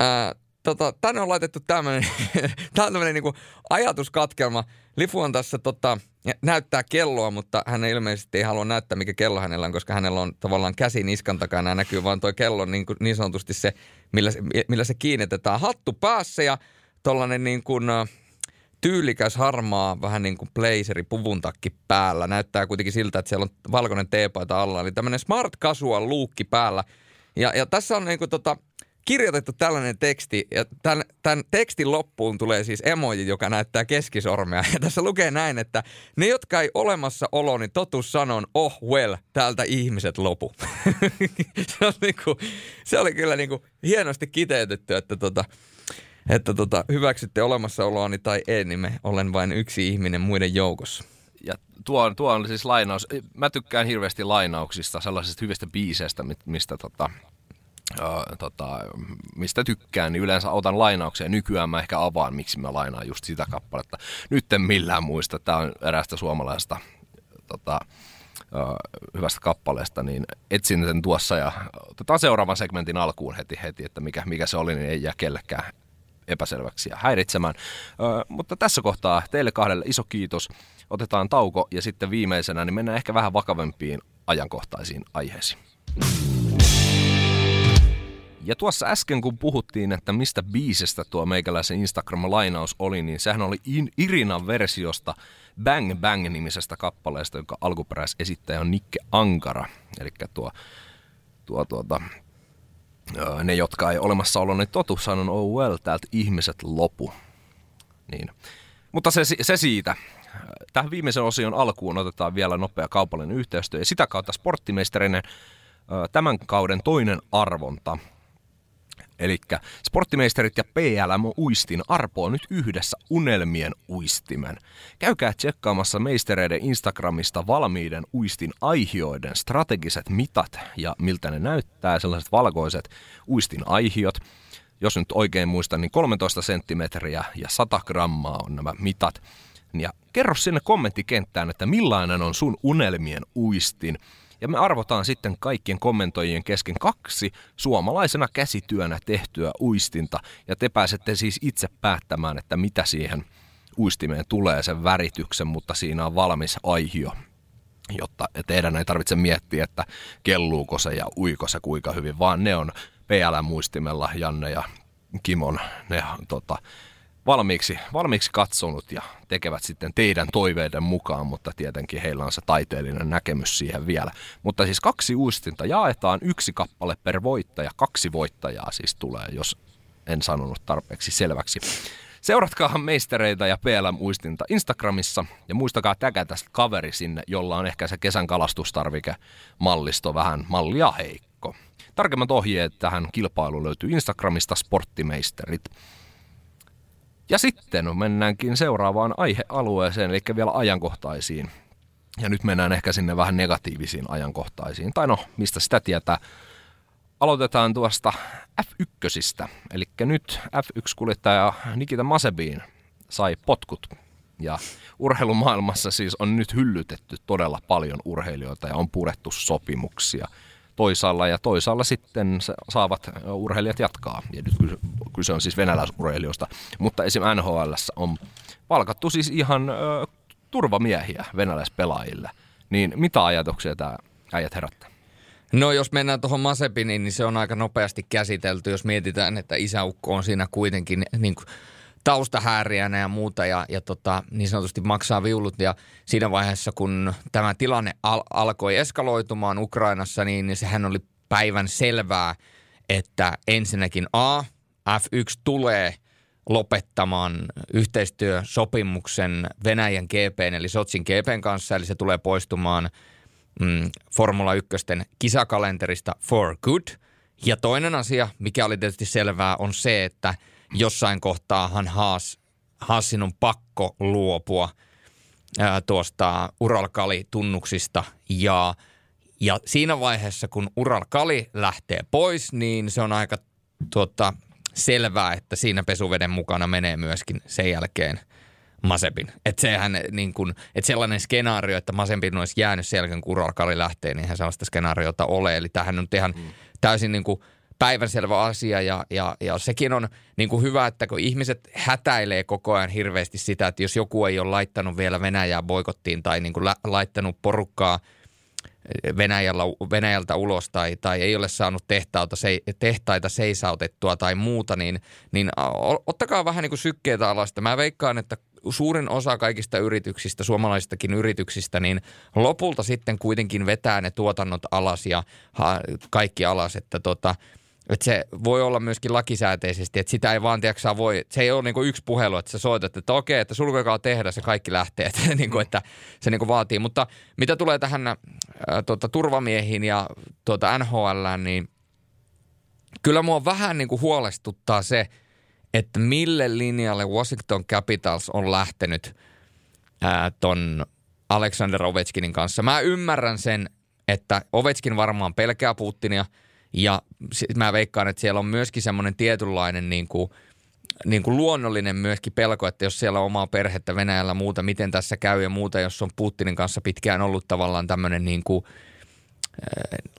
ää, tota, tänne on laitettu tämmöinen, tää on tämmöinen niin ajatuskatkelma. Lifu on tässä tota, näyttää kelloa, mutta hän ilmeisesti ei halua näyttää, mikä kello hänellä on, koska hänellä on tavallaan käsi niskan takana ja näkyy vaan toi kello niin, kuin, niin sanotusti se, millä, millä se kiinnitetään. Hattu päässä ja tollanen niin kuin, äh, tyylikäs harmaa, vähän niin kuin blazeri, puvun takki päällä. Näyttää kuitenkin siltä, että siellä on valkoinen teepaita alla. Eli tämmöinen smart casual luukki päällä. Ja, ja tässä on niin kuin tota, kirjoitettu tällainen teksti, ja tämän, tämän tekstin loppuun tulee siis emoji, joka näyttää keskisormea. Ja tässä lukee näin, että ne, jotka ei olemassa olo, niin totuus sanon, oh well, täältä ihmiset lopu. se, on niinku, se oli kyllä niinku hienosti kiteytetty, että tota, että tota, hyväksytte olemassaoloani tai ei, niin me olen vain yksi ihminen muiden joukossa. Ja tuo, on- tuo on siis lainaus. Mä tykkään hirveästi lainauksista, sellaisista hyvistä biiseistä, mistä, tota, ö, tota, mistä tykkään, niin yleensä otan lainauksia. Nykyään mä ehkä avaan, miksi mä lainaan just sitä kappaletta. Nyt en millään muista. Tämä on eräästä suomalaista tota, ö, hyvästä kappaleesta, niin etsin sen tuossa ja otetaan seuraavan segmentin alkuun heti, heti että mikä, mikä se oli, niin ei jää kellekään epäselväksi ja häiritsemään. Ö, mutta tässä kohtaa teille kahdelle iso kiitos. Otetaan tauko ja sitten viimeisenä niin mennään ehkä vähän vakavempiin ajankohtaisiin aiheisiin. Ja tuossa äsken kun puhuttiin, että mistä biisestä tuo meikäläisen Instagram-lainaus oli, niin sehän oli In- Irinan versiosta Bang Bang-nimisestä kappaleesta, jonka alkuperäisesittäjä on Nikke Ankara. Eli tuo, tuo tuota, ne, jotka ei olemassa ollut, niin totu sanon, oh well, täältä ihmiset lopu. Niin. Mutta se, se siitä. Tähän viimeisen osion alkuun otetaan vielä nopea kaupallinen yhteistyö ja sitä kautta sporttimeisterinen tämän kauden toinen arvonta. Eli Sporttimeisterit ja PLM Uistin arpoo nyt yhdessä unelmien uistimen. Käykää tsekkaamassa meistereiden Instagramista valmiiden uistin aihioiden strategiset mitat ja miltä ne näyttää, sellaiset valkoiset uistin aihiot. Jos nyt oikein muistan, niin 13 senttimetriä ja 100 grammaa on nämä mitat. Ja kerro sinne kommenttikenttään, että millainen on sun unelmien uistin. Ja me arvotaan sitten kaikkien kommentoijien kesken kaksi suomalaisena käsityönä tehtyä uistinta. Ja te pääsette siis itse päättämään, että mitä siihen uistimeen tulee sen värityksen, mutta siinä on valmis aihio jotta teidän ei tarvitse miettiä, että kelluuko se ja uiko se kuinka hyvin, vaan ne on PL-muistimella Janne ja Kimon ne tota, valmiiksi, valmiiksi katsonut ja tekevät sitten teidän toiveiden mukaan, mutta tietenkin heillä on se taiteellinen näkemys siihen vielä. Mutta siis kaksi uistinta jaetaan, yksi kappale per voittaja, kaksi voittajaa siis tulee, jos en sanonut tarpeeksi selväksi. Seuratkaa meistereitä ja PLM-uistinta Instagramissa ja muistakaa täkätä kaveri sinne, jolla on ehkä se kesän kalastustarvike mallisto vähän mallia heikko. Tarkemmat ohjeet tähän kilpailuun löytyy Instagramista Sporttimeisterit. Ja sitten mennäänkin seuraavaan aihealueeseen, eli vielä ajankohtaisiin. Ja nyt mennään ehkä sinne vähän negatiivisiin ajankohtaisiin. Tai no, mistä sitä tietää. Aloitetaan tuosta F1. Eli nyt F1-kuljettaja Nikita Masebin sai potkut. Ja urheilumaailmassa siis on nyt hyllytetty todella paljon urheilijoita ja on purettu sopimuksia toisaalla ja toisaalla sitten saavat urheilijat jatkaa. Ja nyt kyse- kyse on siis venäläisurheilijoista, mutta esim. NHL on palkattu siis ihan ö, turvamiehiä venäläispelaajille. Niin mitä ajatuksia tämä äijät herättää? No jos mennään tuohon Masepiniin, niin se on aika nopeasti käsitelty, jos mietitään, että isäukko on siinä kuitenkin niin kuin taustahääriänä ja muuta ja, ja tota, niin sanotusti maksaa viulut. Ja siinä vaiheessa, kun tämä tilanne al- alkoi eskaloitumaan Ukrainassa, niin, niin sehän oli päivän selvää, että ensinnäkin A, F1 tulee lopettamaan yhteistyösopimuksen Venäjän GPn eli Sotsin GPn kanssa, eli se tulee poistumaan mm, Formula 1 kisakalenterista for good. Ja toinen asia, mikä oli tietysti selvää, on se, että jossain kohtaahan Haas, Haasin on pakko luopua ää, tuosta Uralkali-tunnuksista ja, ja siinä vaiheessa, kun Uralkali lähtee pois, niin se on aika tuota, selvää, että siinä pesuveden mukana menee myöskin sen jälkeen Masepin. Että sehän niin kun, että sellainen skenaario, että Masepin olisi jäänyt sen jälkeen, kun Uralkali lähtee, niin eihän sellaista skenaariota ole. Eli tähän on ihan mm. täysin niin kuin päivänselvä asia ja, ja, ja sekin on niin kuin hyvä, että kun ihmiset hätäilee koko ajan hirveästi sitä, että jos joku ei ole laittanut vielä Venäjää boikottiin tai niin kuin la, laittanut porukkaa Venäjällä, Venäjältä ulos tai, tai ei ole saanut tehtaita, se, tehtaita seisautettua tai muuta, niin, niin ottakaa vähän niin kuin sykkeitä alasta. Mä veikkaan, että suurin osa kaikista yrityksistä, suomalaisistakin yrityksistä, niin lopulta sitten kuitenkin vetää ne tuotannot alas ja kaikki alas, että tota, että se voi olla myöskin lakisääteisesti, että sitä ei vaan, tiedätkö, voi, se ei ole niin yksi puhelu, että sä soitat, että okei, että sulkekaa tehdä se kaikki lähtee, että, niin kuin, että se niin kuin vaatii. Mutta mitä tulee tähän ää, tuota, turvamiehiin ja tuota, NHL, niin kyllä mua vähän niin kuin huolestuttaa se, että mille linjalle Washington Capitals on lähtenyt ää, ton Alexander Ovechkinin kanssa. Mä ymmärrän sen, että Ovechkin varmaan pelkää Putinia – ja mä veikkaan, että siellä on myöskin semmoinen tietynlainen niin kuin, niin kuin luonnollinen myöskin pelko, että jos siellä on omaa perhettä Venäjällä muuta, miten tässä käy ja muuta, jos on Putinin kanssa pitkään ollut tavallaan tämmöinen niin kuin,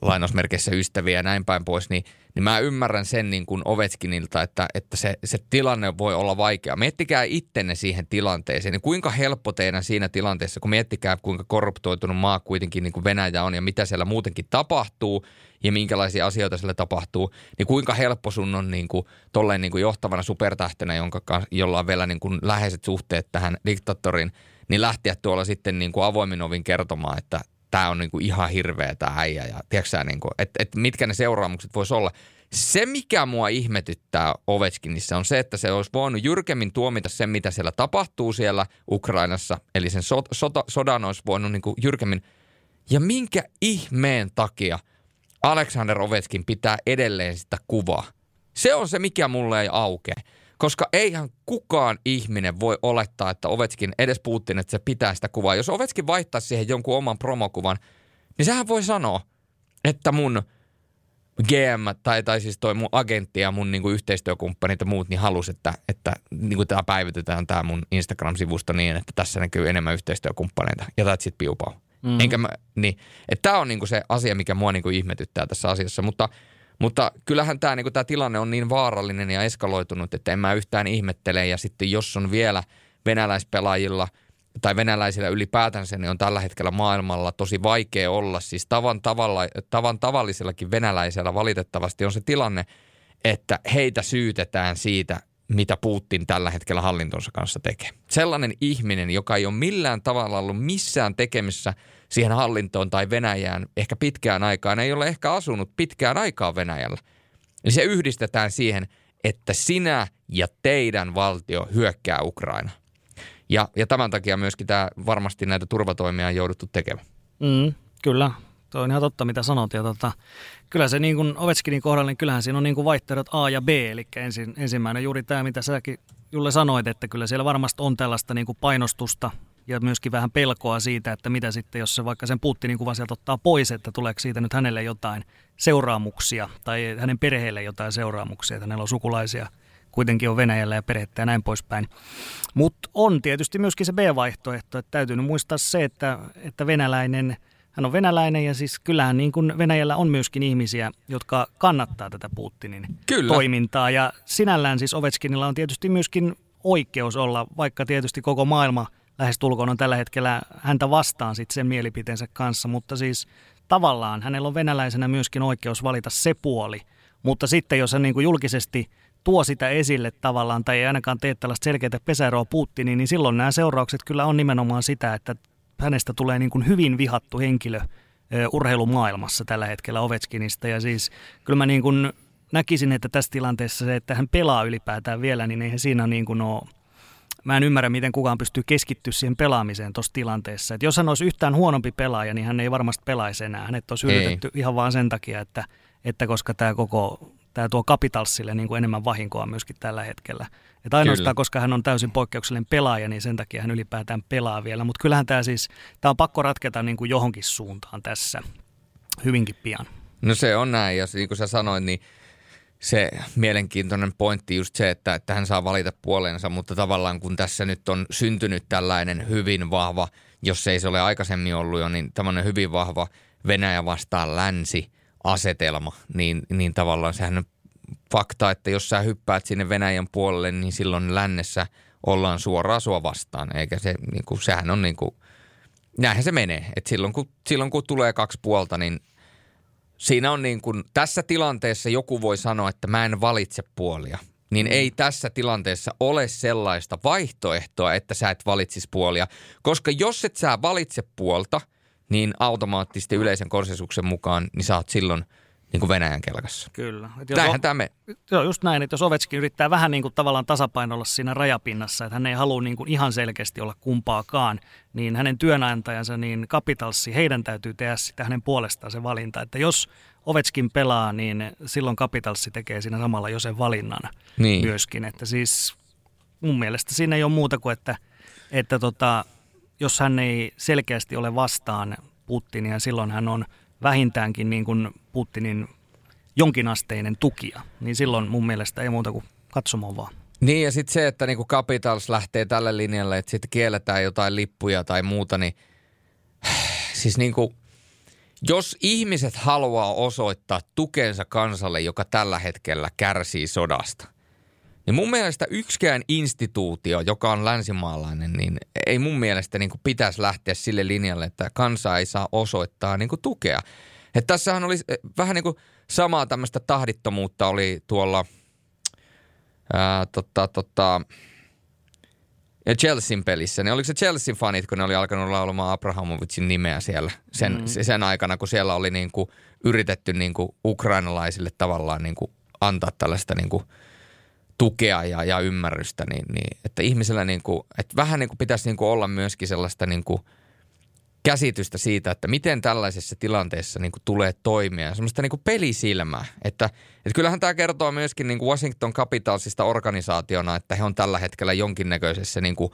lainausmerkeissä ystäviä ja näin päin pois, niin, niin mä ymmärrän sen niin kuin Ovechkinilta, että, että se, se tilanne voi olla vaikea. Miettikää ittenne siihen tilanteeseen, niin kuinka helppo teidän siinä tilanteessa, kun miettikää kuinka korruptoitunut maa kuitenkin niin kuin Venäjä on ja mitä siellä muutenkin tapahtuu ja minkälaisia asioita siellä tapahtuu, niin kuinka helppo sun on niin kuin, tolleen niin kuin johtavana supertähtenä, jonka, jolla on vielä niin kuin läheiset suhteet tähän diktatoriin, niin lähteä tuolla sitten niin kuin avoimin ovin kertomaan, että tämä on niin kuin ihan hirveä tämä äijä ja tiedätkö niin kuin, että, että mitkä ne seuraamukset voisi olla. Se, mikä mua ihmetyttää Ovechkinissa on se, että se olisi voinut jyrkemmin tuomita sen, mitä siellä tapahtuu siellä Ukrainassa, eli sen so, sota, sodan olisi voinut niin kuin jyrkemmin. Ja minkä ihmeen takia – Alexander Ovechkin pitää edelleen sitä kuvaa. Se on se, mikä mulle ei aukea. Koska eihän kukaan ihminen voi olettaa, että Ovechkin edes puhuttiin, että se pitää sitä kuvaa. Jos Ovechkin vaihtaisi siihen jonkun oman promokuvan, niin sehän voi sanoa, että mun GM tai, tai siis toi mun agentti ja mun niinku yhteistyökumppanit ja muut niin halusi, että, että niinku tämä päivitetään tämä mun Instagram-sivusto niin, että tässä näkyy enemmän yhteistyökumppaneita ja that's it piupau. Mm. Enkä mä, niin, että tämä on niinku se asia, mikä mua niinku ihmetyttää tässä asiassa, mutta, mutta kyllähän tämä niinku, tilanne on niin vaarallinen ja eskaloitunut, että en mä yhtään ihmettele ja sitten jos on vielä venäläispelaajilla tai venäläisillä ylipäätänsä, niin on tällä hetkellä maailmalla tosi vaikea olla. Siis tavan, tavalla, tavan tavallisellakin venäläisellä valitettavasti on se tilanne, että heitä syytetään siitä, mitä Putin tällä hetkellä hallintonsa kanssa tekee. Sellainen ihminen, joka ei ole millään tavalla ollut missään tekemissä siihen hallintoon tai Venäjään ehkä pitkään aikaan, ei ole ehkä asunut pitkään aikaa Venäjällä, niin se yhdistetään siihen, että sinä ja teidän valtio hyökkää Ukraina. Ja, ja tämän takia myöskin tämä varmasti näitä turvatoimia on jouduttu tekemään. Mm, kyllä, Tuo on ihan totta, mitä sanot. Ja tota, kyllä se niin kuin Ovechkinin kohdalla, niin kyllähän siinä on niin kuin vaihtoehdot A ja B. Eli ensin, ensimmäinen juuri tämä, mitä säkin Julle sanoit, että kyllä siellä varmasti on tällaista niin kuin painostusta ja myöskin vähän pelkoa siitä, että mitä sitten, jos se vaikka sen Putinin kuva sieltä ottaa pois, että tuleeko siitä nyt hänelle jotain seuraamuksia tai hänen perheelle jotain seuraamuksia, että hänellä on sukulaisia kuitenkin on Venäjällä ja perhettä ja näin poispäin. Mutta on tietysti myöskin se B-vaihtoehto, että täytyy muistaa se, että, että venäläinen – hän on venäläinen ja siis kyllähän niin kuin Venäjällä on myöskin ihmisiä, jotka kannattaa tätä Putinin Kyllä. toimintaa. Ja sinällään siis Ovechkinilla on tietysti myöskin oikeus olla, vaikka tietysti koko maailma lähestulkoon on tällä hetkellä häntä vastaan sitten sen mielipiteensä kanssa, mutta siis tavallaan hänellä on venäläisenä myöskin oikeus valita se puoli. Mutta sitten jos hän niin kuin julkisesti tuo sitä esille tavallaan tai ei ainakaan tee tällaista selkeää pesäeroa Putiniin, niin silloin nämä seuraukset kyllä on nimenomaan sitä, että hänestä tulee niin kuin hyvin vihattu henkilö urheilumaailmassa tällä hetkellä Ovechkinista. Ja siis kyllä mä niin kuin näkisin, että tässä tilanteessa se, että hän pelaa ylipäätään vielä, niin eihän siinä niin kuin ole mä en ymmärrä, miten kukaan pystyy keskittyä siihen pelaamiseen tuossa tilanteessa. Et jos hän olisi yhtään huonompi pelaaja, niin hän ei varmasti pelaisi enää. Hänet olisi yritetty ihan vaan sen takia, että, että koska tämä koko tämä tuo Capitalsille niin kuin enemmän vahinkoa myöskin tällä hetkellä. Että ainoastaan, Kyllä. koska hän on täysin poikkeuksellinen pelaaja, niin sen takia hän ylipäätään pelaa vielä. Mutta kyllähän tämä siis, tämä on pakko ratketa niin kuin johonkin suuntaan tässä hyvinkin pian. No se on näin, ja niin kuin sä sanoit, niin se mielenkiintoinen pointti just se, että, että hän saa valita puolensa, mutta tavallaan kun tässä nyt on syntynyt tällainen hyvin vahva, jos ei se ole aikaisemmin ollut jo, niin tämmöinen hyvin vahva Venäjä vastaan länsi asetelma, niin, niin tavallaan sehän on fakta, että jos sä hyppäät sinne Venäjän puolelle, niin silloin lännessä ollaan suoraan sua vastaan, eikä se, niin kuin, sehän on niin kuin, näinhän se menee, että silloin kun, silloin kun tulee kaksi puolta, niin siinä on niin kuin, tässä tilanteessa joku voi sanoa, että mä en valitse puolia. Niin ei tässä tilanteessa ole sellaista vaihtoehtoa, että sä et valitsisi puolia. Koska jos et sä valitse puolta, niin automaattisesti yleisen konsensuksen mukaan, niin sä oot silloin – niin kuin Venäjän kelkassa. Kyllä. Tämähän tämä me... Joo, just näin, että jos Ovechkin yrittää vähän niin kuin tavallaan tasapainolla siinä rajapinnassa, että hän ei halua niin kuin ihan selkeästi olla kumpaakaan, niin hänen työnantajansa, niin Capitalsi, heidän täytyy tehdä sitä hänen puolestaan se valinta. Että jos Ovechkin pelaa, niin silloin Capitalsi tekee siinä samalla jo sen valinnan niin. myöskin. Että siis mun mielestä siinä ei ole muuta kuin, että, että tota, jos hän ei selkeästi ole vastaan Putinia, silloin hän on vähintäänkin niin kuin Putinin jonkinasteinen tukija, niin silloin mun mielestä ei muuta kuin katsomaan vaan. Niin ja sitten se, että niinku Capitals lähtee tälle linjalle, että sitten kielletään jotain lippuja tai muuta, niin siis niinku, jos ihmiset haluaa osoittaa tukensa kansalle, joka tällä hetkellä kärsii sodasta, niin mun mielestä yksikään instituutio, joka on länsimaalainen, niin ei mun mielestä niin pitäisi lähteä sille linjalle, että kansa ei saa osoittaa niin tukea. Että tässähän oli eh, vähän niin kuin samaa tämmöistä tahdittomuutta oli tuolla ää, tota, tota, Chelsean pelissä. Niin oliko se Chelsean fanit, kun ne oli alkanut laulamaan Abrahamovicin nimeä siellä sen, mm. sen aikana, kun siellä oli niin kuin yritetty niin kuin ukrainalaisille tavallaan niin kuin antaa tällaista niin kuin – tukea ja, ja ymmärrystä, niin, niin että ihmisellä niin kuin, että vähän niin kuin pitäisi niin kuin olla myöskin sellaista niin kuin käsitystä siitä, että miten tällaisessa tilanteessa niin kuin tulee toimia. Semmoista niin kuin pelisilmää, että, että kyllähän tämä kertoo myöskin niin kuin Washington Capitalsista organisaationa, että he on tällä hetkellä jonkinnäköisessä niin kuin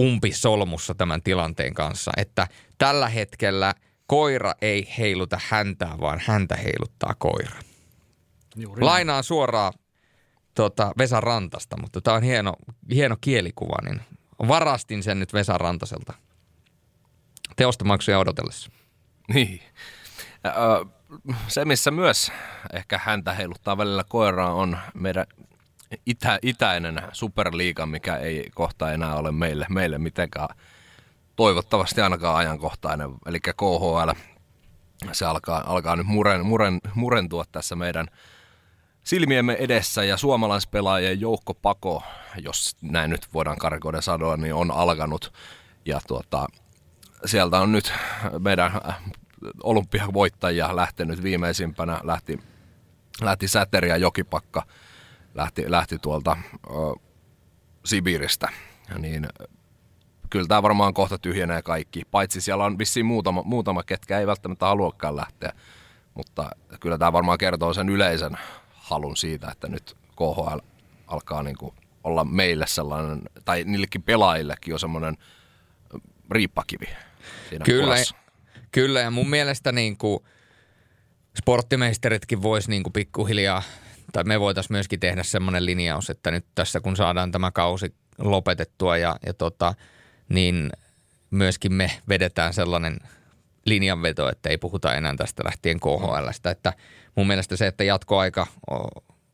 umpisolmussa tämän tilanteen kanssa, että tällä hetkellä koira ei heiluta häntää, vaan häntä heiluttaa koira. Juuri Lainaan suoraan tuota, Vesa Rantasta, mutta tämä on hieno, hieno kielikuva, niin varastin sen nyt Vesa Rantaselta teostomaksuja odotellessa. Niin. Se, missä myös ehkä häntä heiluttaa välillä koiraa, on meidän itä, itäinen superliiga, mikä ei kohta enää ole meille, meille mitenkään toivottavasti ainakaan ajankohtainen. Eli KHL, se alkaa, alkaa nyt muren, muren, murentua tässä meidän – silmiemme edessä ja suomalaispelaajien joukkopako, jos näin nyt voidaan karkoiden sanoa, niin on alkanut. Ja tuota, sieltä on nyt meidän olympiavoittajia lähtenyt viimeisimpänä, lähti, lähti Säteri ja Jokipakka, lähti, lähti tuolta ö, Sibiristä. Niin kyllä tämä varmaan kohta tyhjenee kaikki, paitsi siellä on vissiin muutama, muutama ketkä ei välttämättä haluakaan lähteä, mutta kyllä tämä varmaan kertoo sen yleisen halun siitä, että nyt KHL alkaa niin kuin olla meille sellainen, tai niillekin pelaajillekin on semmoinen riippakivi siinä Kyllä, kyllä ja mun mielestä niin kuin sporttimeisteritkin vois niin kuin pikkuhiljaa, tai me voitaisiin myöskin tehdä semmoinen linjaus, että nyt tässä kun saadaan tämä kausi lopetettua ja, ja tota, niin myöskin me vedetään sellainen linjanveto, että ei puhuta enää tästä lähtien KHLstä, että mun mielestä se, että jatkoaika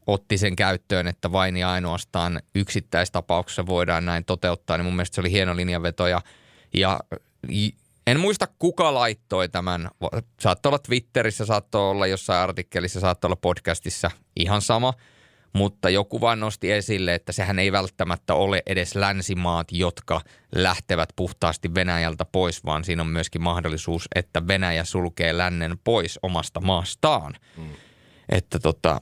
otti sen käyttöön, että vain ja ainoastaan yksittäistapauksessa voidaan näin toteuttaa, niin mun mielestä se oli hieno linjanveto ja, ja en muista kuka laittoi tämän. Saattoi olla Twitterissä, saattoi olla jossain artikkelissa, saattoi olla podcastissa, ihan sama. Mutta joku vain nosti esille, että sehän ei välttämättä ole edes länsimaat, jotka lähtevät puhtaasti Venäjältä pois, vaan siinä on myöskin mahdollisuus, että Venäjä sulkee lännen pois omasta maastaan. Mm. Että tota,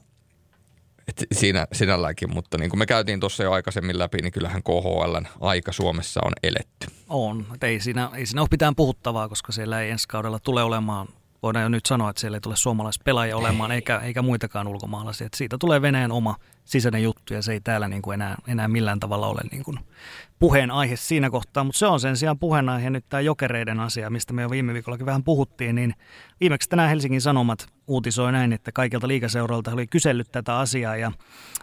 et siinä sinälläkin, mutta niin kuin me käytiin tuossa jo aikaisemmin läpi, niin kyllähän KHLn aika Suomessa on eletty. On, ei siinä, ei siinä ole mitään puhuttavaa, koska siellä ei ensi kaudella tule olemaan voidaan jo nyt sanoa, että siellä ei tule suomalaispelaajia olemaan, eikä, eikä muitakaan ulkomaalaisia. Että siitä tulee Venäjän oma sisäinen juttu, ja se ei täällä niin kuin enää, enää millään tavalla ole niin kuin puheenaihe siinä kohtaa. Mutta se on sen sijaan puheenaihe nyt tämä jokereiden asia, mistä me jo viime viikollakin vähän puhuttiin. Niin viimeksi tänään Helsingin Sanomat uutisoi näin, että kaikilta liikaseuroilta oli kysellyt tätä asiaa, ja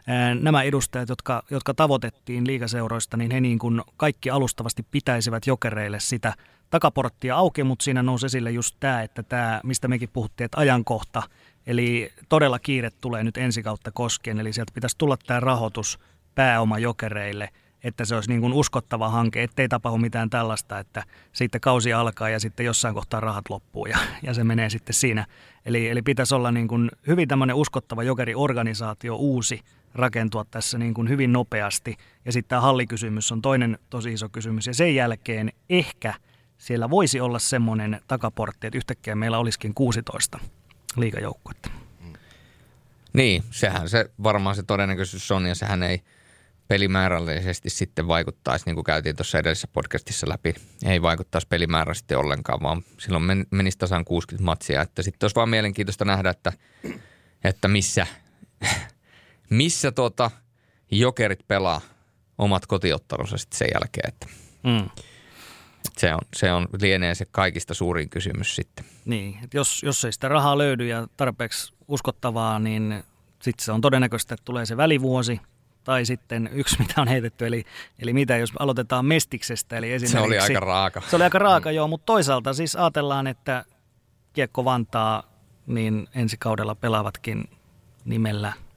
ää, nämä edustajat, jotka, jotka tavoitettiin liikaseuroista, niin he niin kuin kaikki alustavasti pitäisivät jokereille sitä takaporttia auki, mutta siinä nousi esille just tämä, että tämä, mistä mekin puhuttiin, että ajankohta, eli todella kiire tulee nyt ensi kautta koskien, eli sieltä pitäisi tulla tämä rahoitus pääoma jokereille, että se olisi niin kuin uskottava hanke, ettei tapahdu mitään tällaista, että sitten kausi alkaa ja sitten jossain kohtaa rahat loppuu ja, ja se menee sitten siinä. Eli, eli pitäisi olla niin kuin hyvin tämmöinen uskottava jokeriorganisaatio uusi, rakentua tässä niin kuin hyvin nopeasti. Ja sitten tämä hallikysymys on toinen tosi iso kysymys. Ja sen jälkeen ehkä – siellä voisi olla semmoinen takaportti, että yhtäkkiä meillä olisikin 16 liikajoukkuetta. Niin, sehän se varmaan se todennäköisyys on ja sehän ei pelimäärällisesti sitten vaikuttaisi, niin kuin käytiin tuossa edellisessä podcastissa läpi, ei vaikuttaisi pelimääräisesti ollenkaan, vaan silloin men, menisi tasan 60 matsia. Että sitten olisi vaan mielenkiintoista nähdä, että, että missä, missä tuota jokerit pelaa omat kotiottelunsa sitten sen jälkeen. Että. Mm. Se on, se on lienee se kaikista suurin kysymys sitten. Niin, että jos, jos ei sitä rahaa löydy ja tarpeeksi uskottavaa, niin sitten se on todennäköistä, että tulee se välivuosi tai sitten yksi, mitä on heitetty, eli, eli mitä jos aloitetaan Mestiksestä. Eli esimerkiksi, se oli aika raaka. Se oli aika raaka, mm. joo, mutta toisaalta siis ajatellaan, että Kiekko Vantaa, niin ensi kaudella pelaavatkin nimellä –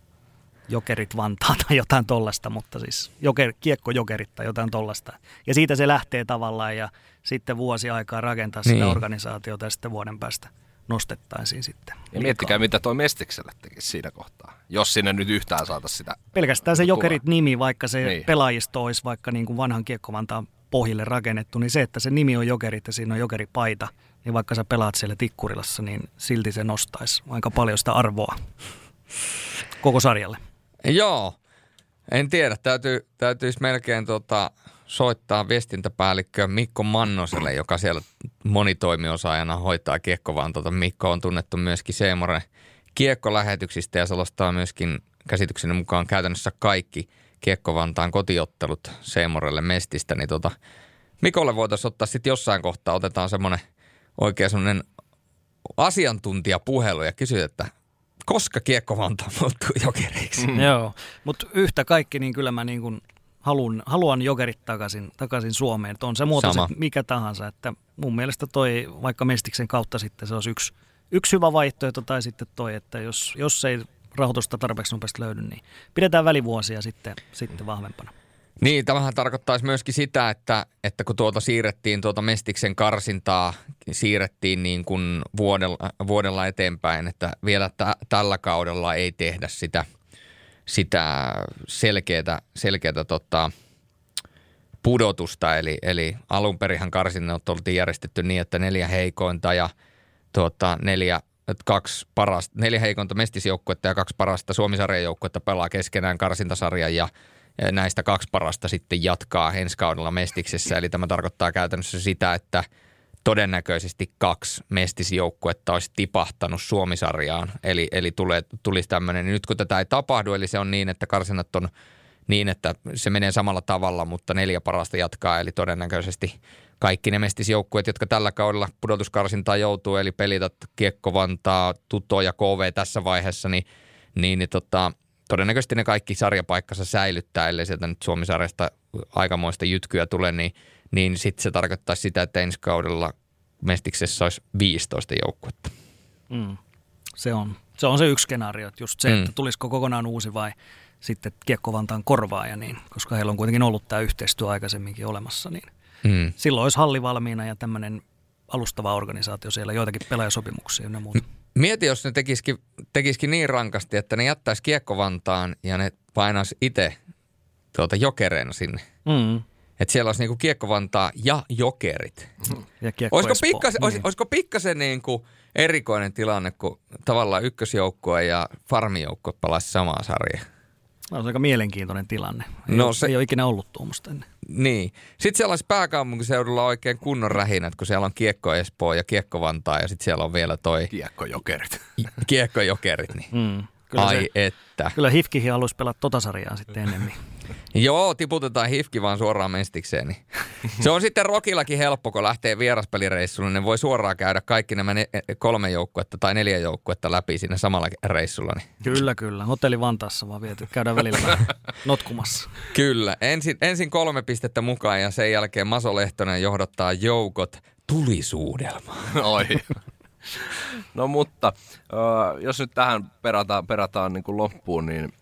Jokerit Vantaa tai jotain tollasta, mutta siis joker, kiekko-jokerit tai jotain tollasta. Ja siitä se lähtee tavallaan ja sitten vuosi aikaa rakentaa sitä niin. organisaatiota ja sitten vuoden päästä nostettaisiin sitten. Ja miettikää, mitä tuo Mestikselle tekisi siinä kohtaa, jos sinne nyt yhtään saataisiin sitä. Pelkästään se Jokerit-nimi, vaikka se niin. pelaajisto olisi vaikka niin kuin vanhan kiekkovantaan pohjille rakennettu, niin se, että se nimi on Jokerit ja siinä on Jokeripaita, niin vaikka sä pelaat siellä Tikkurilassa, niin silti se nostaisi aika paljon sitä arvoa koko sarjalle. Joo, en tiedä. Täytyy, täytyisi melkein tota, soittaa viestintäpäällikkö Mikko Mannoselle, joka siellä monitoimiosaajana hoitaa kiekko, vaan tota Mikko on tunnettu myöskin Seemoren kiekkolähetyksistä ja selostaa myöskin käsitykseni mukaan käytännössä kaikki Kiekkovantaan kotiottelut Seemorelle Mestistä, niin tota, Mikolle voitaisiin ottaa sitten jossain kohtaa, otetaan semmoinen oikein semmoinen asiantuntijapuhelu ja kysyä, että koska Kiekko Vantaa muuttuu jokeriksi. Mm. Joo, mutta yhtä kaikki niin kyllä mä niin kuin haluan, haluan jokerit takaisin, takaisin Suomeen. Että on se muoto mikä tahansa. Että mun mielestä toi vaikka Mestiksen kautta sitten se olisi yksi, yksi hyvä vaihtoehto tai sitten toi, että jos, jos ei rahoitusta tarpeeksi nopeasti löydy, niin pidetään välivuosia sitten, sitten vahvempana. Niin, tämähän tarkoittaisi myöskin sitä, että, että kun tuota siirrettiin tuota Mestiksen karsintaa, siirrettiin niin kuin vuodella, vuodella eteenpäin, että vielä t- tällä kaudella ei tehdä sitä, sitä selkeätä, selkeätä tota, pudotusta. Eli, eli alun perinhan karsinnat oltiin järjestetty niin, että neljä heikointa ja tuota, neljä kaksi parasta, neljä heikonta mestisjoukkuetta ja kaksi parasta Suomisarjan joukkuetta pelaa keskenään karsintasarjan ja – näistä kaksi parasta sitten jatkaa ensi kaudella Mestiksessä. Eli tämä tarkoittaa käytännössä sitä, että todennäköisesti kaksi mestisjoukkuetta olisi tipahtanut Suomisarjaan. Eli, eli tulee, tulisi tämmöinen, nyt kun tätä ei tapahdu, eli se on niin, että karsinat on niin, että se menee samalla tavalla, mutta neljä parasta jatkaa, eli todennäköisesti kaikki ne mestisjoukkueet, jotka tällä kaudella pudotuskarsintaan joutuu, eli pelitat Kiekko, Vantaa, Tuto ja KV tässä vaiheessa, niin, niin, niin tota, todennäköisesti ne kaikki sarjapaikkansa säilyttää, ellei sieltä nyt Suomisarjasta aikamoista jytkyä tule, niin, niin sitten se tarkoittaa sitä, että ensi kaudella Mestiksessä olisi 15 joukkuetta. Mm. Se, on, se on se yksi skenaario, että just se, mm. että tulisiko kokonaan uusi vai sitten Kiekkovantaan korvaaja, niin, koska heillä on kuitenkin ollut tämä yhteistyö aikaisemminkin olemassa, niin mm. silloin olisi halli valmiina ja tämmöinen alustava organisaatio siellä, joitakin pelaajasopimuksia ja muuta. Mieti, jos ne tekisikin, tekisikin niin rankasti, että ne jättäisi kiekkovantaan ja ne painaisi itse tuota jokereena sinne. Mm. Että siellä olisi niinku kiekkovantaa ja jokerit. Ja olisiko, pikkasen, niin. olis, olisiko pikkasen niinku erikoinen tilanne, kun tavallaan ykkösjoukkue ja farmijoukkue palaisi samaa sarjaa? Tämä on aika mielenkiintoinen tilanne. Ei, No se- se... ei ole ikinä ollut tuommoista ennen. Niin. Sitten siellä olisi pääkaupunkiseudulla oikein kunnon rähinät, kun siellä on Kiekko Espoo ja Kiekko Vantaa ja sitten siellä on vielä toi Kiekkojokerit. Kiekko Jokerit. Niin. Mm. Kyllä, Ai se, että. kyllä Hifkihin haluaisi pelata tota sarjaa sitten ennemmin. Joo, tiputetaan hifki vaan suoraan mestikseen. Niin. Se on sitten Rokillakin helppo, kun lähtee vieraspelireissulle, niin ne voi suoraan käydä kaikki nämä ne, kolme joukkuetta tai neljä joukkuetta läpi siinä samalla reissulla. Niin. Kyllä, kyllä. Hotelli Vantaassa vaan viety. Käydään välillä vähän notkumassa. Kyllä, ensin, ensin kolme pistettä mukaan ja sen jälkeen Maso Lehtonen johdottaa joukot tulisuudelmaan. Oi. No mutta, jos nyt tähän perataan, perataan niin kuin loppuun, niin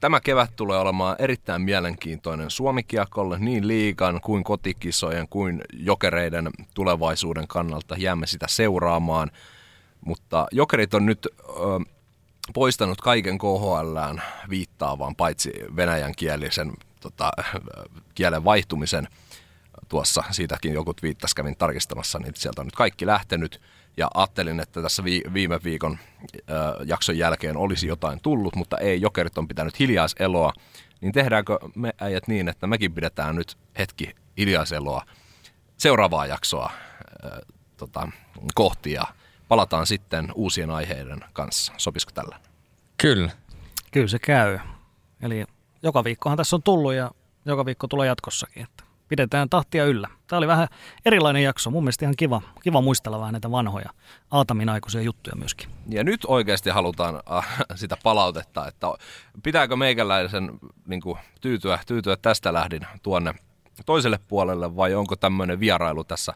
tämä kevät tulee olemaan erittäin mielenkiintoinen Suomikiekolle niin liigan kuin kotikisojen kuin jokereiden tulevaisuuden kannalta. Jäämme sitä seuraamaan, mutta jokerit on nyt ö, poistanut kaiken KHLään viittaavan, paitsi venäjän kielisen tota, kielen vaihtumisen tuossa, siitäkin joku viittas kävin tarkistamassa, niin sieltä on nyt kaikki lähtenyt. Ja ajattelin, että tässä vi- viime viikon ö, jakson jälkeen olisi jotain tullut, mutta ei, jokerit on pitänyt hiljaiseloa. Niin tehdäänkö me äijät niin, että mekin pidetään nyt hetki hiljaiseloa seuraavaa jaksoa ö, tota, kohti ja palataan sitten uusien aiheiden kanssa. Sopisiko tällä? Kyllä. Kyllä se käy. Eli joka viikkohan tässä on tullut ja joka viikko tulee jatkossakin. Että pidetään tahtia yllä. Tämä oli vähän erilainen jakso. Mun mielestä ihan kiva, kiva muistella vähän näitä vanhoja Aatamin aikuisia juttuja myöskin. Ja nyt oikeasti halutaan äh, sitä palautetta, että pitääkö meikäläisen niin kuin, tyytyä, tyytyä tästä lähdin tuonne toiselle puolelle vai onko tämmöinen vierailu tässä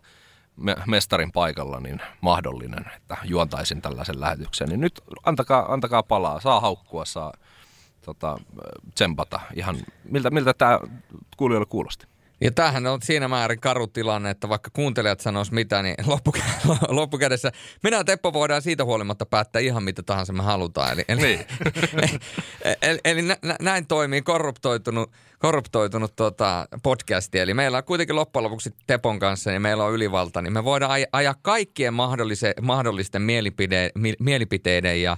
me- mestarin paikalla niin mahdollinen, että juontaisin tällaisen lähetyksen. Niin nyt antakaa, antakaa palaa, saa haukkua, saa tota, tsempata ihan, miltä, miltä tämä kuulijoille kuulosti. Ja tämähän on siinä määrin karu tilanne, että vaikka kuuntelijat sanois mitä, niin loppukä- loppukädessä minä ja Teppo voidaan siitä huolimatta päättää ihan mitä tahansa me halutaan. Eli, eli, Niin. eli, eli nä, nä- näin toimii korruptoitunut, korruptoitunut tota podcasti. Eli meillä on kuitenkin loppujen lopuksi Tepon kanssa, niin meillä on ylivalta, niin me voidaan aj- ajaa kaikkien mahdollisten mielipide, mi, mielipiteiden ja,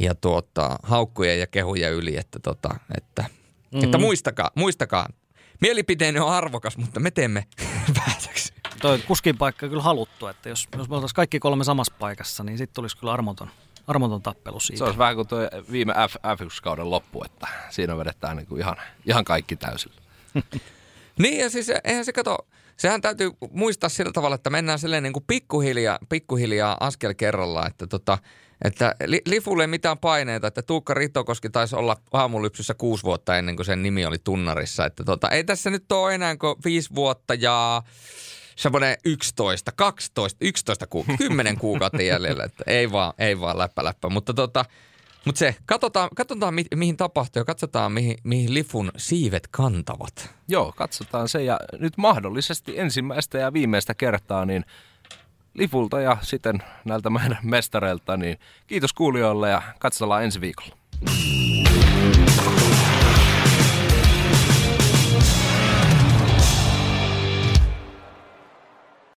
ja tuota, haukkujen ja kehujen yli, että, tota, että, mm. että muistakaa, muistakaa, Mielipiteeni on arvokas, mutta me teemme päätöksiä. Toi kuskin paikka on kyllä haluttu, että jos, jos me oltaisiin kaikki kolme samassa paikassa, niin sitten tulisi kyllä armoton, armoton tappelu siitä. Se olisi vähän kuin tuo viime F, F1-kauden loppu, että siinä vedetään niin kuin ihan, ihan kaikki täysillä. Niin ja siis eihän se kato, sehän täytyy muistaa sillä tavalla, että mennään silleen niin kuin pikkuhiljaa, pikkuhiljaa askel kerrallaan, että tota, että li, Lifulle ei mitään paineita, että Tuukka Ritokoski taisi olla aamulypsyssä kuusi vuotta ennen kuin sen nimi oli tunnarissa. Että tota, ei tässä nyt ole enää kuin viisi vuotta ja semmoinen 11, 12, 11 kuukautta, 10 kuukautta jäljellä. Että ei vaan, ei vaan läppä läppä. Mutta tota, mutta se, katsotaan, katsotaan mi, mihin tapahtuu ja katsotaan mihin, mihin Lifun siivet kantavat. Joo, katsotaan se ja nyt mahdollisesti ensimmäistä ja viimeistä kertaa niin Lifulta ja sitten näiltä meidän mestareilta, niin kiitos kuulijoille ja katsellaan ensi viikolla.